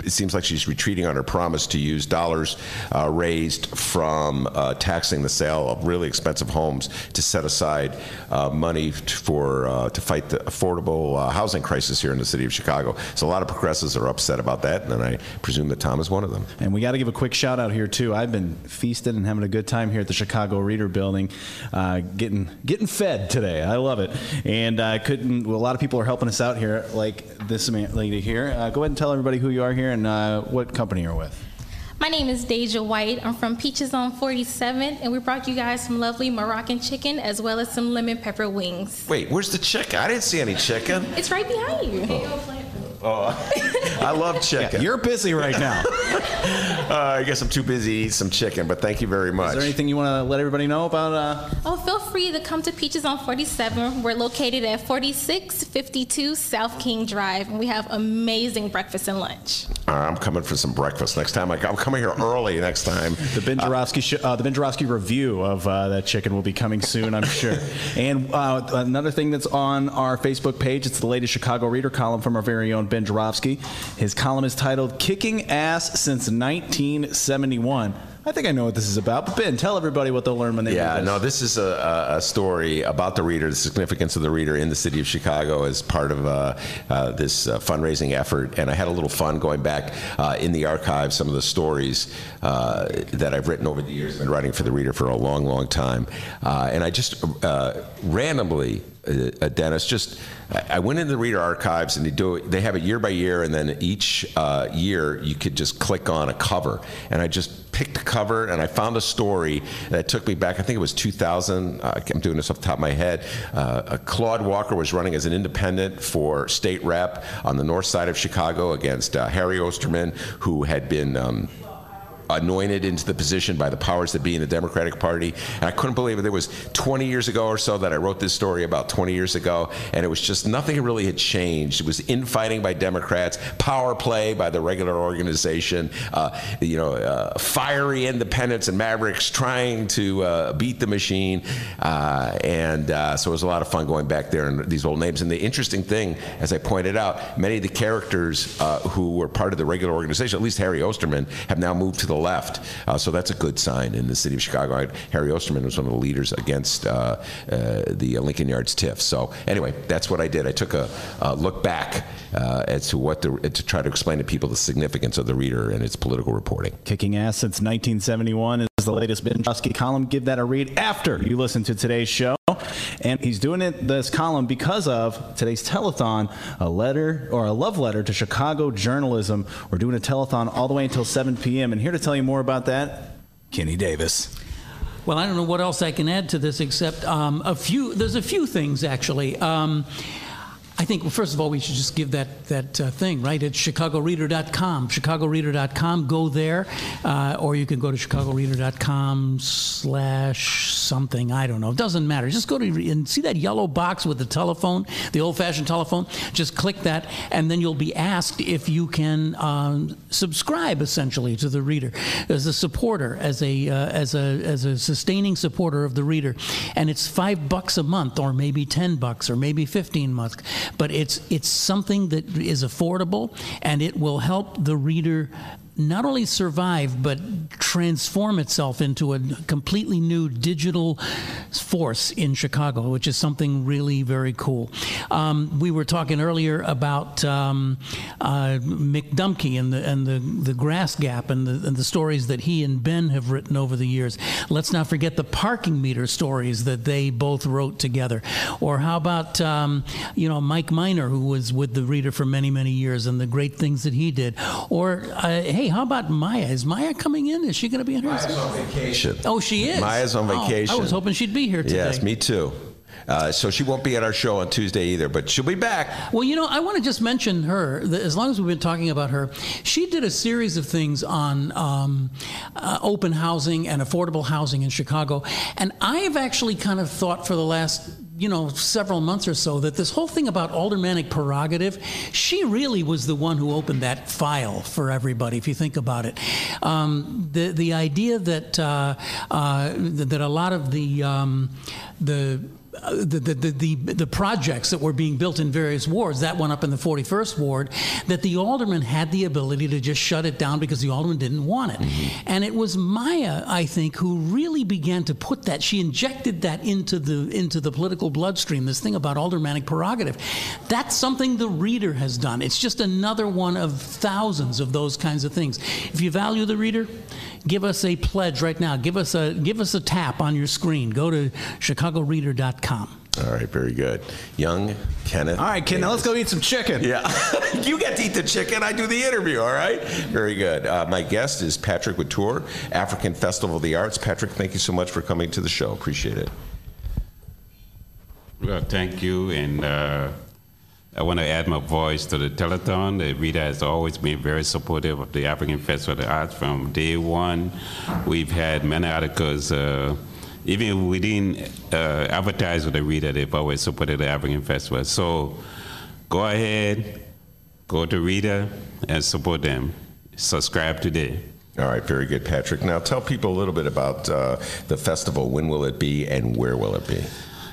It seems like she's retreating on her promise to use dollars uh, raised from uh, taxing the sale of really expensive homes to set aside uh, money for uh, to fight the affordable uh, housing crisis here in the city of Chicago. So a lot of progressives are upset about that, and I presume that Tom is one of them. And we got to give a quick shout out here too. I've been feasting and having a good time here at the Chicago Reader Building, uh, getting getting fed today. I love it, and I couldn't. Well, a lot of people are helping us out here, like this lady here. Go ahead and tell everybody who you are here and uh, what company you're with. My name is Deja White. I'm from Peaches on 47th, and we brought you guys some lovely Moroccan chicken as well as some lemon pepper wings. Wait, where's the chicken? I didn't see any chicken. It's right behind you. Oh, I love chicken. you're busy right now. uh, I guess I'm too busy to eat some chicken, but thank you very much. Is there anything you want to let everybody know about? Uh, Oh, feel free to come to Peaches on 47. We're located at 4652 South King Drive, and we have amazing breakfast and lunch. All right, I'm coming for some breakfast next time. I, I'm coming here early next time. The Ben Joravsky, sh- uh, the Ben Joravsky review of uh, that chicken will be coming soon, I'm sure. and uh, another thing that's on our Facebook page, it's the latest Chicago Reader column from our very own Ben Joravsky. His column is titled "Kicking Ass Since 1971." I think I know what this is about, but Ben, tell everybody what they'll learn when they Yeah, read this. no, this is a, a- story about the reader, the significance of the reader in the city of Chicago as part of uh, uh, this uh, fundraising effort. And I had a little fun going back uh, in the archives, some of the stories uh, that I've written over the years. I've been writing for the reader for a long, long time. Uh, and I just uh, randomly, uh, uh, Dennis, just I I went into the reader archives and they do they have it year by year, and then each uh, year you could just click on a cover. And I just picked a cover and I found a story that took me back. I think it was 2000. Uh, I'm doing this off the top of my head. Uh, Claude Walker was running as an independent for state rep on the north side of Chicago against uh, Harry Osterman, who had been. Um, anointed into the position by the powers that be in the Democratic Party. And I couldn't believe it. It was 20 years ago or so that I wrote this story about 20 years ago, and it was just nothing really had changed. It was infighting by Democrats, power play by the regular organization, uh, you know, uh, fiery independents and mavericks trying to uh, beat the machine. Uh, and uh, so it was a lot of fun going back there and these old names. And the interesting thing, as I pointed out, many of the characters uh, who were part of the regular organization, at least Harry Osterman, have now moved to the left. Uh, so that's a good sign in the city of Chicago. Harry Osterman was one of the leaders against uh, uh, the Lincoln Yards TIF. So anyway, that's what I did. I took a uh, look back uh, as to what the, to try to explain to people the significance of the reader and its political reporting. Kicking ass since 1971 is the latest Ben column. Give that a read after you listen to today's show. And he's doing it this column because of today's telethon, a letter or a love letter to Chicago journalism. We're doing a telethon all the way until 7 p.m. And here to tell you more about that, Kenny Davis. Well, I don't know what else I can add to this except um, a few. There's a few things actually. Um, I think, well, first of all, we should just give that, that uh, thing, right? It's chicagoreader.com. Chicagoreader.com. Go there, uh, or you can go to chicagoreader.com slash something. I don't know. It doesn't matter. Just go to and see that yellow box with the telephone, the old fashioned telephone. Just click that, and then you'll be asked if you can um, subscribe essentially to the reader as a supporter, as a, uh, as, a, as a sustaining supporter of the reader. And it's five bucks a month, or maybe 10 bucks, or maybe 15 bucks but it's it's something that is affordable and it will help the reader not only survive but transform itself into a completely new digital force in Chicago, which is something really very cool. Um, we were talking earlier about um, uh, and the and the, the grass gap and the, and the stories that he and Ben have written over the years. Let's not forget the parking meter stories that they both wrote together. Or how about um, you know Mike Miner, who was with the reader for many many years and the great things that he did. Or uh, hey, how about Maya? Is Maya coming in? Is she going to be in her? Maya's on vacation. Oh, she is. Maya's on vacation. Oh. I was hoping she'd be here today. Yes, me too. Uh, so she won't be at our show on Tuesday either, but she'll be back. Well, you know, I want to just mention her. As long as we've been talking about her, she did a series of things on um, uh, open housing and affordable housing in Chicago. And I've actually kind of thought for the last you know, several months or so, that this whole thing about aldermanic prerogative, she really was the one who opened that file for everybody. If you think about it, um, the the idea that uh, uh, that a lot of the um, the the, the, the, the, projects that were being built in various wards, that one up in the 41st ward, that the alderman had the ability to just shut it down because the alderman didn't want it. Mm-hmm. And it was Maya, I think, who really began to put that, she injected that into the, into the political bloodstream, this thing about aldermanic prerogative. That's something the reader has done. It's just another one of thousands of those kinds of things. If you value the reader, give us a pledge right now. Give us a, give us a tap on your screen. Go to chicagoreader.com. All right, very good. Young Kenneth. All right, kid, now let's go eat some chicken. Yeah. you get to eat the chicken. I do the interview, all right? Very good. Uh, my guest is Patrick Woodtor, African Festival of the Arts. Patrick, thank you so much for coming to the show. Appreciate it. Well, thank you. And uh, I want to add my voice to the telethon. The Rita has always been very supportive of the African Festival of the Arts from day one. We've had many articles. Uh, even we didn't uh, advertise with the Rita, they've always supported the African Festival. So go ahead, go to Rita and support them. Subscribe today. All right, very good, Patrick. Now tell people a little bit about uh, the festival. When will it be and where will it be?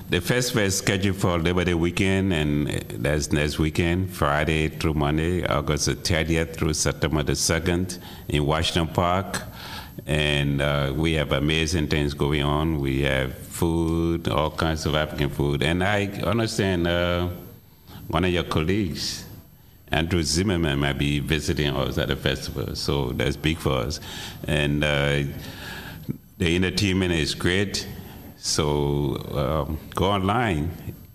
The festival is scheduled for Labor Day weekend, and that's next weekend, Friday through Monday, August the 30th through September the 2nd in Washington Park. And uh, we have amazing things going on. We have food, all kinds of African food. And I understand uh, one of your colleagues, Andrew Zimmerman, might be visiting us at the festival. So that's big for us. And uh, the entertainment is great. So um, go online,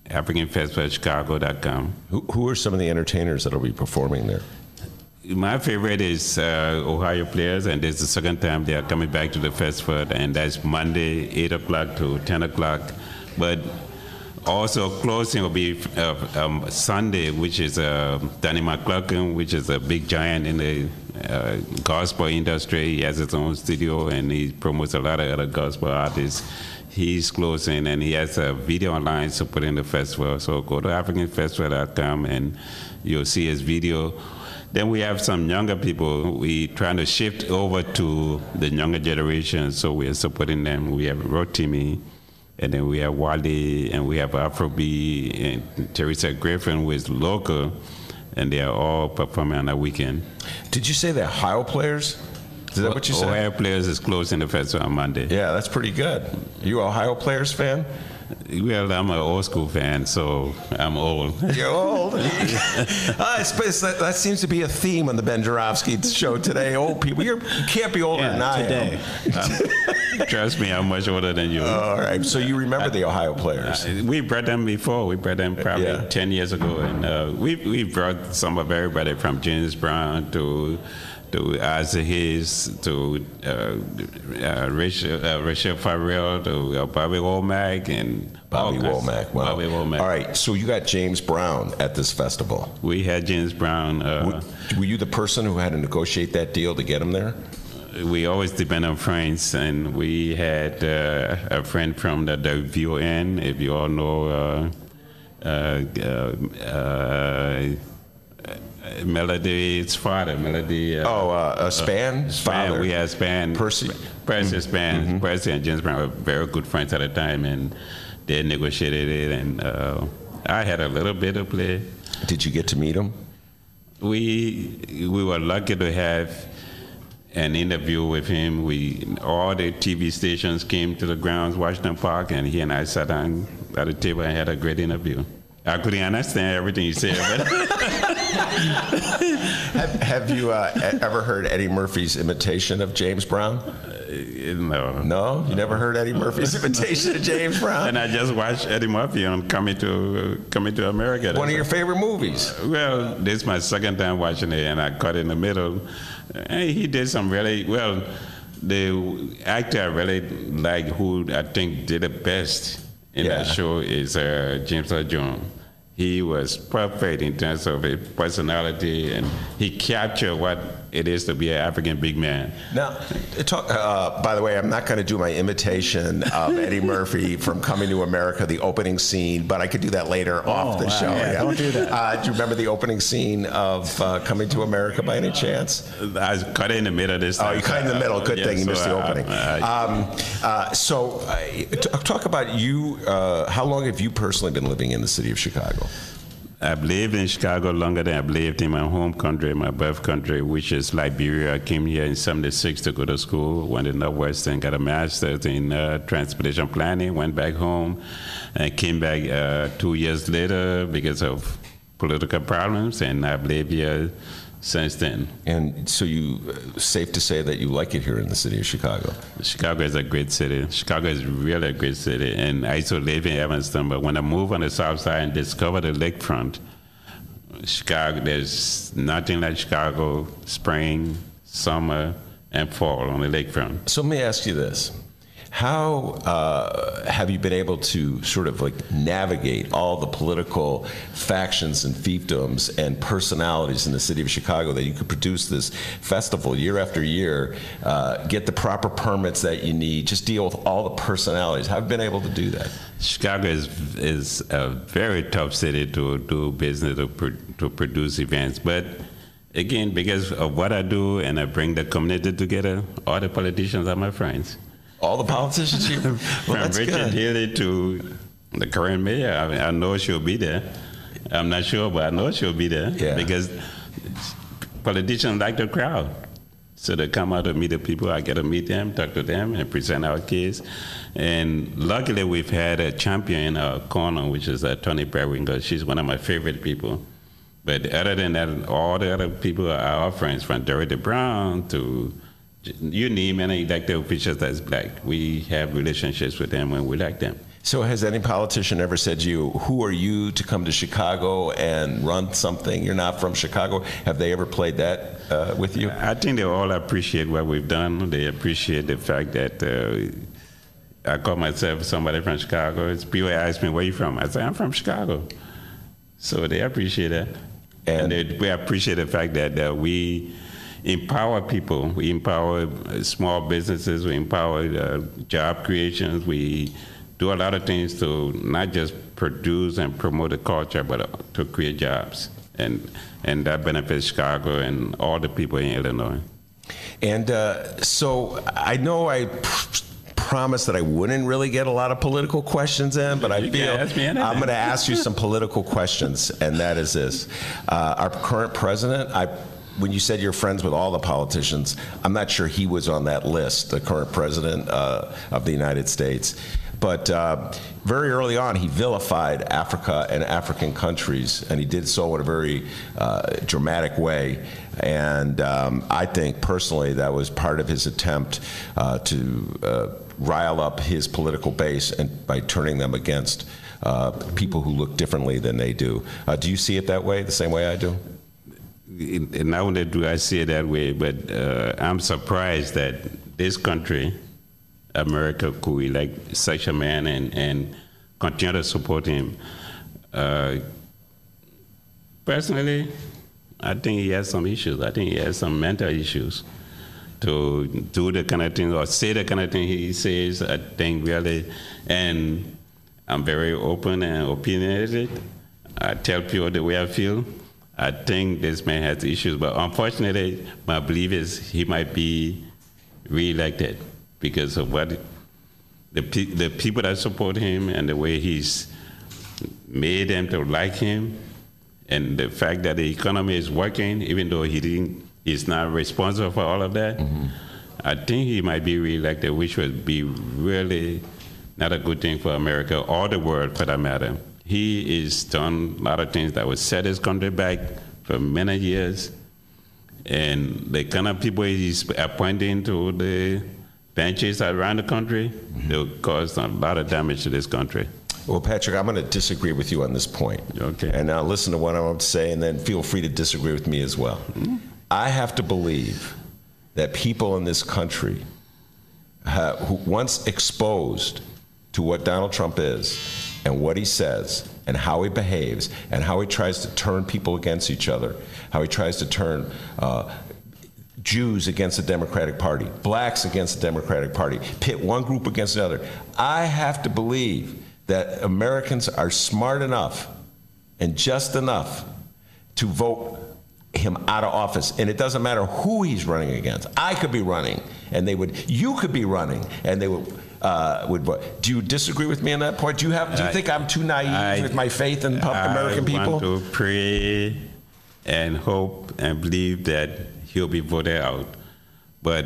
AfricanFestivalChicago.com. Who, who are some of the entertainers that will be performing there? My favorite is uh, Ohio Players, and this is the second time they are coming back to the festival, and that's Monday, 8 o'clock to 10 o'clock. But also closing will be uh, um, Sunday, which is uh, Donnie McClurkin, which is a big giant in the uh, gospel industry. He has his own studio, and he promotes a lot of other gospel artists. He's closing, and he has a video online supporting the festival. So go to AfricanFestival.com, and you'll see his video. Then we have some younger people. We trying to shift over to the younger generation, so we are supporting them. We have Rotimi, and then we have Wally, and we have Afrobeat, and Teresa Griffin, who is local, and they are all performing on the weekend. Did you say they're Ohio players? Is that what you said? Ohio Players is closing the festival on Monday. Yeah, that's pretty good. You Ohio Players fan? Well, I'm an old school fan, so I'm old. You're old. I suppose that, that seems to be a theme on the Ben Joravsky show today. Old people. You're, you can't be older Yeah, than I am. Um, trust me, I'm much older than you. All right. So you remember the Ohio players? Uh, we brought them before. We brought them probably Yeah. 10 years ago. And uh, we, we brought some of everybody from James Brown to to Isaac Hayes, to uh, uh, Rachel, uh, Rachelle Ferrell, to uh, Bobby Womack, and Bobby Womack. Wow. Bobby Womack. All right, so you got James Brown at this festival. We had James Brown. Uh, were you the person who had to negotiate that deal to get him there? we always depend on friends, and we had uh, a friend from the WVON, if you all know uh, uh, uh, uh, Melody's father, Melody. Uh, Oh, uh, uh, Spann? Spann. Father. We had Spann. Percy. Percy Spann. Mm-hmm. Percy and James Brown were very good friends at the time, and they negotiated it, and uh, I had a little bit of play. Did you get to meet him? We we were lucky to have an interview with him. We all the TV stations came to the grounds, Washington Park, and he and I sat down at the table and had a great interview. I couldn't understand everything you said, but have, have you uh, ever heard Eddie Murphy's imitation of James Brown? no. No? You never heard Eddie Murphy's imitation of James Brown? and I just watched Eddie Murphy on Coming to Coming to America. One of your favorite movies? Well, this is my second time watching it, and I caught in the middle. And he did some really well. The actor I really like, who I think did the best in Yeah. that show, is uh, James Earl Jones. He was perfect in terms of his personality, and he captured what it is to be an African big man. Now, talk, uh, by the way, I'm not going to do my imitation of Eddie Murphy from Coming to America, the opening scene, but I could do that later off the wow, show. yeah, don't do that. Uh, do you remember the opening scene of uh, Coming to America by any chance? I cut in the middle this Oh, you cut in the middle. Good Yeah, thing you so missed the opening. Um, uh, so, uh, t- talk about you. Uh, how long have you personally been living in the city of Chicago? I've lived in Chicago longer than I've lived in my home country, my birth country, which is Liberia. I came here in 76 to go to school, went to Northwestern, got a master's in uh, transportation planning, went back home, and came back uh, two years later because of political problems, and I've lived here since then. And so, you uh, safe to say that you like it here in the city of Chicago? Chicago is a great city. Chicago is really a great city. And I used to live in Evanston, but when I moved on the south side and discovered the lakefront, Chicago, there's nothing like Chicago spring, summer, and fall on the lakefront. So let me ask you this. How uh, have you been able to sort of like navigate all the political factions and fiefdoms and personalities in the city of Chicago that you could produce this festival year after year, uh, get the proper permits that you need, just deal with all the personalities? How have you been able to do that? Chicago is is a very tough city to do business to, to produce events, but again, because of what I do and I bring the community together, all the politicians are my friends. All the politicians, you, well, from Richard good. Daley to the current mayor. I, mean, I know she'll be there. I'm not sure, but I know she'll be there Yeah. because politicians like the crowd. So they come out to meet the people. I get to meet them, talk to them, and present our case. And luckily, we've had a champion in our corner, which is uh, Toni Preckwinkle. She's one of my favorite people. But other than that, all the other people are our friends, from Dorothy Brown to you name any elected officials that's black. We have relationships with them and we like them. So, has any politician ever said to you, Who are you to come to Chicago and run something? You're not from Chicago. Have they ever played that uh, with you? I think they all appreciate what we've done. They appreciate the fact that uh, I call myself somebody from Chicago. It's people ask me, Where you from? I say, I'm from Chicago. So they appreciate that. And, they, we appreciate the fact that uh, we empower people. We empower uh, small businesses. We empower uh, job creations. We do a lot of things to not just produce and promote the culture, but uh, to create jobs. And, and that benefits Chicago and all the people in Illinois. And uh, so I know I pr- promised that I wouldn't really get a lot of political questions in, but I feel ask me anything. I'm going to ask you some political questions, and that is this: uh, Our current president, I. When you said you're friends with all the politicians, I'm not sure he was on that list, the current president uh, of the United States. But uh, very early on, he vilified Africa and African countries, and he did so in a very uh, dramatic way. And um, I think personally that was part of his attempt uh, to uh, rile up his political base and by turning them against uh, people who look differently than they do. Do you see it that way, the same way I do? And not only do I see it that way, but uh, I'm surprised that this country, America, could elect such a man and, and continue to support him. Uh, personally, I think he has some issues. I think he has some mental issues to do the kind of thing or say the kind of thing he says. I think really, and I'm very open and opinionated. I tell people the way I feel. I think this man has issues, but unfortunately, my belief is he might be reelected because of what the the people that support him and the way he's made them to like him, and the fact that the economy is working, even though he didn't, he's not responsible for all of that. Mm-hmm. I think he might be reelected, which would be really not a good thing for America or the world, for that matter. He is done a lot of things that would set his country back for many years, and the kind of people he's appointing to the benches around the country, mm-hmm. they'll cause a lot of damage to this country. Well, Patrick, I'm going to disagree with you on this point. Okay. And now listen to what I'm to say, and then feel free to disagree with me as well. Mm-hmm. I have to believe that people in this country, have, who once exposed to what Donald Trump is and what he says and how he behaves and how he tries to turn people against each other, how he tries to turn uh, Jews against the Democratic Party, blacks against the Democratic Party, pit one group against another. I have to believe that Americans are smart enough and just enough to vote him out of office. And it doesn't matter who he's running against. I could be running, and they would. You could be running, and they would. Uh, would vote. Do you disagree with me on that point? Do you have? Do you I, think I'm too naive I, with my faith in public American people? I want to pray and hope and believe that he'll be voted out. But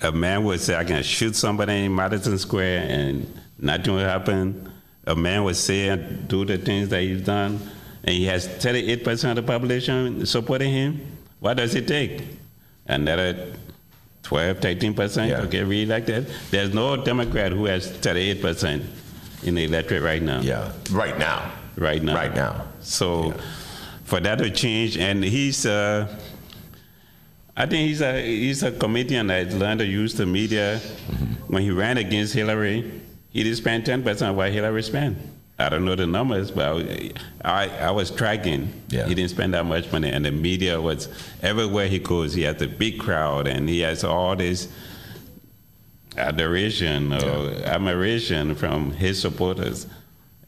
a man would say, "I can shoot somebody in Madison Square and nothing will happen." A man would say and do the things that he's done and he has 38% of the population supporting him, what does it take? Another 12, 13% yeah. to get reelected? There's no Democrat who has 38% in the electorate right now. Yeah, right now. Right now. Right now. So yeah. for that to change, and he's, uh, I think he's a he's a comedian that learned to use the media. Mm-hmm. When he ran against Hillary, he didn't spend 10% of what Hillary spent. I don't know the numbers, but I, I was tracking. Yeah. He didn't spend that much money, and the media was everywhere he goes. He has a big crowd, and he has all this adoration or yeah. admiration from his supporters,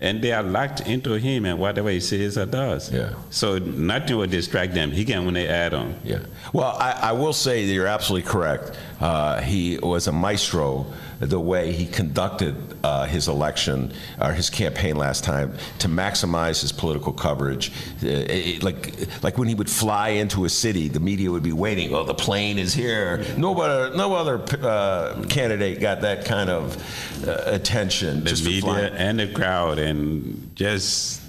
and they are locked into him and whatever he says or does. Yeah. So nothing will distract them. He can when they add on. Yeah. Well, I, I will say that you're absolutely correct. Uh, he was a maestro the way he conducted uh, his election or his campaign last time to maximize his political coverage. Uh, it, like, like when he would fly into a city, the media would be waiting. Oh, the plane is here. No other, no other uh, candidate got that kind of uh, attention. The media and the crowd, and just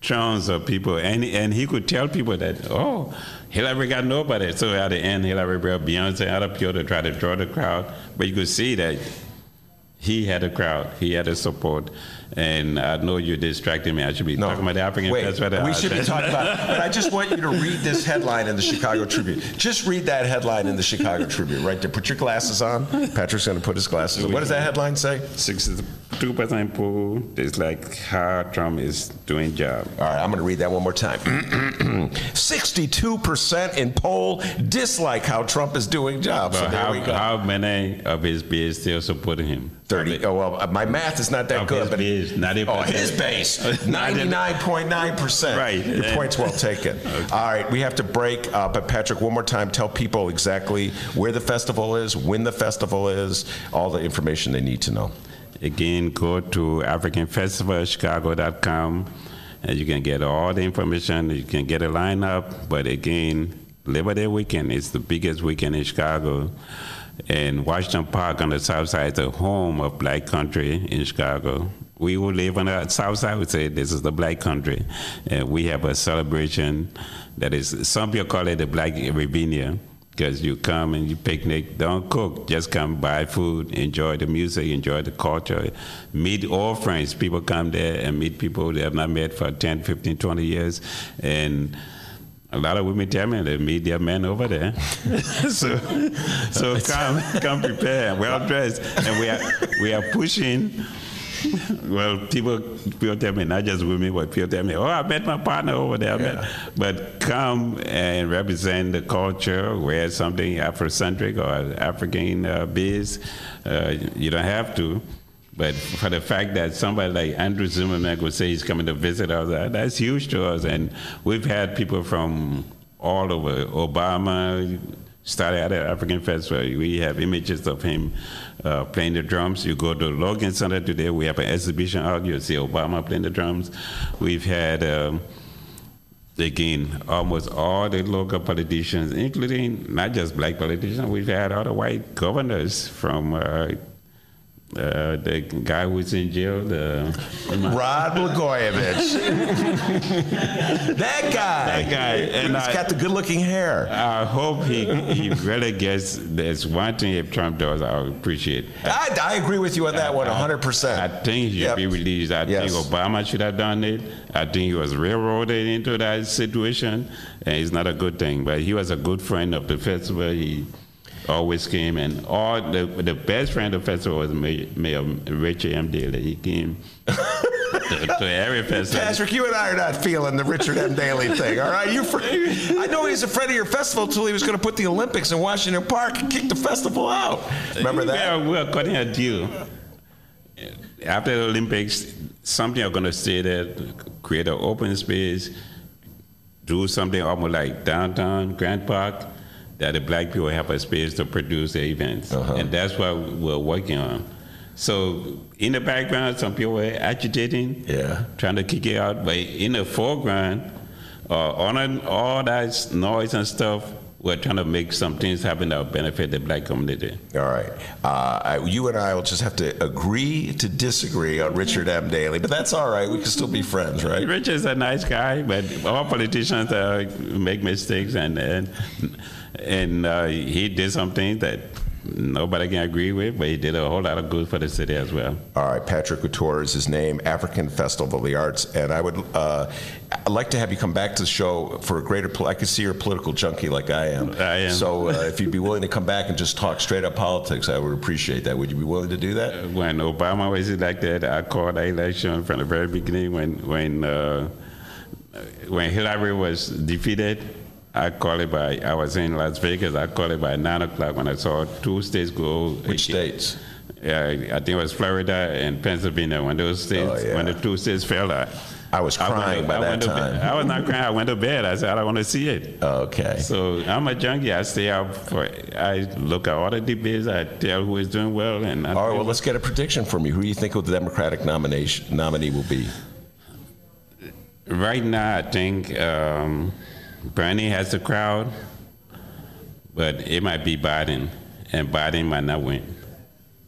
tons of people, and and he could tell people that oh. Hillary got nobody. So at the end, Hillary brought Beyonce out of Pure to try to draw the crowd. But you could see that he had a crowd, he had a support, and I know you're distracting me. I should be no. talking about the African Wait, We should be talking about. But I just want you to read this headline in the Chicago Tribune. Just read that headline in the Chicago Tribune, right there. Put your glasses on. Patrick's going to put his glasses on. What does that headline say? Sixty-two percent poll is like how Trump is doing job. All right, I'm going to read that one more time. Sixty-two percent in poll dislike how Trump is doing job. But so there how, we go. How many of his peers still supporting him? 30. Oh, well, my math is not that of good. but base, not oh, his base. 99.9%. right. Your point's well taken. okay. All right, we have to break. Uh, but, Patrick, one more time, tell people exactly where the festival is, when the festival is, all the information they need to know. Again, go to AfricanFestivalChicago.com and you can get all the information. You can get a lineup. But again, Labor Day weekend is the biggest weekend in Chicago. And Washington Park on the south side is the home of black country in Chicago. We who live on the south side We say this is the black country. And we have a celebration that is, some people call it the Black Riviera because you come and you picnic, don't cook, just come buy food, enjoy the music, enjoy the culture, meet old friends. People come there and meet people they have not met for 10, 15, 20 years. And a lot of women tell me they meet their men over there. so, so come, come prepared, well dressed, and we are we are pushing. Well, people people tell me not just women, but people tell me, "Oh, I met my partner over there." Yeah. But come and represent the culture, wear something Afrocentric or African uh, biz. Uh, you don't have to. But for the fact that somebody like Andrew Zimmerman would say he's coming to visit us, that's huge to us. And we've had people from all over. Obama started at the African Festival. We have images of him uh, playing the drums. You go to Logan Center today, we have an exhibition out. You'll see Obama playing the drums. We've had. Um, again, almost all the local politicians, including not just black politicians, we've had other white governors from uh, uh, the guy who's in jail, the Rod Blagojevich. that guy. That guy. And he's I, got the good-looking hair. I hope he, he really gets. There's one thing if Trump does, I appreciate. I, I agree with you on that I, one, 100. percent I think he should yep. be released. I yes. think Obama should have done it. I think he was railroaded into that situation, and it's not a good thing. But he was a good friend of the festival. He always came, and all the the best friend of the festival was Mayor, Mayor Richard M. Daley. He came to, to, every festival. Patrick, you and I are not feeling the Richard M. Daley thing, all right? You, fr- I know he's a friend of your festival until he was going to put the Olympics in Washington Park and kick the festival out. Remember that? Yeah, we are cutting a deal. After the Olympics, something are going to stay there, create an open space, do something almost like downtown Grant Park that the black people have a space to produce the events. Uh-huh. And that's what we're working on. So in the background, some people were agitating, yeah. trying to kick it out. But in the foreground, uh, on all that noise and stuff, we're trying to make some things happen that will benefit the black community. All right. Uh, you and I will just have to agree to disagree on Richard M. Daley, but that's all right. We can still be friends, right? Richard's a nice guy, but all politicians uh, make mistakes, and, and and uh, he did something that nobody can agree with, but he did a whole lot of good for the city as well. All right, Patrick Woodtor is his name, African Festival of the Arts, and I would uh, I'd like to have you come back to the show for a greater. Pol- I can see you're a political junkie like I am. I am. So uh, if you'd be willing to come back and just talk straight up politics, I would appreciate that. Would you be willing to do that? When Obama was elected, I called the election from the very beginning. When when uh, when Hillary was defeated I call it by, I was in Las Vegas, I call it by 9 o'clock when I saw two states go. Which states? Yeah, I think it was Florida and Pennsylvania. When those states, oh, yeah. when the two states fell out. I was crying I by that time. I was not crying. I went to bed. I said, I don't want to see it. Okay. So I'm a junkie. I stay out for. I look at all the debates. I tell who is doing well. And I all right. Well, let's get a prediction from you. Who do you think the Democratic nomination nominee will be? Right now, I think. Um, Bernie has the crowd, but it might be Biden, and Biden might not win.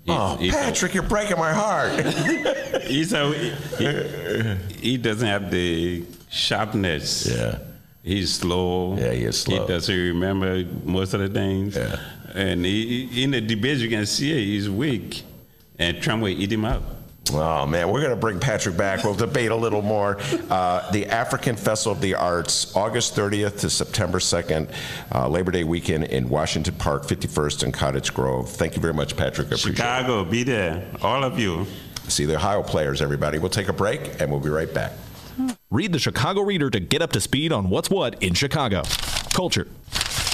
He's, oh, he's Patrick, you're breaking my heart. he's a, he, he, doesn't have the sharpness. Yeah. He's slow. Yeah, he is slow. He doesn't remember most of the things. Yeah. And he, in the debates, you can see it, he's weak. And Trump will eat him up. Oh man, we're going to bring Patrick back. We'll debate a little more. Uh, the African Festival of the Arts, August 30th to September 2nd, uh, Labor Day weekend in Washington Park, 51st and Cottage Grove. Thank you very much, Patrick. I Chicago, it. Chicago, be there, all of you. See the Ohio players, everybody. We'll take a break and we'll be right back. Read the Chicago Reader to get up to speed on what's what in Chicago. Culture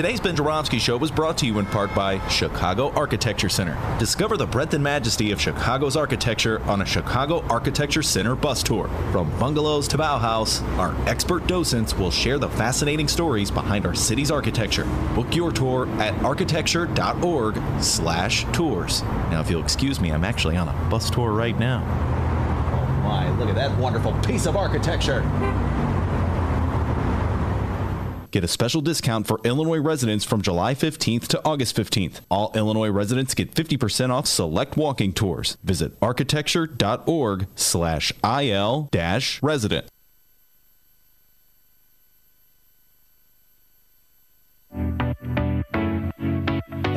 Today's Ben Joravsky Show was brought to you in part by Chicago Architecture Center. Discover the breadth and majesty of Chicago's architecture on a Chicago Architecture Center bus tour. From bungalows to Bauhaus, our expert docents will share the fascinating stories behind our city's architecture. Book your tour at architecture.org slash tours. Now, if you'll excuse me, I'm actually on a bus tour right now. Oh my, look at that wonderful piece of architecture. Get a special discount for Illinois residents from July 15th to August 15th. All Illinois residents get 50% off select walking tours. Visit architecture.org slash IL dash resident.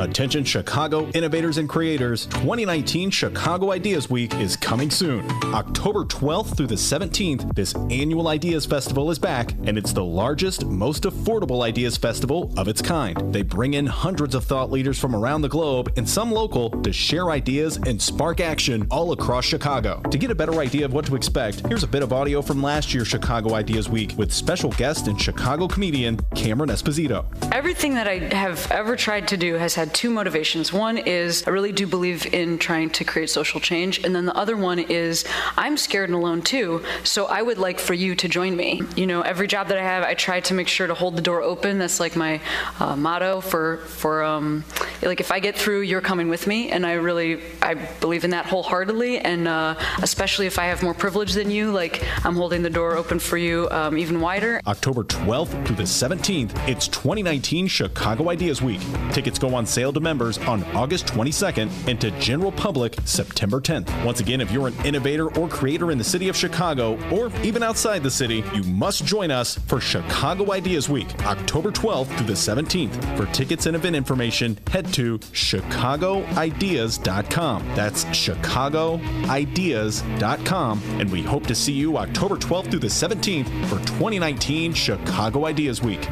Attention Chicago innovators and creators, 2019 Chicago Ideas Week is coming soon. October 12th through the 17th, this annual Ideas Festival is back, and it's the largest, most affordable Ideas Festival of its kind. They bring in hundreds of thought leaders from around the globe and some local to share ideas and spark action all across Chicago. To get a better idea of what to expect, here's a bit of audio from last year's Chicago Ideas Week with special guest and Chicago comedian Cameron Esposito. Everything that I have ever tried to do has had two motivations. One is I really do believe in trying to create social change, and then the other one is I'm scared and alone too, so I would like for you to join me. You know, every job that I have, I try to make sure to hold the door open. That's like my uh, motto for for um, like if I get through, you're coming with me, and I really I believe in that wholeheartedly, and uh, especially if I have more privilege than you, like I'm holding the door open for you um, even wider. October 12th through the 17th, it's 2019 Chicago Ideas Week. Tickets go on sale to members on August 22nd and to general public September 10th. Once again, if you're an innovator or creator in the city of Chicago or even outside the city, you must join us for Chicago Ideas Week, October 12th through the 17th. For tickets and event information, head to chicagoideas.com. That's chicagoideas.com and we hope to see you October 12th through the 17th for 2019 Chicago Ideas Week.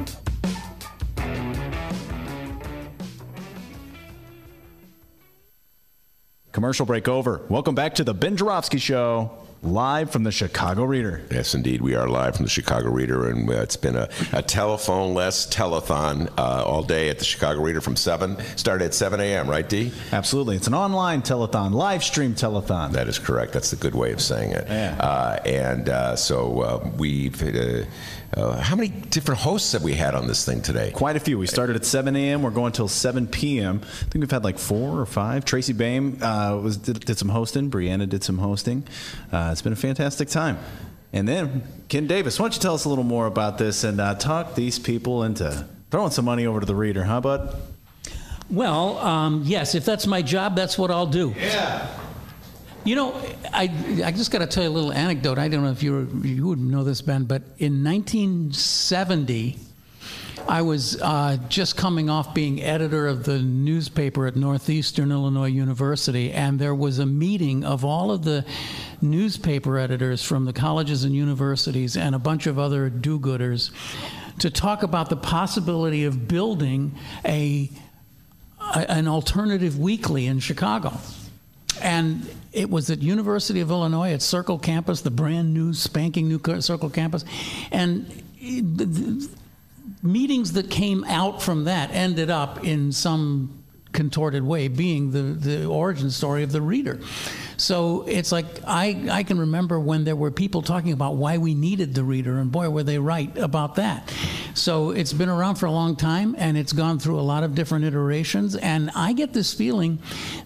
Commercial break over. Welcome back to the Ben Joravsky Show, live from the Chicago Reader. Yes, indeed. We are live from the Chicago Reader, and uh, it's been a, a telephone less telethon uh, all day at the Chicago Reader from 7. Started at 7 a.m., right, D? Absolutely. It's an online telethon, live stream telethon. That is correct. That's the good way of saying it. Yeah. Uh, and uh, so uh, we've. Uh, how many different hosts have we had on this thing today? Quite a few. We started at 7 a.m. We're going till 7 p.m. I think we've had like four or five. Tracy Baim uh, was did, did, some hosting. Brianna did some hosting. Uh, it's been a fantastic time. And then Ken Davis, why don't you tell us a little more about this and uh, talk these people into throwing some money over to the reader, huh, bud? Well, um, yes. If that's my job, that's what I'll do. Yeah. You know, I, I just got to tell you a little anecdote. I don't know if you were, you would know this, Ben, but in 1970, I was uh, just coming off being editor of the newspaper at Northeastern Illinois University, and there was a meeting of all of the newspaper editors from the colleges and universities and a bunch of other do-gooders to talk about the possibility of building a, a an alternative weekly in Chicago. And it was at University of Illinois at Circle Campus, the brand new, spanking new Circle Campus, and meetings that came out from that ended up in some contorted way being the, the origin story of the reader. So it's like I, I can remember when there were people talking about why we needed the reader, and boy, were they right about that. So it's been around for a long time, and it's gone through a lot of different iterations. And I get this feeling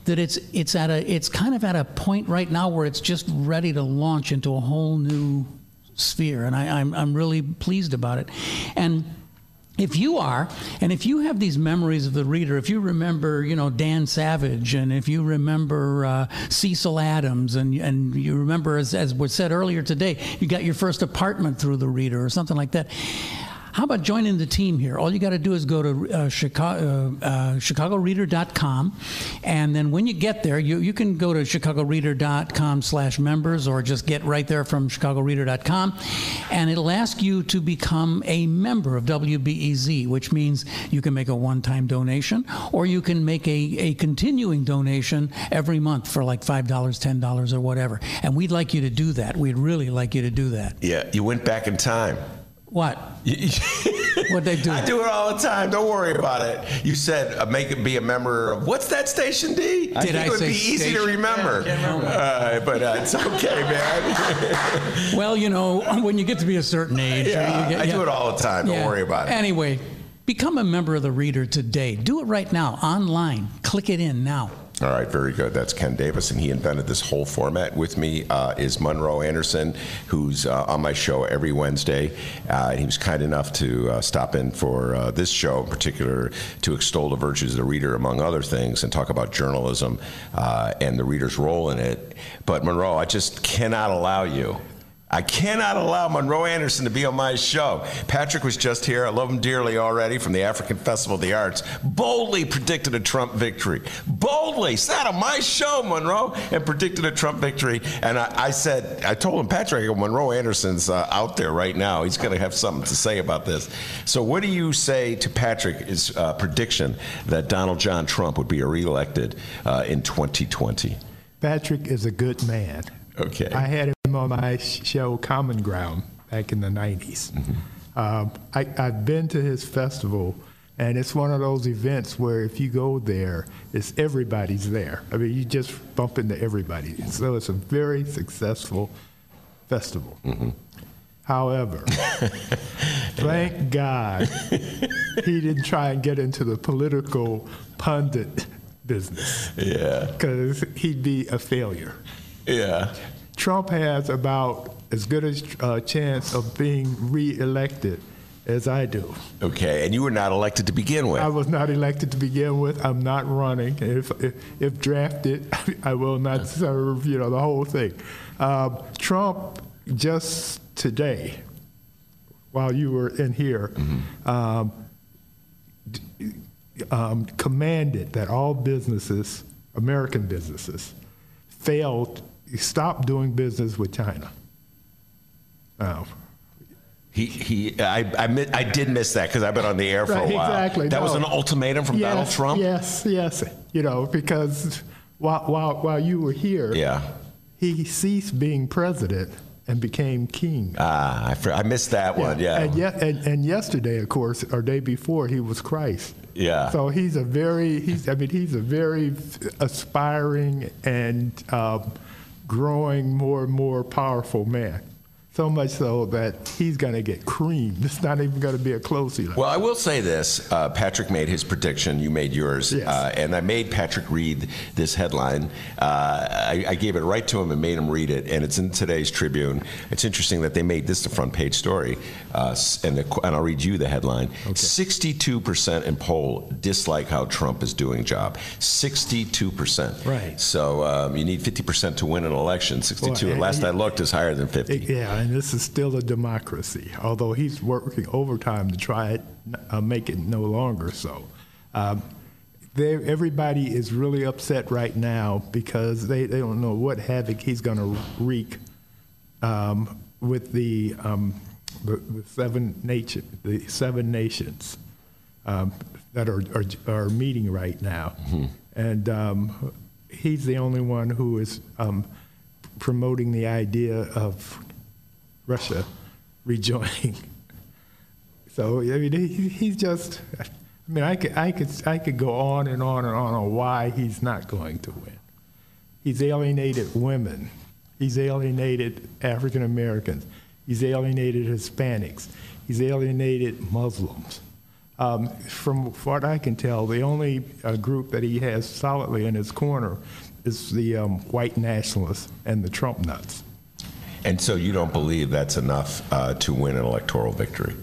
that it's it's at a it's kind of at a point right now where it's just ready to launch into a whole new sphere, and I, I'm I'm really pleased about it. And if you are, and if you have these memories of the reader, if you remember, you know, Dan Savage, and if you remember uh, Cecil Adams, and and you remember, as, as was said earlier today, you got your first apartment through the reader or something like that. How about joining the team here? All you got to do is go to uh, Chicago, uh, uh, chicagoreader.com, and then when you get there, you, you can go to chicagoreader.com slash members or just get right there from chicagoreader.com, and it'll ask you to become a member of WBEZ, which means you can make a one-time donation or you can make a, a continuing donation every month for like $5, $10 or whatever. And we'd like you to do that. We'd really like you to do that. Yeah, you went back in time. What? what they do? I do it all the time. Don't worry about it. You said uh, make it be a member of what's that station D? Did I think I it would be easy to remember. Yeah, remember. Uh, but uh, it's okay, man. Well, you know, when you get to be a certain age, Yeah, you get, I do it all the time. Don't worry about it. Anyway, become a member of the Reader today. Do it right now, online. Click it in now. All right, very good. That's Ken Davis, and he invented this whole format. With me uh, is Monroe Anderson, who's uh, on my show every Wednesday. Uh, and he was kind enough to uh, stop in for uh, this show in particular to extol the virtues of the reader, among other things, and talk about journalism uh, and the reader's role in it. But Monroe, I just cannot allow you. I cannot allow Monroe Anderson to be on my show. Patrick was just here. I love him dearly already from the African Festival of the Arts. Boldly predicted a Trump victory. Boldly sat on my show, Monroe, and predicted a Trump victory. And I, I said, I told him, Patrick, Monroe Anderson's uh, out there right now. He's going to have something to say about this. So, what do you say to Patrick's uh, prediction that Donald John Trump would be reelected uh, in 2020? Patrick is a good man. Okay. I had on my show Common Ground back in the 90s. Um, I, I've been to his festival, and it's one of those events where if you go there, it's everybody's there. I mean, you just bump into everybody. So it's a very successful festival. However, thank God he didn't try and get into the political pundit business. Yeah. Because he'd be a failure. Yeah. Trump has about as good a uh, chance of being reelected as I do. Okay, and you were not elected to begin with. I was not elected to begin with. I'm not running. If if, if drafted, I will not serve. You know the whole thing. Um, Trump just today, while you were in here, um, um, commanded that all businesses, American businesses, failed, stop doing business with China. Now, He, he, I, I, I did miss that because I've been on the air for Right, a while. exactly, That was an ultimatum from yes, Donald Trump. Yes, yes. You know, because while while while you were here, Yeah. he ceased being president and became king. Ah, I, I missed that one. Yeah. And, yet, and, and yesterday, of course, or day before, he was Christ. Yeah. So he's a very, he's, I mean, he's a very aspiring and um, growing more and more powerful man. So much so that he's going to get creamed. It's not even going to be a close election. Well, I will say this. Uh, Patrick made his prediction. You made yours. Yes. Uh, and I made Patrick read this headline. Uh, I, I gave it right to him and made him read it. And it's in today's Tribune. It's interesting that they made this the front page story. Uh, and, the, and I'll read you the headline 62% in poll dislike how Trump is doing job. 62%. Right. So um, you need 50% to win an election. 62, Well, last I looked, is higher than 50. Yeah, and this is still a democracy, although he's working overtime to try it, uh, make it no longer so. Um, everybody is really upset right now because they, they don't know what havoc he's going to wreak um, with the, um, the, the seven nation, the seven nations um, that are, are are meeting right now, and um, he's the only one who is um, promoting the idea of Russia rejoining. So I mean, he, he's just. I mean, I could, I could, I could go on and on and on on why he's not going to win. He's alienated women. He's alienated African Americans. He's alienated Hispanics. He's alienated Muslims. Um, from what I can tell, the only uh, group that he has solidly in his corner is the um, white nationalists and the Trump nuts. And so you don't believe that's enough uh, to win an electoral victory?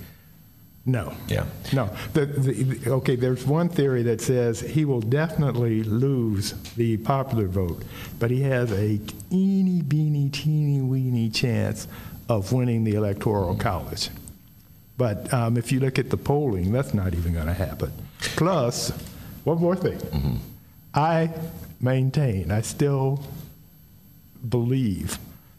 No. Yeah. No. The, the, okay, there's one theory that says he will definitely lose the popular vote, but he has a teeny, beeny, teeny, weeny chance of winning the Electoral College. But um, if you look at the polling, that's not even going to happen. Plus, one more thing. I maintain, I still believe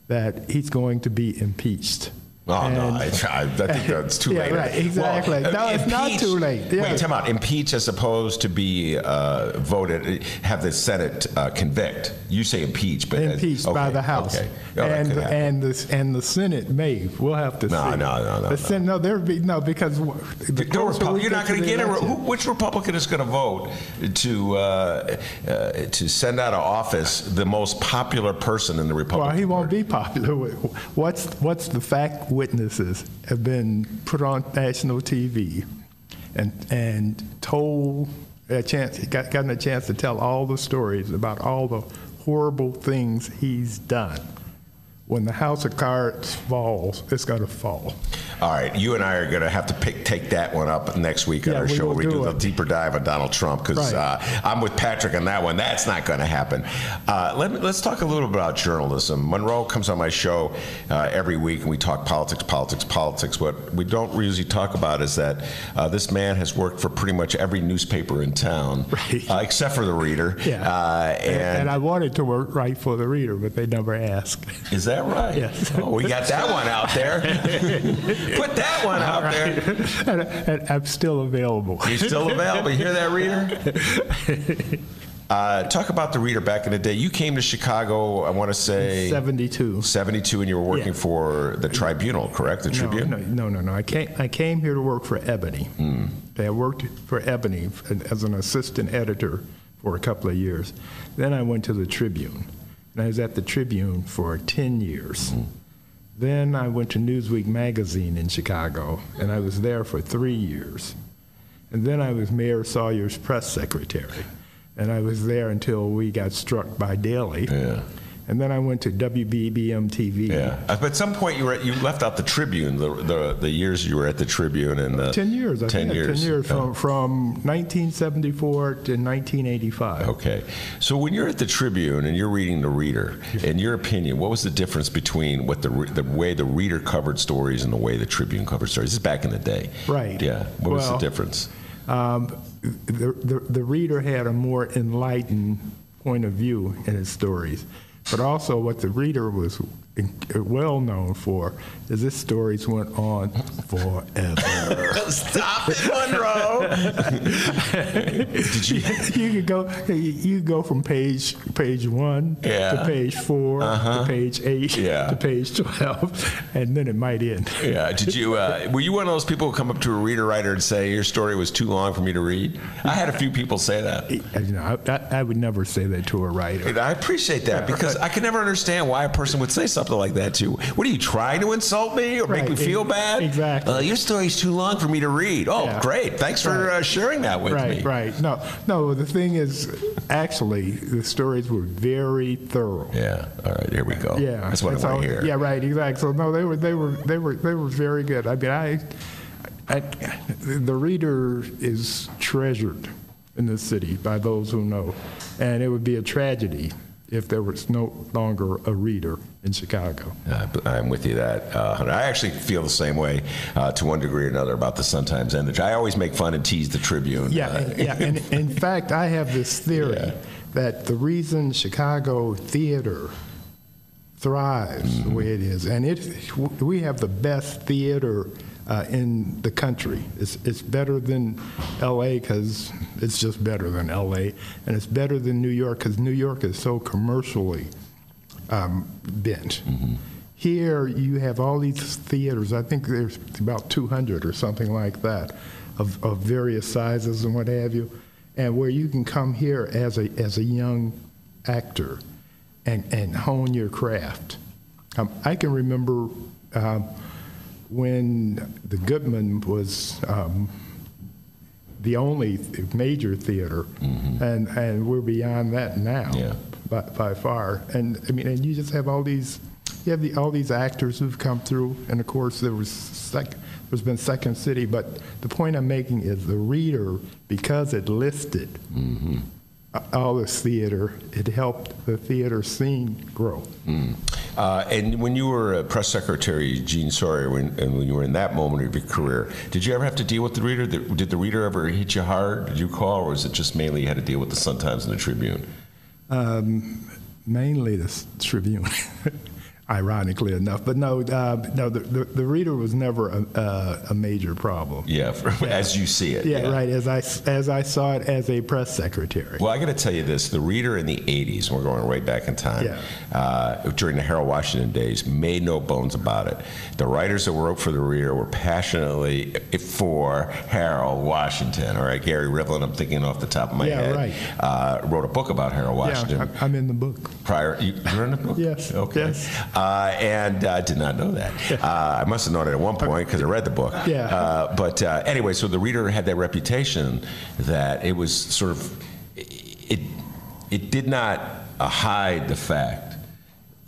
that he's going to be impeached Oh no, I, I, I think that's too Yeah, late. right, exactly. No, it's not too late. Yeah. Wait, time out. Impeach as opposed to be uh, voted, have the Senate uh, convict. You say impeach, but impeached by okay, the House. Okay, Oh, and and the and the Senate may. We'll have to No, see. no, no, no, The Sen- no, there be no because the No closer you're not going to get a. Who, which Republican is going to vote to uh, uh, to send out of office the most popular person in the Republican? Well, he won't be popular. What's what's the fact witnesses have been put on national TV, and and told a chance got gotten a chance to tell all the stories about all the horrible things he's done. When the house of cards falls, it's going to fall. All right, you and I are going to have to pick, take that one up next week on Yeah, our we show. We do do it. deeper dive on Donald Trump because Right. uh, I'm with Patrick on that one. That's not going to happen. Uh, let let's talk a little bit about journalism. Monroe comes on my show uh, every week, and we talk politics, politics, politics. What we don't usually talk about is that uh, this man has worked for pretty much every newspaper in town, uh, except for the Reader. Yeah. Uh, And, and, and I wanted to work right for the reader, but they never asked. is that right? Yes. Oh, we got that one out there. Put that one out there. and, and I'm still available. You're still available. You hear that, reader? Uh, talk about the reader back in the day. You came to Chicago, I want to say 72. 72, and you were working Yeah. for the Tribunal, correct? The Tribune? No, no, no, no. I came, I came here to work for Ebony. Hmm. I worked for Ebony as an assistant editor for a couple of years. Then I went to the Tribune, and I was at the Tribune for 10 years. Hmm. Then I went to Newsweek magazine in Chicago, and I was there for three years. And then I was Mayor Sawyer's press secretary, and I was there until we got struck by Daley. Yeah. And then I went to WBBM TV. Yeah. But at some point, you were at, you left out the Tribune, the, the, the years you were at the Tribune. and the, 10 years. I 10 years. 10 years from, from 1974 to 1985. Okay. So when you're at the Tribune and you're reading the Reader, in your opinion, what was the difference between what the the way the Reader covered stories and the way the Tribune covered stories? This is back in the day. Right. Yeah. What was the difference? Um, the, the, the reader had a more enlightened point of view in his stories. But also, what the reader was well known for is his stories went on forever. Stop it, Monroe. Did you? You could go. You could go from page page one Yeah. to page 4 Uh-huh. to page eight Yeah. to page twelve, and then it might end. Yeah. Did you? Uh, were you one of those people who come up to a reader writer and say your story was too long for me to read? I had a few people say that. You know, I, I would never say that to a writer. And I appreciate that because I can never understand why a person would say something like that too. What are you trying to insult me or make me feel bad? exactly. Uh, your story's too long for me to read. Oh, Yeah. great! Thanks for Right. uh, sharing that with right, me. Right, Right. No, no. The thing is, actually, the stories were very thorough. Yeah. All right. Here we go. Yeah, That's what I and want to hear. Yeah, right, exactly. So no, they were, they were, they were, they were very good. I mean, I, I, the reader is treasured in this city by those who know, and it would be a tragedy if there was no longer a reader in Chicago. Uh, I'm with you that. Uh, I actually feel the same way uh, to one degree or another about the Sun Times and the. I always make fun and tease the Tribune. Yeah, Uh, yeah. And in fact, I have this theory that the reason Chicago theater thrives the way it is, and it we have the best theater uh, in the country. It's it's better than L.A. because it's just better than L.A. and it's better than New York because New York is so commercially um, bent. Here you have all these theaters. I think there's about 200 or something like that, of, of various sizes and what have you, and where you can come here as a as a young actor, and and hone your craft. Um, I can remember um, when the Goodman was. Um, the only th- major theater, and and we're beyond that now by, by far. And I mean, and you just have all these, you have the, all these actors who've come through, and of course there was sec, there's been Second City. But the point I'm making is the reader, because it listed uh, all this theater, it helped the theater scene grow. Mm. Uh, and when you were a press secretary, Gene Sawyer, when, and when you were in that moment of your career, did you ever have to deal with the reader? Did did the reader ever hit you hard? Did you call, or was it just mainly you had to deal with the Sun Times and the Tribune? Um, mainly the Tribune. ironically enough. But no, uh, no, the, the, the, reader was never a, uh, a major problem. Yeah, as you see it. Yeah, yeah, right. As I as I saw it as a press secretary. Well, I got to tell you this: the reader in the '80s, we're going way back in time, yeah. uh, during the Harold Washington days, made no bones about it. The writers that wrote for the reader were passionately for Harold Washington. All right, Gary Rivlin, I'm thinking off the top of my yeah, head, right. Uh, wrote a book about Harold Washington. Yeah, I'm in the book. Prior, you, you're in the book. yes. Okay. Yes. Uh, and I did not know that. Uh, I must have known it at one point because I read the book. Yeah. Uh, but uh, anyway, so the reader had that reputation that it was sort of it. It did not uh, hide the fact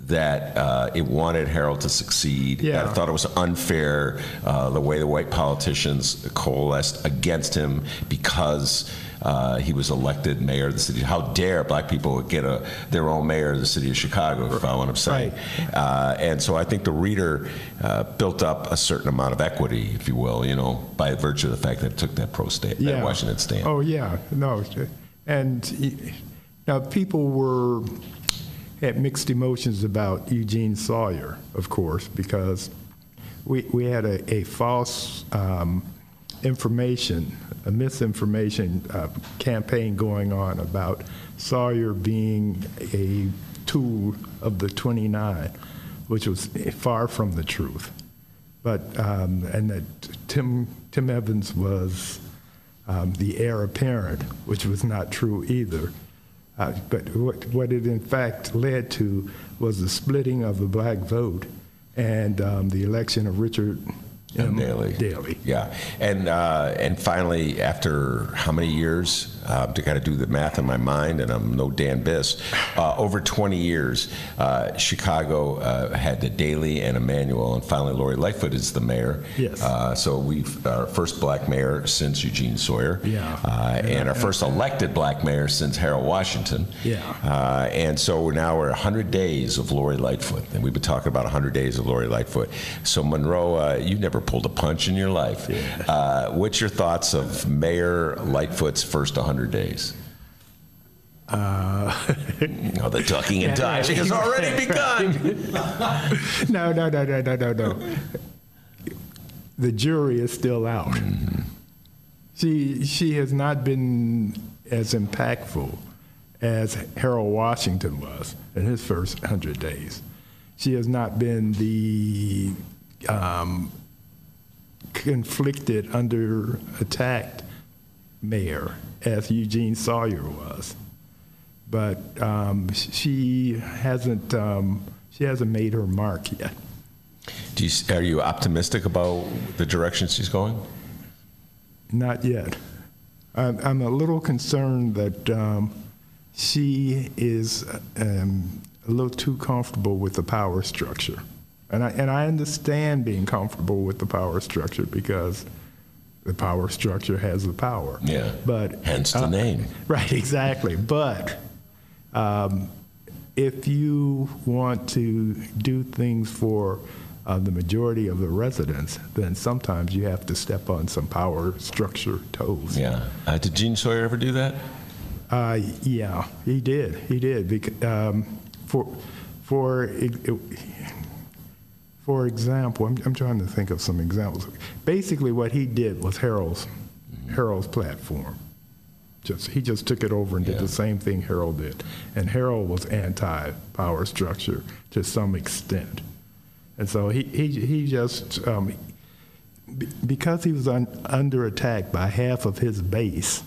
that uh, it wanted Harold to succeed. Yeah. I thought it was unfair uh, the way the white politicians coalesced against him because uh, he was elected mayor of the city. How dare black people get a, their own mayor of the city of Chicago, if I want to say. Right. Uh, and so I think the reader uh, built up a certain amount of equity, if you will, you know, by virtue of the fact that it took that pro state, yeah. that Washington stand. Oh, yeah. No. And now people were had mixed emotions about Eugene Sawyer, of course, because we, we had a, a false um, information, a misinformation uh, campaign going on about Sawyer being a tool of the 29, which was far from the truth. But um, and that Tim Tim Evans was um, the heir apparent, which was not true either. Uh, but what, what it in fact led to was the splitting of the black vote and um, the election of Richard M. Daley. Daley. Yeah, and uh, and finally, after how many years? Uh, to kind of do the math in my mind, and I'm no Dan Biss. Uh, over 20 years, uh, Chicago uh, had the Daley and Emanuel, and finally Lori Lightfoot is the mayor. Yes. Uh, so we've our first black mayor since Eugene Sawyer. Yeah. Uh, and our first elected black mayor since Harold Washington. Yeah. and so we're now we're 100 days of Lori Lightfoot, and we've been talking about 100 days of Lori Lightfoot. So Monroe, you never pulled a punch in your life. Yeah. what's your thoughts of Mayor Lightfoot's first 100 days? Uh, oh, the ducking and dodging has already begun. no, no, no, no, no, no, no. The jury is still out. Mm-hmm. She she has not been as impactful as Harold Washington was in his first hundred days. She has not been the um, conflicted, under attacked mayor as Eugene Sawyer was. But um, she hasn't um, she hasn't made her mark yet. Do you, are you optimistic about the direction she's going? Not yet. I'm, I'm a little concerned that um, she is um, a little too comfortable with the power structure. And I, and I understand being comfortable with the power structure because the power structure has the power. Yeah. But hence the uh, name. Right, exactly. But um, if you want to do things for uh, the majority of the residents, then sometimes you have to step on some power structure toes. Yeah. Uh, did Gene Sawyer ever do that? Uh, yeah, he did. He did. Because, um, for for it, it, for example, I'm, I'm, trying to think of some examples. Basically, what he did was Harold's Harold's platform. Just he just took it over and did yeah. the same thing Harold did, and Harold was anti-power structure to some extent, and so he he he just um, because he was un, under attack by half of his base.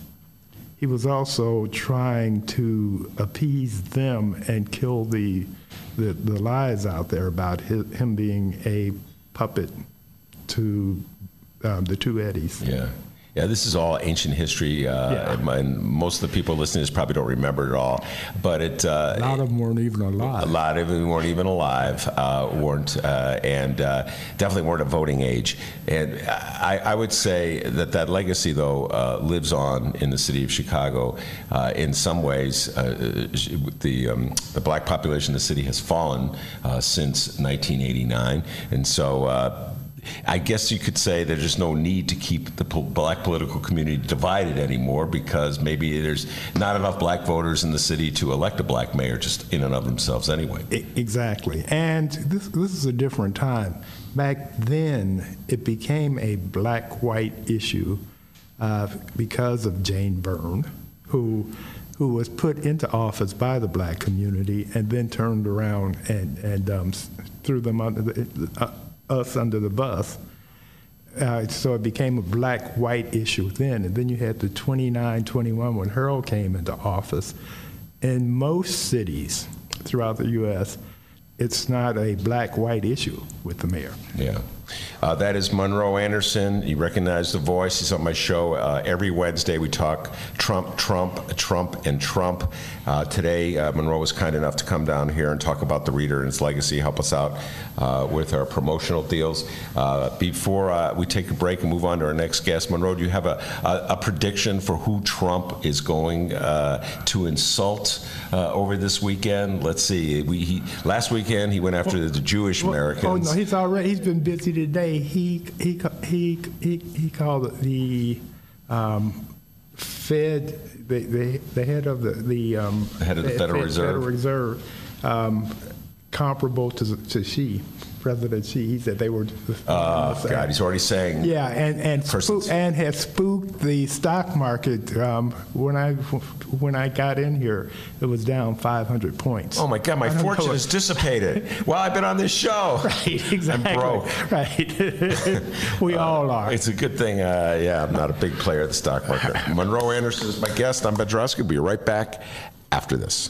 He was also trying to appease them and kill the the, the lies out there about his, him being a puppet to um, the two Eddies. Yeah. Yeah, this is all ancient history, uh, yeah. and most of the people listening to this probably don't remember it all. But it uh, a lot of them weren't even alive. A lot of them weren't even alive, uh, weren't, uh, and uh, definitely weren't at voting age. And I, I, would say that that legacy, though, uh, lives on in the city of Chicago. in some ways, the um, the black population of the city has fallen since 1989, and so I guess you could say there's just no need to keep the po- black political community divided anymore because maybe there's not enough black voters in the city to elect a black mayor just in and of themselves anyway. Exactly. And this, this is a different time. Back then, it became a black white issue uh, because of Jane Byrne, who, who was put into office by the black community and then turned around and, and um, threw them under the, uh, us under the bus. Uh, so it became a black white issue then. And then you had the 29 21 when Harold came into office. In most cities throughout the U.S., it's not a black white issue with the mayor. Yeah. Uh, that is Monroe Anderson. You recognize the voice. He's on my show uh, every Wednesday. We talk Trump, Trump, Trump, and Trump. Uh, today, uh, Monroe was kind enough to come down here and talk about the reader and its legacy, help us out uh, with our promotional deals. Uh, before uh, we take a break and move on to our next guest, Monroe, do you have a, a, a prediction for who Trump is going uh, to insult uh, over this weekend? Let's see. We, he, last weekend, he went after the Jewish Americans. Oh no, he's already he's been busy today. He he he he, he called it the um, Fed the, the the head of the the um, The head of the Federal Reserve. Federal Reserve um, comparable to to Xi, President Xi. He said they were. Oh, God, he's already saying. Yeah, and and spook, and has spooked the stock market. Um, when I when I got in here, it was down 500 points. Oh my God, my fortune has dissipated. well, I've been on this show. Right, exactly. I'm broke. Right. we all are. It's a good thing, uh, yeah, I'm not a big player at the stock market. Monroe Anderson is my guest. I'm Ben Joravsky. We'll be right back after this.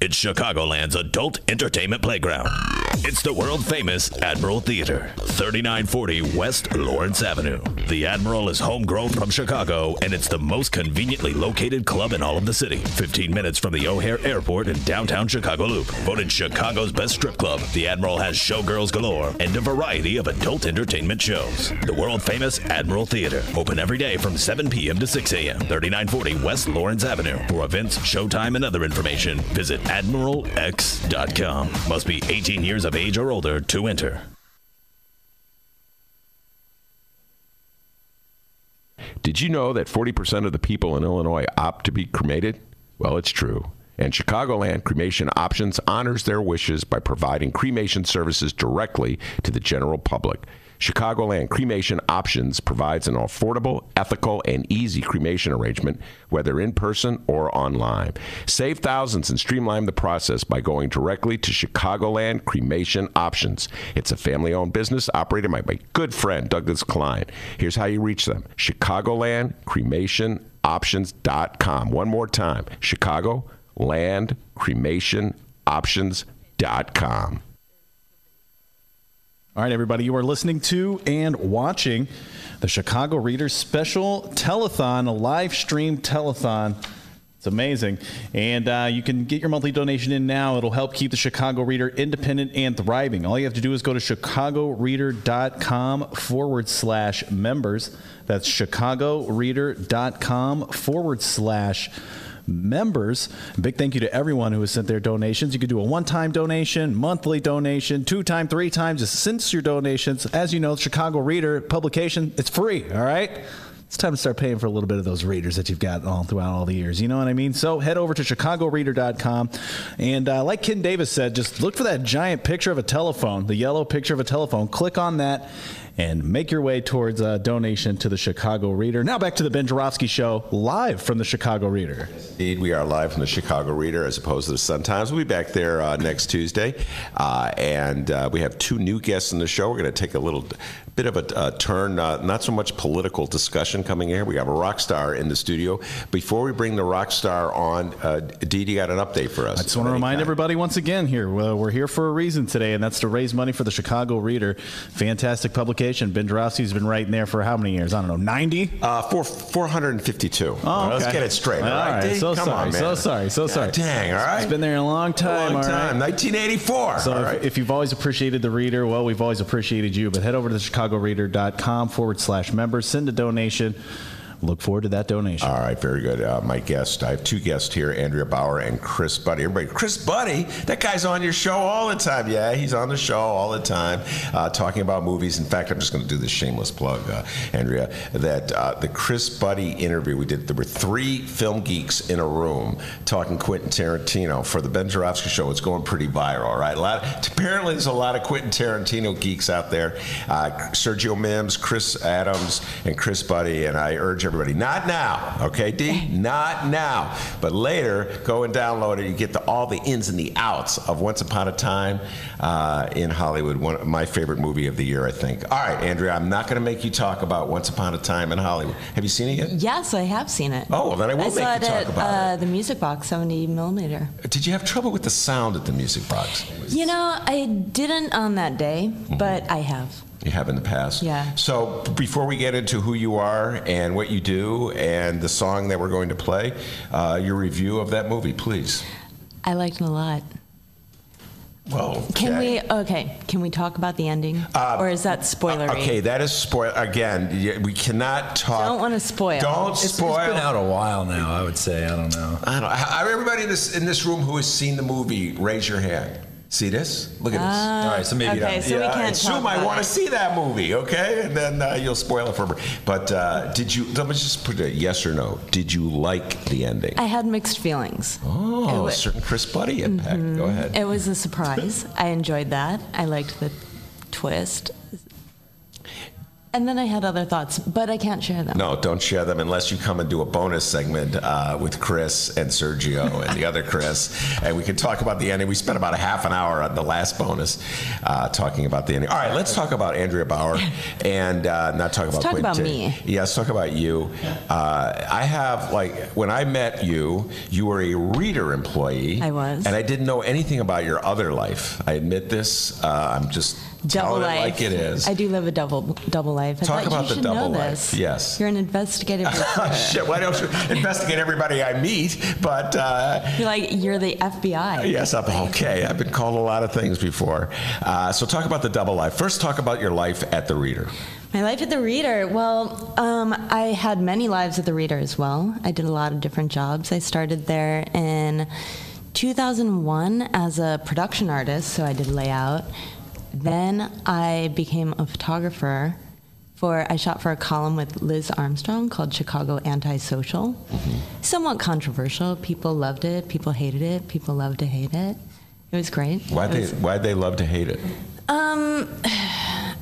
It's Chicagoland's adult entertainment playground. It's the world famous Admiral Theater, 3940 West Lawrence Avenue. The Admiral is homegrown from Chicago, and it's the most conveniently located club in all of the city. 15 minutes from the O'Hare Airport in downtown Chicago Loop. Voted Chicago's best strip club, the Admiral has showgirls galore and a variety of adult entertainment shows. The world famous Admiral Theater, open every day from 7 p.m. to 6 a.m. 3940 West Lawrence Avenue. For events, showtime, and other information, visit admiralx.com. Must be 18 years of age or older to enter. Did you know that 40% of the people in Illinois opt to be cremated? Well, it's true. And Chicagoland Cremation Options honors their wishes by providing cremation services directly to the general public. Chicagoland Cremation Options provides an affordable, ethical, and easy cremation arrangement, whether in person or online. Save thousands and streamline the process by going directly to Chicagoland Cremation Options. It's a family owned business operated by my good friend Douglas Klein. Here's how you reach them Chicagoland Cremation Options.com. One more time Chicago Land Cremation Options.com. All right, everybody, you are listening to and watching the Chicago Reader special telethon, a live stream telethon. It's amazing. And uh, you can get your monthly donation in now. It'll help keep the Chicago Reader independent and thriving. All you have to do is go to chicagoreader.com forward slash members. That's chicagoreader.com forward slash members. Big thank you to everyone who has sent their donations. You could do a one-time donation, monthly donation, two-time, three times. Just since your donations, as you know, Chicago Reader publication, it's free. All right. It's time to start paying for a little bit of those readers that you've got all throughout all the years. You know what I mean? So head over to chicagoreader.com. And uh, like Ken Davis said, just look for that giant picture of a telephone, the yellow picture of a telephone. Click on that and make your way towards a donation to the Chicago Reader. Now back to the Ben Joravsky Show, live from the Chicago Reader. Indeed, we are live from the Chicago Reader as opposed to the Sun Times. We'll be back there uh, next Tuesday. Uh, and uh, we have two new guests in the show. We're going to take a little bit of a uh, turn, uh, not so much political discussion coming here. We have a rock star in the studio. Before we bring the rock star on, uh, Dee Dee got an update for us. I just want to remind everybody once again here, well, we're here for a reason today, and that's to raise money for the Chicago Reader. Fantastic publication. Ben Joravsky's been writing there for how many years? I don't know, 90? Uh, four, 452. Oh, Let's get it straight. All right, D? So Come sorry, on, man. so sorry, so God sorry. Dang, all right. It's been there a long time. long all right? time. 1984. So all if, right. if you've always appreciated the reader, well, we've always appreciated you. But head over to the chicagoreader.com forward slash members, send a donation. Look forward to that donation. All right, very good. Uh, my guest, I have two guests here, Andrea Bauer and Chris Buddy. Everybody, Chris Buddy, that guy's on your show all the time. Yeah, he's on the show all the time, uh, talking about movies. In fact, I'm just going to do this shameless plug, uh, Andrea, that uh, the Chris Buddy interview we did, there were three film geeks in a room talking Quentin Tarantino for the Ben Joravsky show. It's going pretty viral, all right? A lot, apparently, there's a lot of Quentin Tarantino geeks out there. Uh, Sergio Mims, Chris Adams, and Chris Buddy, and I urge everybody, not now, okay, D? Not now. But later, go and download it. You get the, all the ins and the outs of Once Upon a Time uh, in Hollywood, one my favorite movie of the year, I think. All right, Andrea, I'm not going to make you talk about Once Upon a Time in Hollywood. Have you seen it yet? Yes, I have seen it. Oh, well, then I will I make you talk at about uh, the Music Box 70 millimeter. Did you have trouble with the sound at the music box? You know, I didn't on that day, Mm-hmm. but I have. You have in the past. Yeah. So before we get into who you are and what you do and the song that we're going to play, uh, your review of that movie, please. I liked it a lot. Well, Can we? Okay. Can we talk about the ending, or is that spoilery? Uh, Okay, that is spoil. Again, we cannot talk. Don't want to spoil. Don't It's- spoil. It's been out a while now. I would say. I don't know. I don't Everybody in this in this room who has seen the movie, raise your hand. See this? Look at this. Ah, All right, so maybe okay, not. so we yeah, can't assume I about want to it. see that movie, okay? And then uh, you'll spoil it for me. But uh, did you? Let me just put a yes or no. Did you like the ending? I had mixed feelings. Oh, It a certain Chris Buddy impact. Go ahead. It was a surprise. I enjoyed that. I liked the twist. And then I had other thoughts, but I can't share them. No, don't share them unless you come and do a bonus segment uh, with Chris and Sergio and the other Chris, and we can talk about the ending. We spent about a half an hour on the last bonus uh, talking about the ending. All right, let's talk about Andrea Bauer and uh, not talk about talk Quentin. about me. Yeah, let's talk about you. Uh, I have like when I met you, you were a reader employee. I was. and I didn't know anything about your other life. I admit this. Uh, I'm just Double life. like it is. I do live a double double life. I Talk about you the double know life. this. Yes. You're an investigative reporter. Shit, why don't you investigate everybody I meet? But uh, You're like you're the FBI. yes, I'm okay. I've been called a lot of things before. Uh, so talk about the double life. First, talk about your life at the Reader. My life at the Reader. Well, um, I had many lives at the Reader as well. I did a lot of different jobs. I started there in 2001 as a production artist, so I did layout. Then I became a photographer. For I shot for a column with Liz Armstrong called Chicago Antisocial. Somewhat controversial. People loved it. People hated it. People loved to hate it. It was great. Why'd they Why'd they love to hate it? um,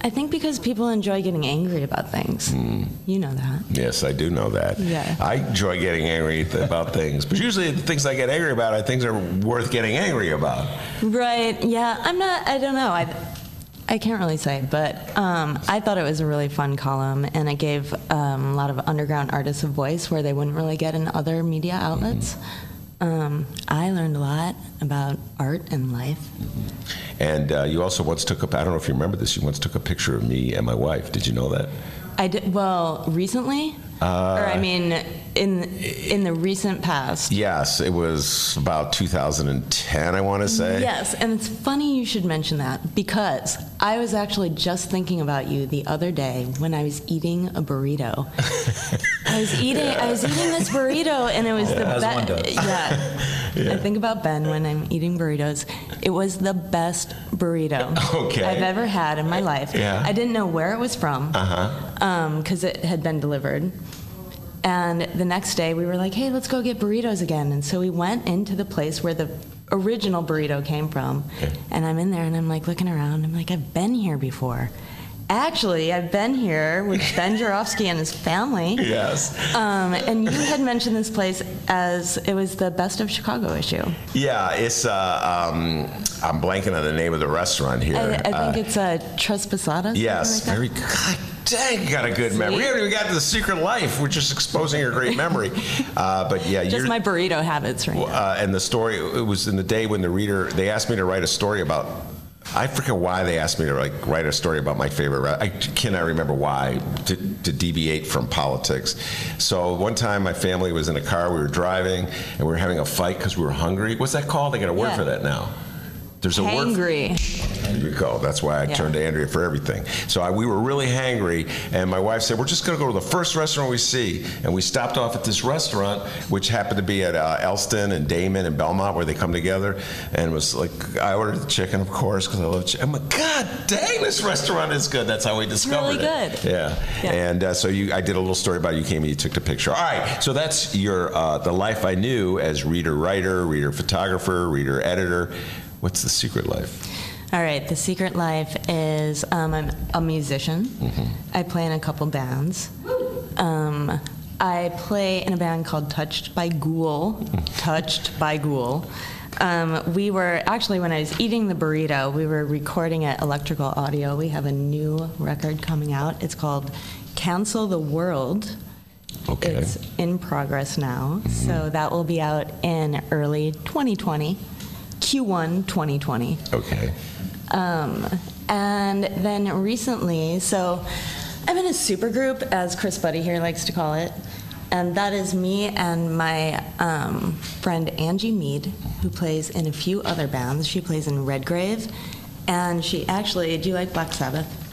I think because people enjoy getting angry about things. You know that. Yes, I do know that. Yeah. I enjoy getting angry about things, but usually the things I get angry about are things that are worth getting angry about. Right. Yeah. I'm not. I don't know. I. I can't really say, but um, I thought it was a really fun column, and it gave um, a lot of underground artists a voice where they wouldn't really get in other media outlets. Um, I learned a lot about art and life. And uh, you also once took a, I don't know if you remember this, you once took a picture of me and my wife. Did you know that? I did well recently, Uh, or I mean, in in the recent past. Yes, it was about 2010, I want to say. Yes, and it's funny you should mention that because I was actually just thinking about you the other day when I was eating a burrito. I was eating I was eating this burrito and it was the best. Yeah. Yeah. I think about Ben when I'm eating burritos. It was the best burrito Okay. I've ever had in my life. Yeah. I didn't know where it was from Uh huh. because it had been delivered. And the next day we were like, hey, let's go get burritos again. And so we went into the place where the original burrito came from. And I'm in there and I'm like looking around. I'm like, I've been here before. Actually, I've been here with Ben Joravsky and his family. Yes. Um, and you had mentioned this place as it was the best of Chicago issue. Yeah, it's, uh, um, I'm blanking on the name of the restaurant here. I, I think Uh, it's a Trespassada. Yes, very good. God dang, you got a good memory. We haven't even got to the secret life. We're just exposing your great memory. Uh, but yeah, Just my burrito habits right now. uh, and the story, it was in the day when the reader, they asked me to write a story about I forget why they asked me to like write a story about my favorite. I cannot remember why to, to deviate from politics. So one time my family was in a car. We were driving and we were having a fight because we were hungry. What's that called? They got a word Yeah. for that now. There's a word. Hangry. There you go. That's why I Yeah. turned to Andrea for everything. So I, we were really hangry, and my wife said, "We're just going to go to the first restaurant we see." And we stopped off at this restaurant, which happened to be at uh, Elston and Damen and Belmont, where they come together. And it was like I ordered the chicken, of course, because I love chicken. I'm like, God dang, this restaurant is good. That's how we discovered really it. good. Yeah. Yeah. And uh, so you, I did a little story about. You came and you took the picture. All right. So that's your uh, the life I knew as reader writer, reader photographer, reader editor. What's the secret life? All right, the secret life is um, I'm a musician. Mm-hmm. I play in a couple bands. Um, I play in a band called Touched by Ghoul. Touched by Ghoul. Um, we were actually, when I was eating the burrito, we were recording at Electrical Audio. We have a new record coming out. It's called Cancel the World. Okay. It's in progress now. So that will be out in early 2020, Q1 2020. Okay. Um, and then recently, so I'm in a super group, as Chris Buddy here likes to call it. And that is me and my um, friend Angie Mead, who plays in a few other bands. She plays in Redgrave. And she actually, do you like Black Sabbath?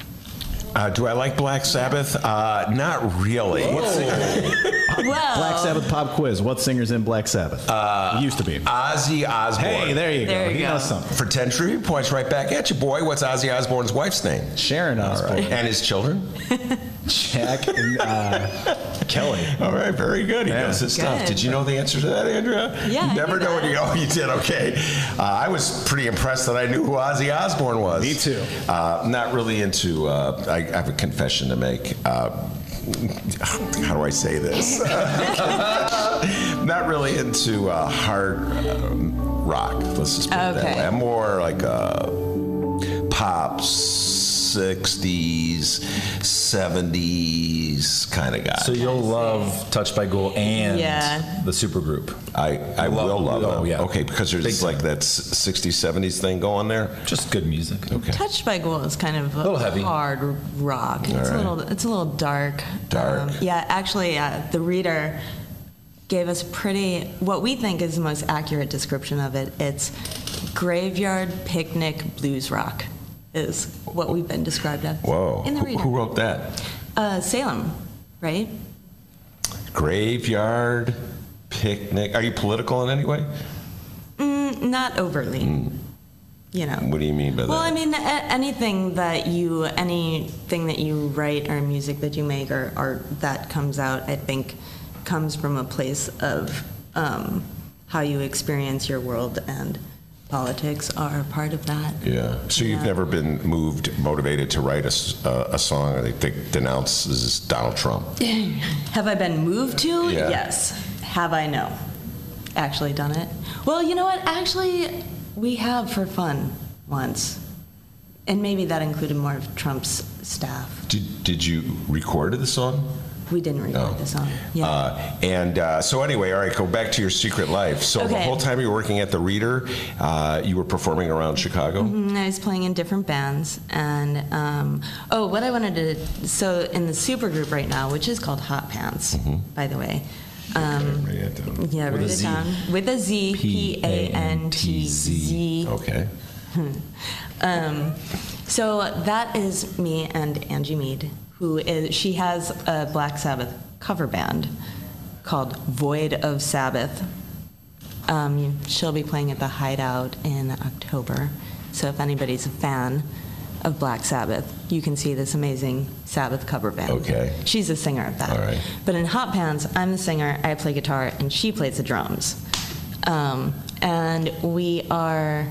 Uh, do I like Black Sabbath? Uh, not really. Well, Black Sabbath pop quiz. What singer's in Black Sabbath? Uh, Used to be. Ozzy Osbourne. Hey, there you There go. you he go. knows something. For 10 trivia points right back at you, boy. What's Ozzy Osbourne's wife's name? Sharon Osbourne. And his children? Jack and uh, Kelly. All right, very good. He Yeah. knows his stuff. Did you know the answer to that, Andrea? Yeah, You I never knew know when that. you oh you did. Okay. Uh, I was pretty impressed that I knew who Ozzy Osbourne was. Me too. Uh, not really into. Uh, I, I have a confession to make. Uh, how do I say this? not really into uh, hard um, rock. Let's just put it that way. I'm more like a pop. 60s, 70s kind of guy. So you'll love Touched by Ghoul and Yeah. the supergroup. I, I Love- will love oh, them. yeah. Okay, because there's Big like time. that 60s, 70s thing going there. Just good music. Okay. Touched by Ghoul is kind of a little heavy. hard rock. It's All a little, it's a little dark. Dark. Um, yeah, actually, uh, the reader gave us pretty what we think is the most accurate description of it. It's graveyard picnic blues rock, is what we've been described as. Whoa. In the Who, reader. who wrote that? Uh, Salem, right? Graveyard Picnic. Are you political in any way? Mm, not overly. You know. What do you mean by Well, that? Well, I mean, a- anything that you, anything that you write or music that you make or art that comes out, I think, comes from a place of um, how you experience your world, and politics are a part of that. yeah. So you've Yeah. never been moved, motivated to write a, uh, a song that they denounces Donald Trump? Have I been moved to? Yeah. Yes. Have I? No. Actually done it? Well, you know what? Actually, we have for fun once. And maybe that included more of Trump's staff. Did, did you record the song? We didn't record the song. Yeah. Uh, and uh, so anyway, all right, go back to your secret life. So the whole time you were working at the Reader, uh, you were performing around Chicago. Mhm, I was playing in different bands, and um, oh, what I wanted to so in the supergroup right now, which is called Hot Pants, by the way. Um, yeah, With write it down with a Z. P A N T Z. Okay. Um, so that is me and Angie Mead, who is she has a Black Sabbath cover band called Void of Sabbath. Um, she'll be playing at the Hideout in October. So if anybody's a fan of Black Sabbath, you can see this amazing Sabbath cover band. Okay. She's the singer of that. All right. But in Hot Pants, I'm the singer, I play guitar, and she plays the drums. Um, and we are,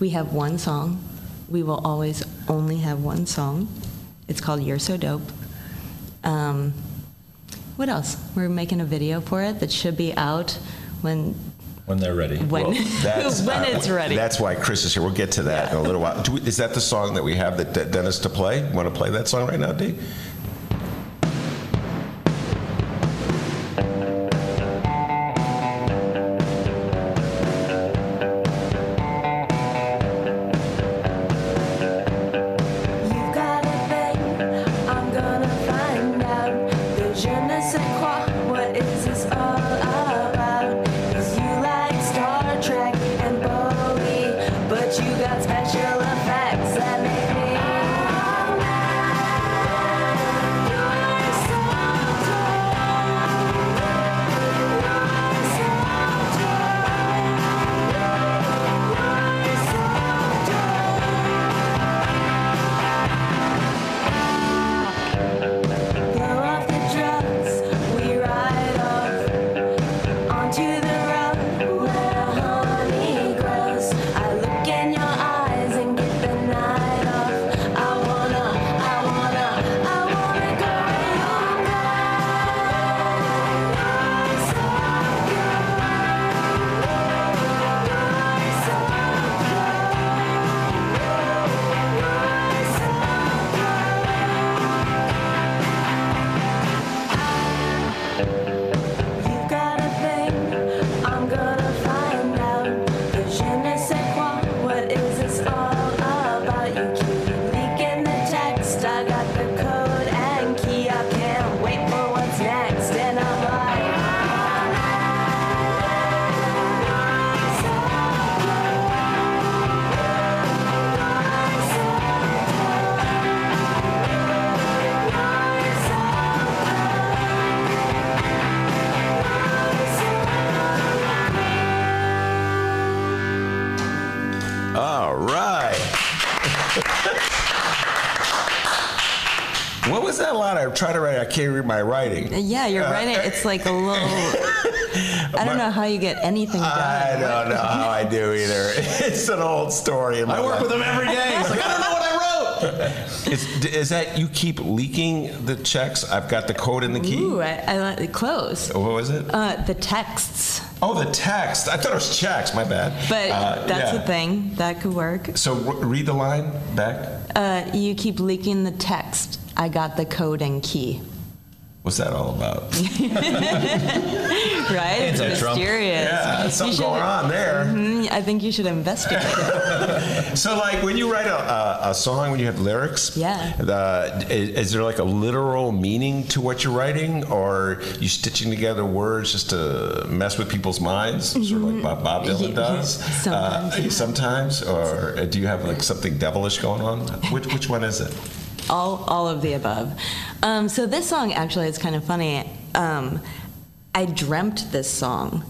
we have one song. We will always only have one song. It's called You're So Dope. Um, what else? We're making a video for it that should be out when When they're ready. when, when it's ready. That's why Chris is here. We'll get to that in a little while. Do we, is that the song that we have that, that Dennis to play? Want to play that song right now, D? right. what was that line? I tried to write. I can't read my writing. Uh, yeah, you're uh, writing. It's like a little. I don't my, know how you get anything done. I don't know how I do either. It's an old story. I work life. with them every day. Like, I don't know what I is, is, that you keep leaking the checks? I've got the code and the key. Ooh, I, I, close. What was it? Uh, the texts. Oh, the text. I thought it was checks. My bad. but Uh, that's yeah. a thing that could work. So re- read the line back. Uh, you keep leaking the text. I got the code and key. What's that all about? right? It's mysterious. Yeah, something should- going on there. Mhm, I think you should investigate. So, like, when you write a, a, a song, when you have lyrics, Yeah. the, is, is there like a literal meaning to what you're writing, or you stitching together words just to mess with people's minds, sort of like Bob, Bob Dylan does? Sometimes, uh, sometimes, or do you have like something devilish going on? Which which one is it? All, all of the above. Um, so this song actually is kind of funny. Um, I dreamt this song,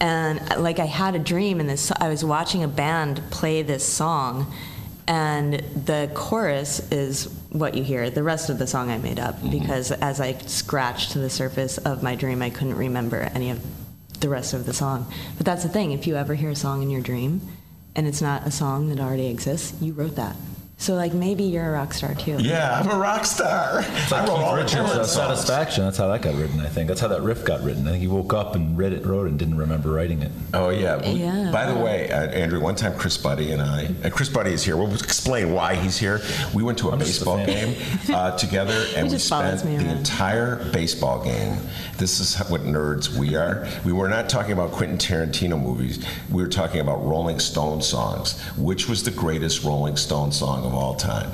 and like I had a dream, and this I was watching a band play this song, and the chorus is what you hear. The rest of the song I made up because as I scratched to the surface of my dream, I couldn't remember any of the rest of the song. But that's the thing. If you ever hear a song in your dream, and it's not a song that already exists, you wrote that. So like maybe you're a rock star too. Yeah, I'm a rock star. It's I like wrote Keith all the Richards' uh. Satisfaction. That's how that got written. I think that's how that riff got written. I think he woke up and read it, wrote it, and didn't remember writing it. Oh yeah. Well, Yeah. By the way, uh, Andrew, one time Chris Buddy and I, and Chris Buddy is here. We'll explain why he's here. We went to a I'm just a baseball game uh, together, and we spent the entire baseball game. This is what nerds we are. We were not talking about Quentin Tarantino movies. We were talking about Rolling Stone songs. Which was the greatest Rolling Stone song of all time?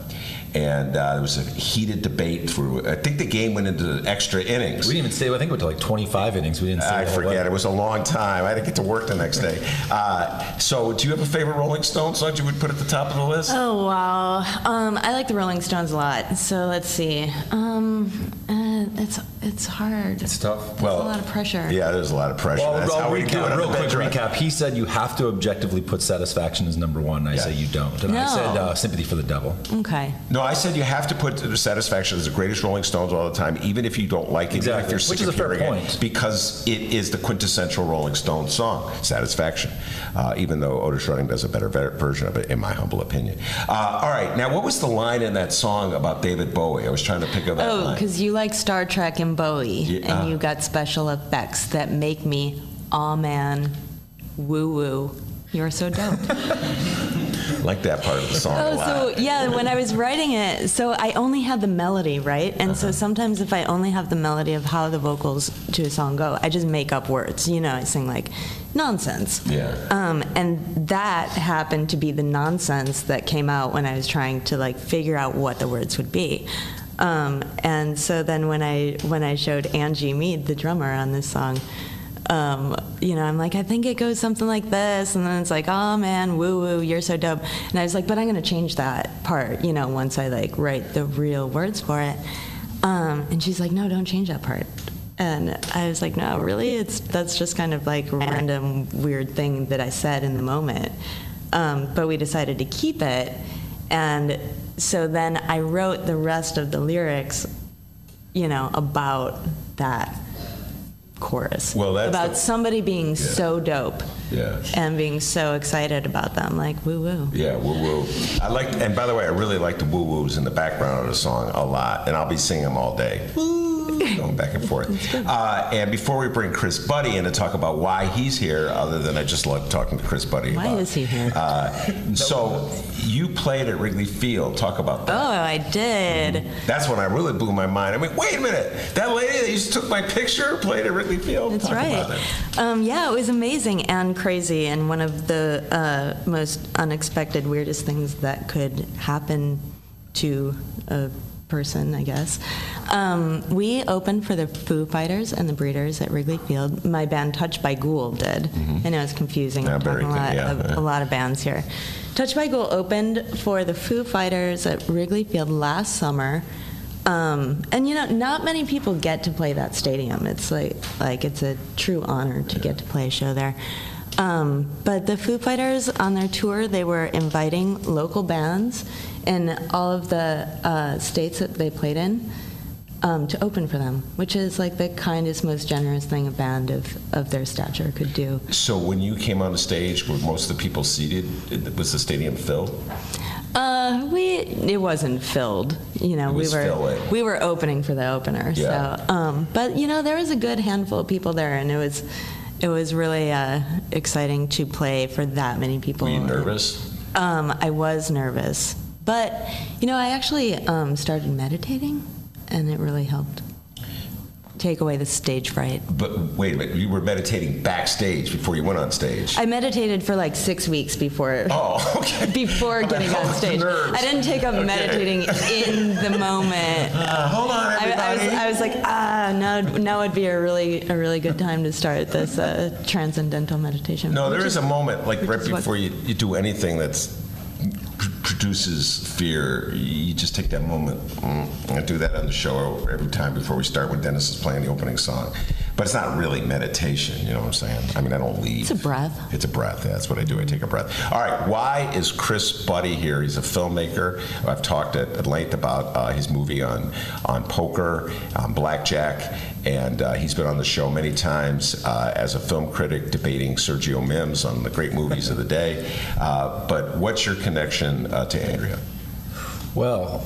And uh, there was a heated debate through. I think the game went into extra innings. We didn't even stay. I think we went to like 25 innings. We didn't. Stay I forget. way. It was a long time. I had to get to work the next day. Uh, so, do you have a favorite Rolling Stones song you would put at the top of the list? Oh wow! Um, I like the Rolling Stones a lot. So let's see. Um, uh, it's it's hard. It's tough. Well, a lot of pressure. Yeah, there's a lot of pressure. Well, That's I'll how we do it recap, real quick bench, recap. He said you have to objectively put satisfaction as number one. I say you don't. And I said uh, sympathy for the devil. Okay. No, I said you have to put Satisfaction as the greatest Rolling Stones all the time, even if you don't like it, even Exactly. if you're sick Which is of a fair hearing point. it, because it is the quintessential Rolling Stones song, Satisfaction. Uh, even though Otis Redding does a better ver- version of it, in my humble opinion. Uh, all right, now what was the line in that song about David Bowie? I was trying to pick up that Oh, because you like Star Trek and Bowie, Yeah. and you got special effects that make me, aw man, woo woo. You're so dope. like that part of the song Oh, so yeah, when I was writing it, so I only had the melody, right? And Uh-huh. so sometimes if I only have the melody of how the vocals to a song go, I just make up words. You know, I sing like nonsense. Yeah. Um, and that happened to be the nonsense that came out when I was trying to like figure out what the words would be. Um, and so then when I when I showed Angie Mead, the drummer on this song, um, you know, I'm like, I think it goes something like this, and then it's like, oh man, woo woo, you're so dope. And I was like, but I'm gonna change that part, you know, once I like write the real words for it. Um, and she's like, no, don't change that part. And I was like, no, really, it's that's just kind of like random weird thing that I said in the moment. Um, but we decided to keep it, and so then I wrote the rest of the lyrics, you know, about that chorus. Well, that's about the- somebody being so dope Yeah. and being so excited about them, like woo woo. Yeah, woo woo. I like, and by the way, I really like the woo woos in the background of the song a lot, and I'll be singing them all day. Going back and forth. Uh, and before we bring Chris Buddy in to talk about why he's here, other than I just love talking to Chris Buddy. Why about- is he here? Uh, so you played at Wrigley Field. Talk about that. Oh, I did. That's when I really blew my mind. I mean, wait a minute. That lady that used to took my picture played at Wrigley Field. That's Talk right. about it. Um, yeah, it was amazing and crazy, and one of the uh, most unexpected, weirdest things that could happen to a person, I guess. Um, we opened for the Foo Fighters and the Breeders at Wrigley Field. My band Touched by Ghoul did. I know it's confusing. Mm-hmm. Yeah, I'm very talking a lot, yeah, of, yeah. a lot of bands here. Touched by Ghoul opened for the Foo Fighters at Wrigley Field last summer. Um, and you know, not many people get to play that stadium. It's like like it's a true honor to get to play a show there. Um, but the Foo Fighters on their tour, they were inviting local bands in all of the uh, states that they played in um, to open for them, which is like the kindest, most generous thing a band of, of their stature could do. So when you came on the stage, were most of the people seated? Was the stadium filled? Uh, we it wasn't filled. You know, It we were fill-in. we were opening for the opener. Yeah. So, um, but you know, there was a good handful of people there, and it was it was really uh, exciting to play for that many people. Were you nervous? Um, I was nervous, but you know, I actually um, started meditating, and it really helped take away the stage fright. But wait a minute, you were meditating backstage before you went on stage. I meditated for like six weeks before. Oh, okay. Before getting on stage. I didn't take up Okay. meditating in the moment. Uh, hold on, I, I was, everybody. I was like, ah, now, now would be a really, a really good time to start this uh, transcendental meditation. No, there which is a moment, like right is what- before you, you do anything that's produces fear. You just take that moment. Mm, I do that on the show every time before we start when Dennis is playing the opening song. But it's not really meditation. You know what I'm saying? I mean, I don't leave. It's a breath. It's a breath. That's what I do. I take a breath. All right. Why is Chris Buddy here? He's a filmmaker. I've talked at, at length about uh, his movie on on poker, on blackjack, and uh, he's been on the show many times uh, as a film critic, debating Sergio Mims on the great movies of the day. Uh, but what's your connection uh, to Andrea? Well,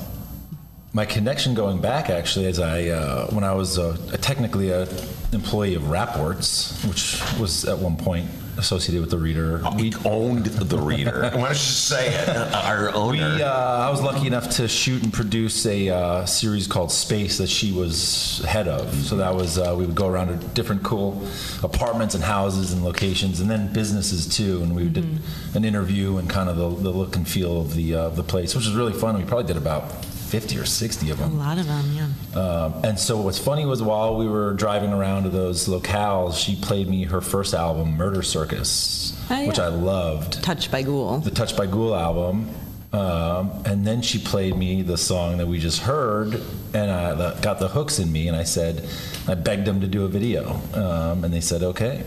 my connection going back actually is I uh, when I was uh, technically a employee of Rapworts, which was at one point associated with the Reader. We owned the Reader. Why don't you say it? Our owner. We, uh, I was lucky enough to shoot and produce a uh, series called Space that she was head of. So that was uh, we would go around to different cool apartments and houses and locations, and then businesses too. And we did an interview and kind of the, the look and feel of the uh, the place, which was really fun. We probably did about 50 or 60 of them. A lot of them, yeah. Um, and so what's funny was while we were driving around to those locales, she played me her first album, Murder Circus, Oh, which. I loved. Touched by Ghoul. The Touched by Ghoul album. Um, and then she played me the song that we just heard, and I got the hooks in me. And I said, I begged them to do a video, um, and they said okay.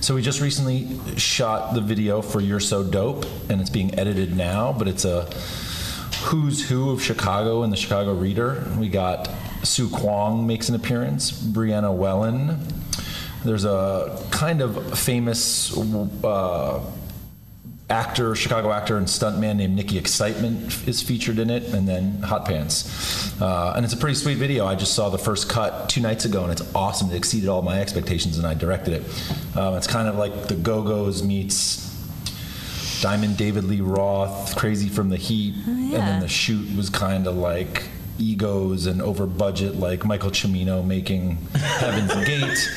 So we just recently shot the video for "You're So Dope," and it's being edited now. But it's a who's who of Chicago and the Chicago Reader. We got Sue Kwong makes an appearance, Brianna Wellen. There's a kind of famous uh, actor, Chicago actor and stuntman named Nicky Excitement is featured in it, and then Hot Pants. Uh, and it's a pretty sweet video. I just saw the first cut two nights ago, and it's awesome. It exceeded all my expectations, and I directed it. Um, it's kind of like the Go Go's meets Diamond David Lee Roth, Crazy from the Heat, and then the shoot was kind of like egos and over budget, like Michael Cimino making Heaven's Gate.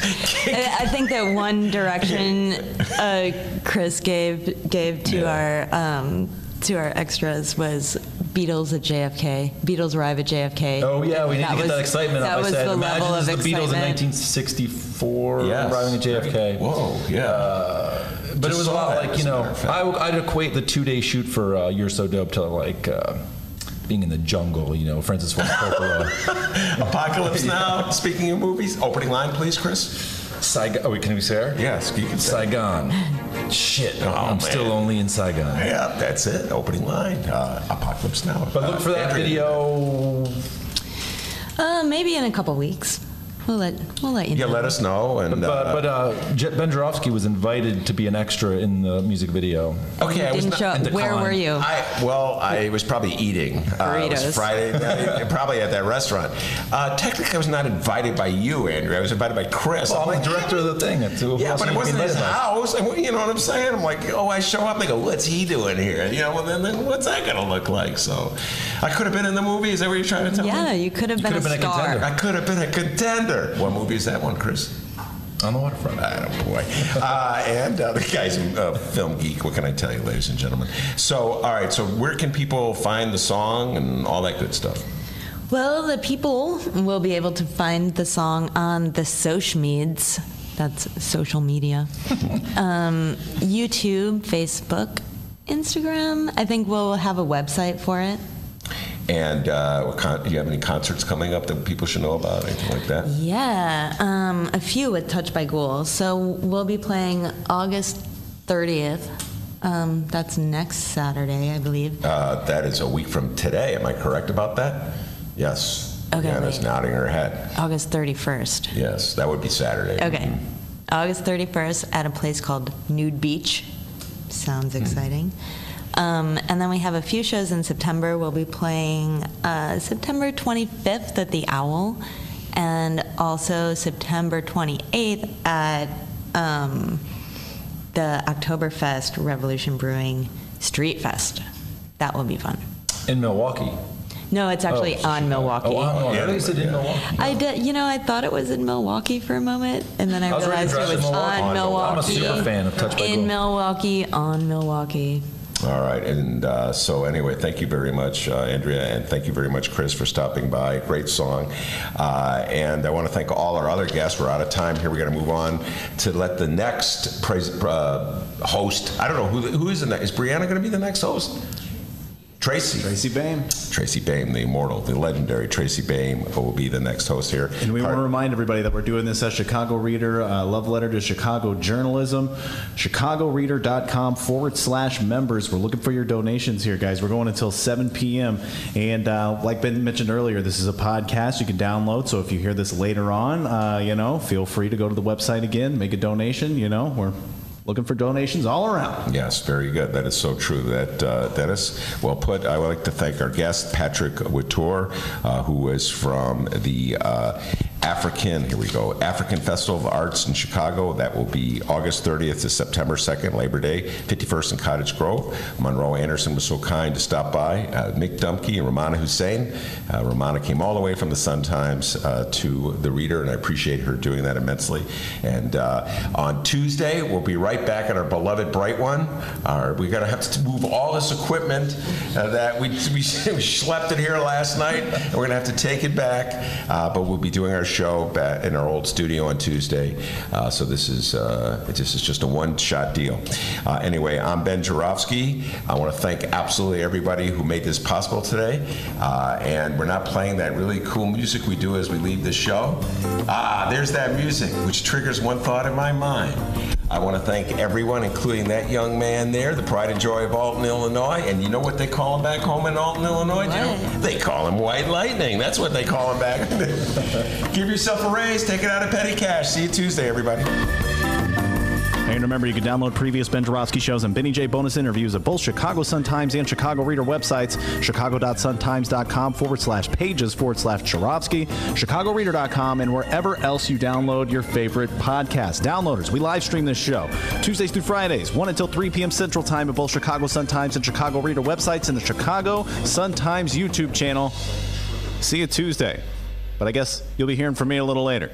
I I think that one direction uh, Chris gave gave to our um, to our extras was Beatles at JFK. Beatles arrive at JFK. Oh yeah, we need to get was- that excitement That up. I was said, the imagine level of the Beatles in 1964 Yes. arriving at JFK. Whoa, yeah. Uh, but it was a lot that, like you know, matter of fact. I, I'd equate the two-day shoot for uh, "You're So Dope" to like uh, being in the jungle. You know, Francis Ford Coppola. Apocalypse Now. Speaking of movies, opening line, please, Chris. Saigon. Oh, wait, can we say her? Yes, you can say. Saigon. Shit, Oh, I'm man. still only in Saigon. Yeah, that's it. Opening line. Uh, Apocalypse Now. But look for that Andrea. video. Uh, maybe in a couple weeks. We'll let we'll let you Yeah, know. let us know. And But, uh, but uh, Jet Ben Joravsky was invited to be an extra in the music video. Okay, I was Didn't not- show Where declined. were you? I well, I was probably eating. Uh, it was Burritos. Friday, night, probably at that restaurant. Uh, technically, I was not invited by you, Andrew. I was invited by Chris. Well, I'm like, the director of the thing. That's who Yeah, but it wasn't his house. And, you know what I'm saying? I'm like, oh, I show up. They go, what's he doing here? You know, well, then, then what's that going to look like? So I could have been in the movie. Is that what you're trying to tell Yeah, me? Yeah, you could have been, could a have been a star. contender. I could have been a contender. What movie is that one, Chris? On the waterfront. Oh boy. uh, and uh, the guy's a film geek. What can I tell you, ladies and gentlemen? So, all right. So, where can people find the song and all that good stuff? Well, the people will be able to find the song on the social meds. That's social media. um, YouTube, Facebook, Instagram. I think we'll have a website for it. And uh, what con- do you have any concerts coming up that people should know about? Anything like that? Yeah, um, a few with Touch by Ghoul. So we'll be playing August 30th Um, that's next Saturday, I believe. Uh, that is a week from today. Am I correct about that? Yes. Okay, Anna's wait. nodding her head. August 31st. Yes, that would be Saturday. Okay. August 31st at a place called Nude Beach. Sounds exciting. Um, and then we have a few shows in September. We'll be playing uh, September 25th at the Owl, and also September 28th at um, the Oktoberfest Revolution Brewing Street Fest. That will be fun. In Milwaukee. No, it's actually Oh, on Milwaukee. Oh, on Milwaukee. I thought said in Milwaukee. I did, you know, I thought it was in Milwaukee for a moment, and then I, I was realized it was to Milwaukee. on Milwaukee. I'm a super fan of Touched by In Gold. Milwaukee, on Milwaukee. All right, and uh, so anyway, thank you very much, uh, Andrea, and thank you very much, Chris, for stopping by. Great song, uh, and I want to thank all our other guests. We're out of time here. We're going to move on to let the next uh, host. I don't know who who is the next. Is Brianna going to be the next host? Tracy. Tracy Baim. Tracy Baim, the immortal, the legendary Tracy Baim, will be the next host here. And we want to remind everybody that we're doing this as Chicago Reader, uh, love letter to Chicago journalism, chicagoreader.com forward slash members. We're looking for your donations here, guys. We're going until 7 p.m. And uh, like Ben mentioned earlier, this is a podcast you can download. So if you hear this later on, uh, you know, feel free to go to the website again, make a donation. You know, we're looking for donations all around. Yes, very good. That is so true. That uh, Dennis, well put. I would like to thank our guest Patrick Woodtor, uh, who is from the uh, African. Here we go. African Festival of Arts in Chicago. That will be August 30th to September 2nd, Labor Day, 51st in Cottage Grove. Monroe Anderson was so kind to stop by. Uh, Mick Dumke and Rummana Hussain. Uh, Rummana came all the way from the Sun Times uh, to the Reader, and I appreciate her doing that immensely. And uh, on Tuesday, we'll be right back at our beloved Bright One. Our, we're going to have to move all this equipment uh, that we, we, we schlepped it here last night, and we're going to have to take it back. Uh, but we'll be doing our show in our old studio on Tuesday. Uh, so this is uh, this is just a one-shot deal. Uh, anyway, I'm Ben Joravsky. I want to thank absolutely everybody who made this possible today. Uh, and we're not playing that really cool music we do as we leave the show. Ah, there's that music, which triggers one thought in my mind. I want to thank everyone, including that young man there, the pride and joy of Alton, Illinois. And you know what they call him back home in Alton, Illinois? Do you know? They call him White Lightning. That's what they call him back. Give yourself a raise. Take it out of petty cash. See you Tuesday, everybody. And remember, you can download previous Ben Joravsky shows and Benny J bonus interviews at both Chicago Sun-Times and Chicago Reader websites, chicago.suntimes.com forward slash pages forward slash Joravsky, chicagoreader.com, and wherever else you download your favorite podcast. Downloaders, we live stream this show Tuesdays through Fridays, 1 until 3 p.m. Central Time at both Chicago Sun-Times and Chicago Reader websites and the Chicago Sun-Times YouTube channel. See you Tuesday. But I guess you'll be hearing from me a little later.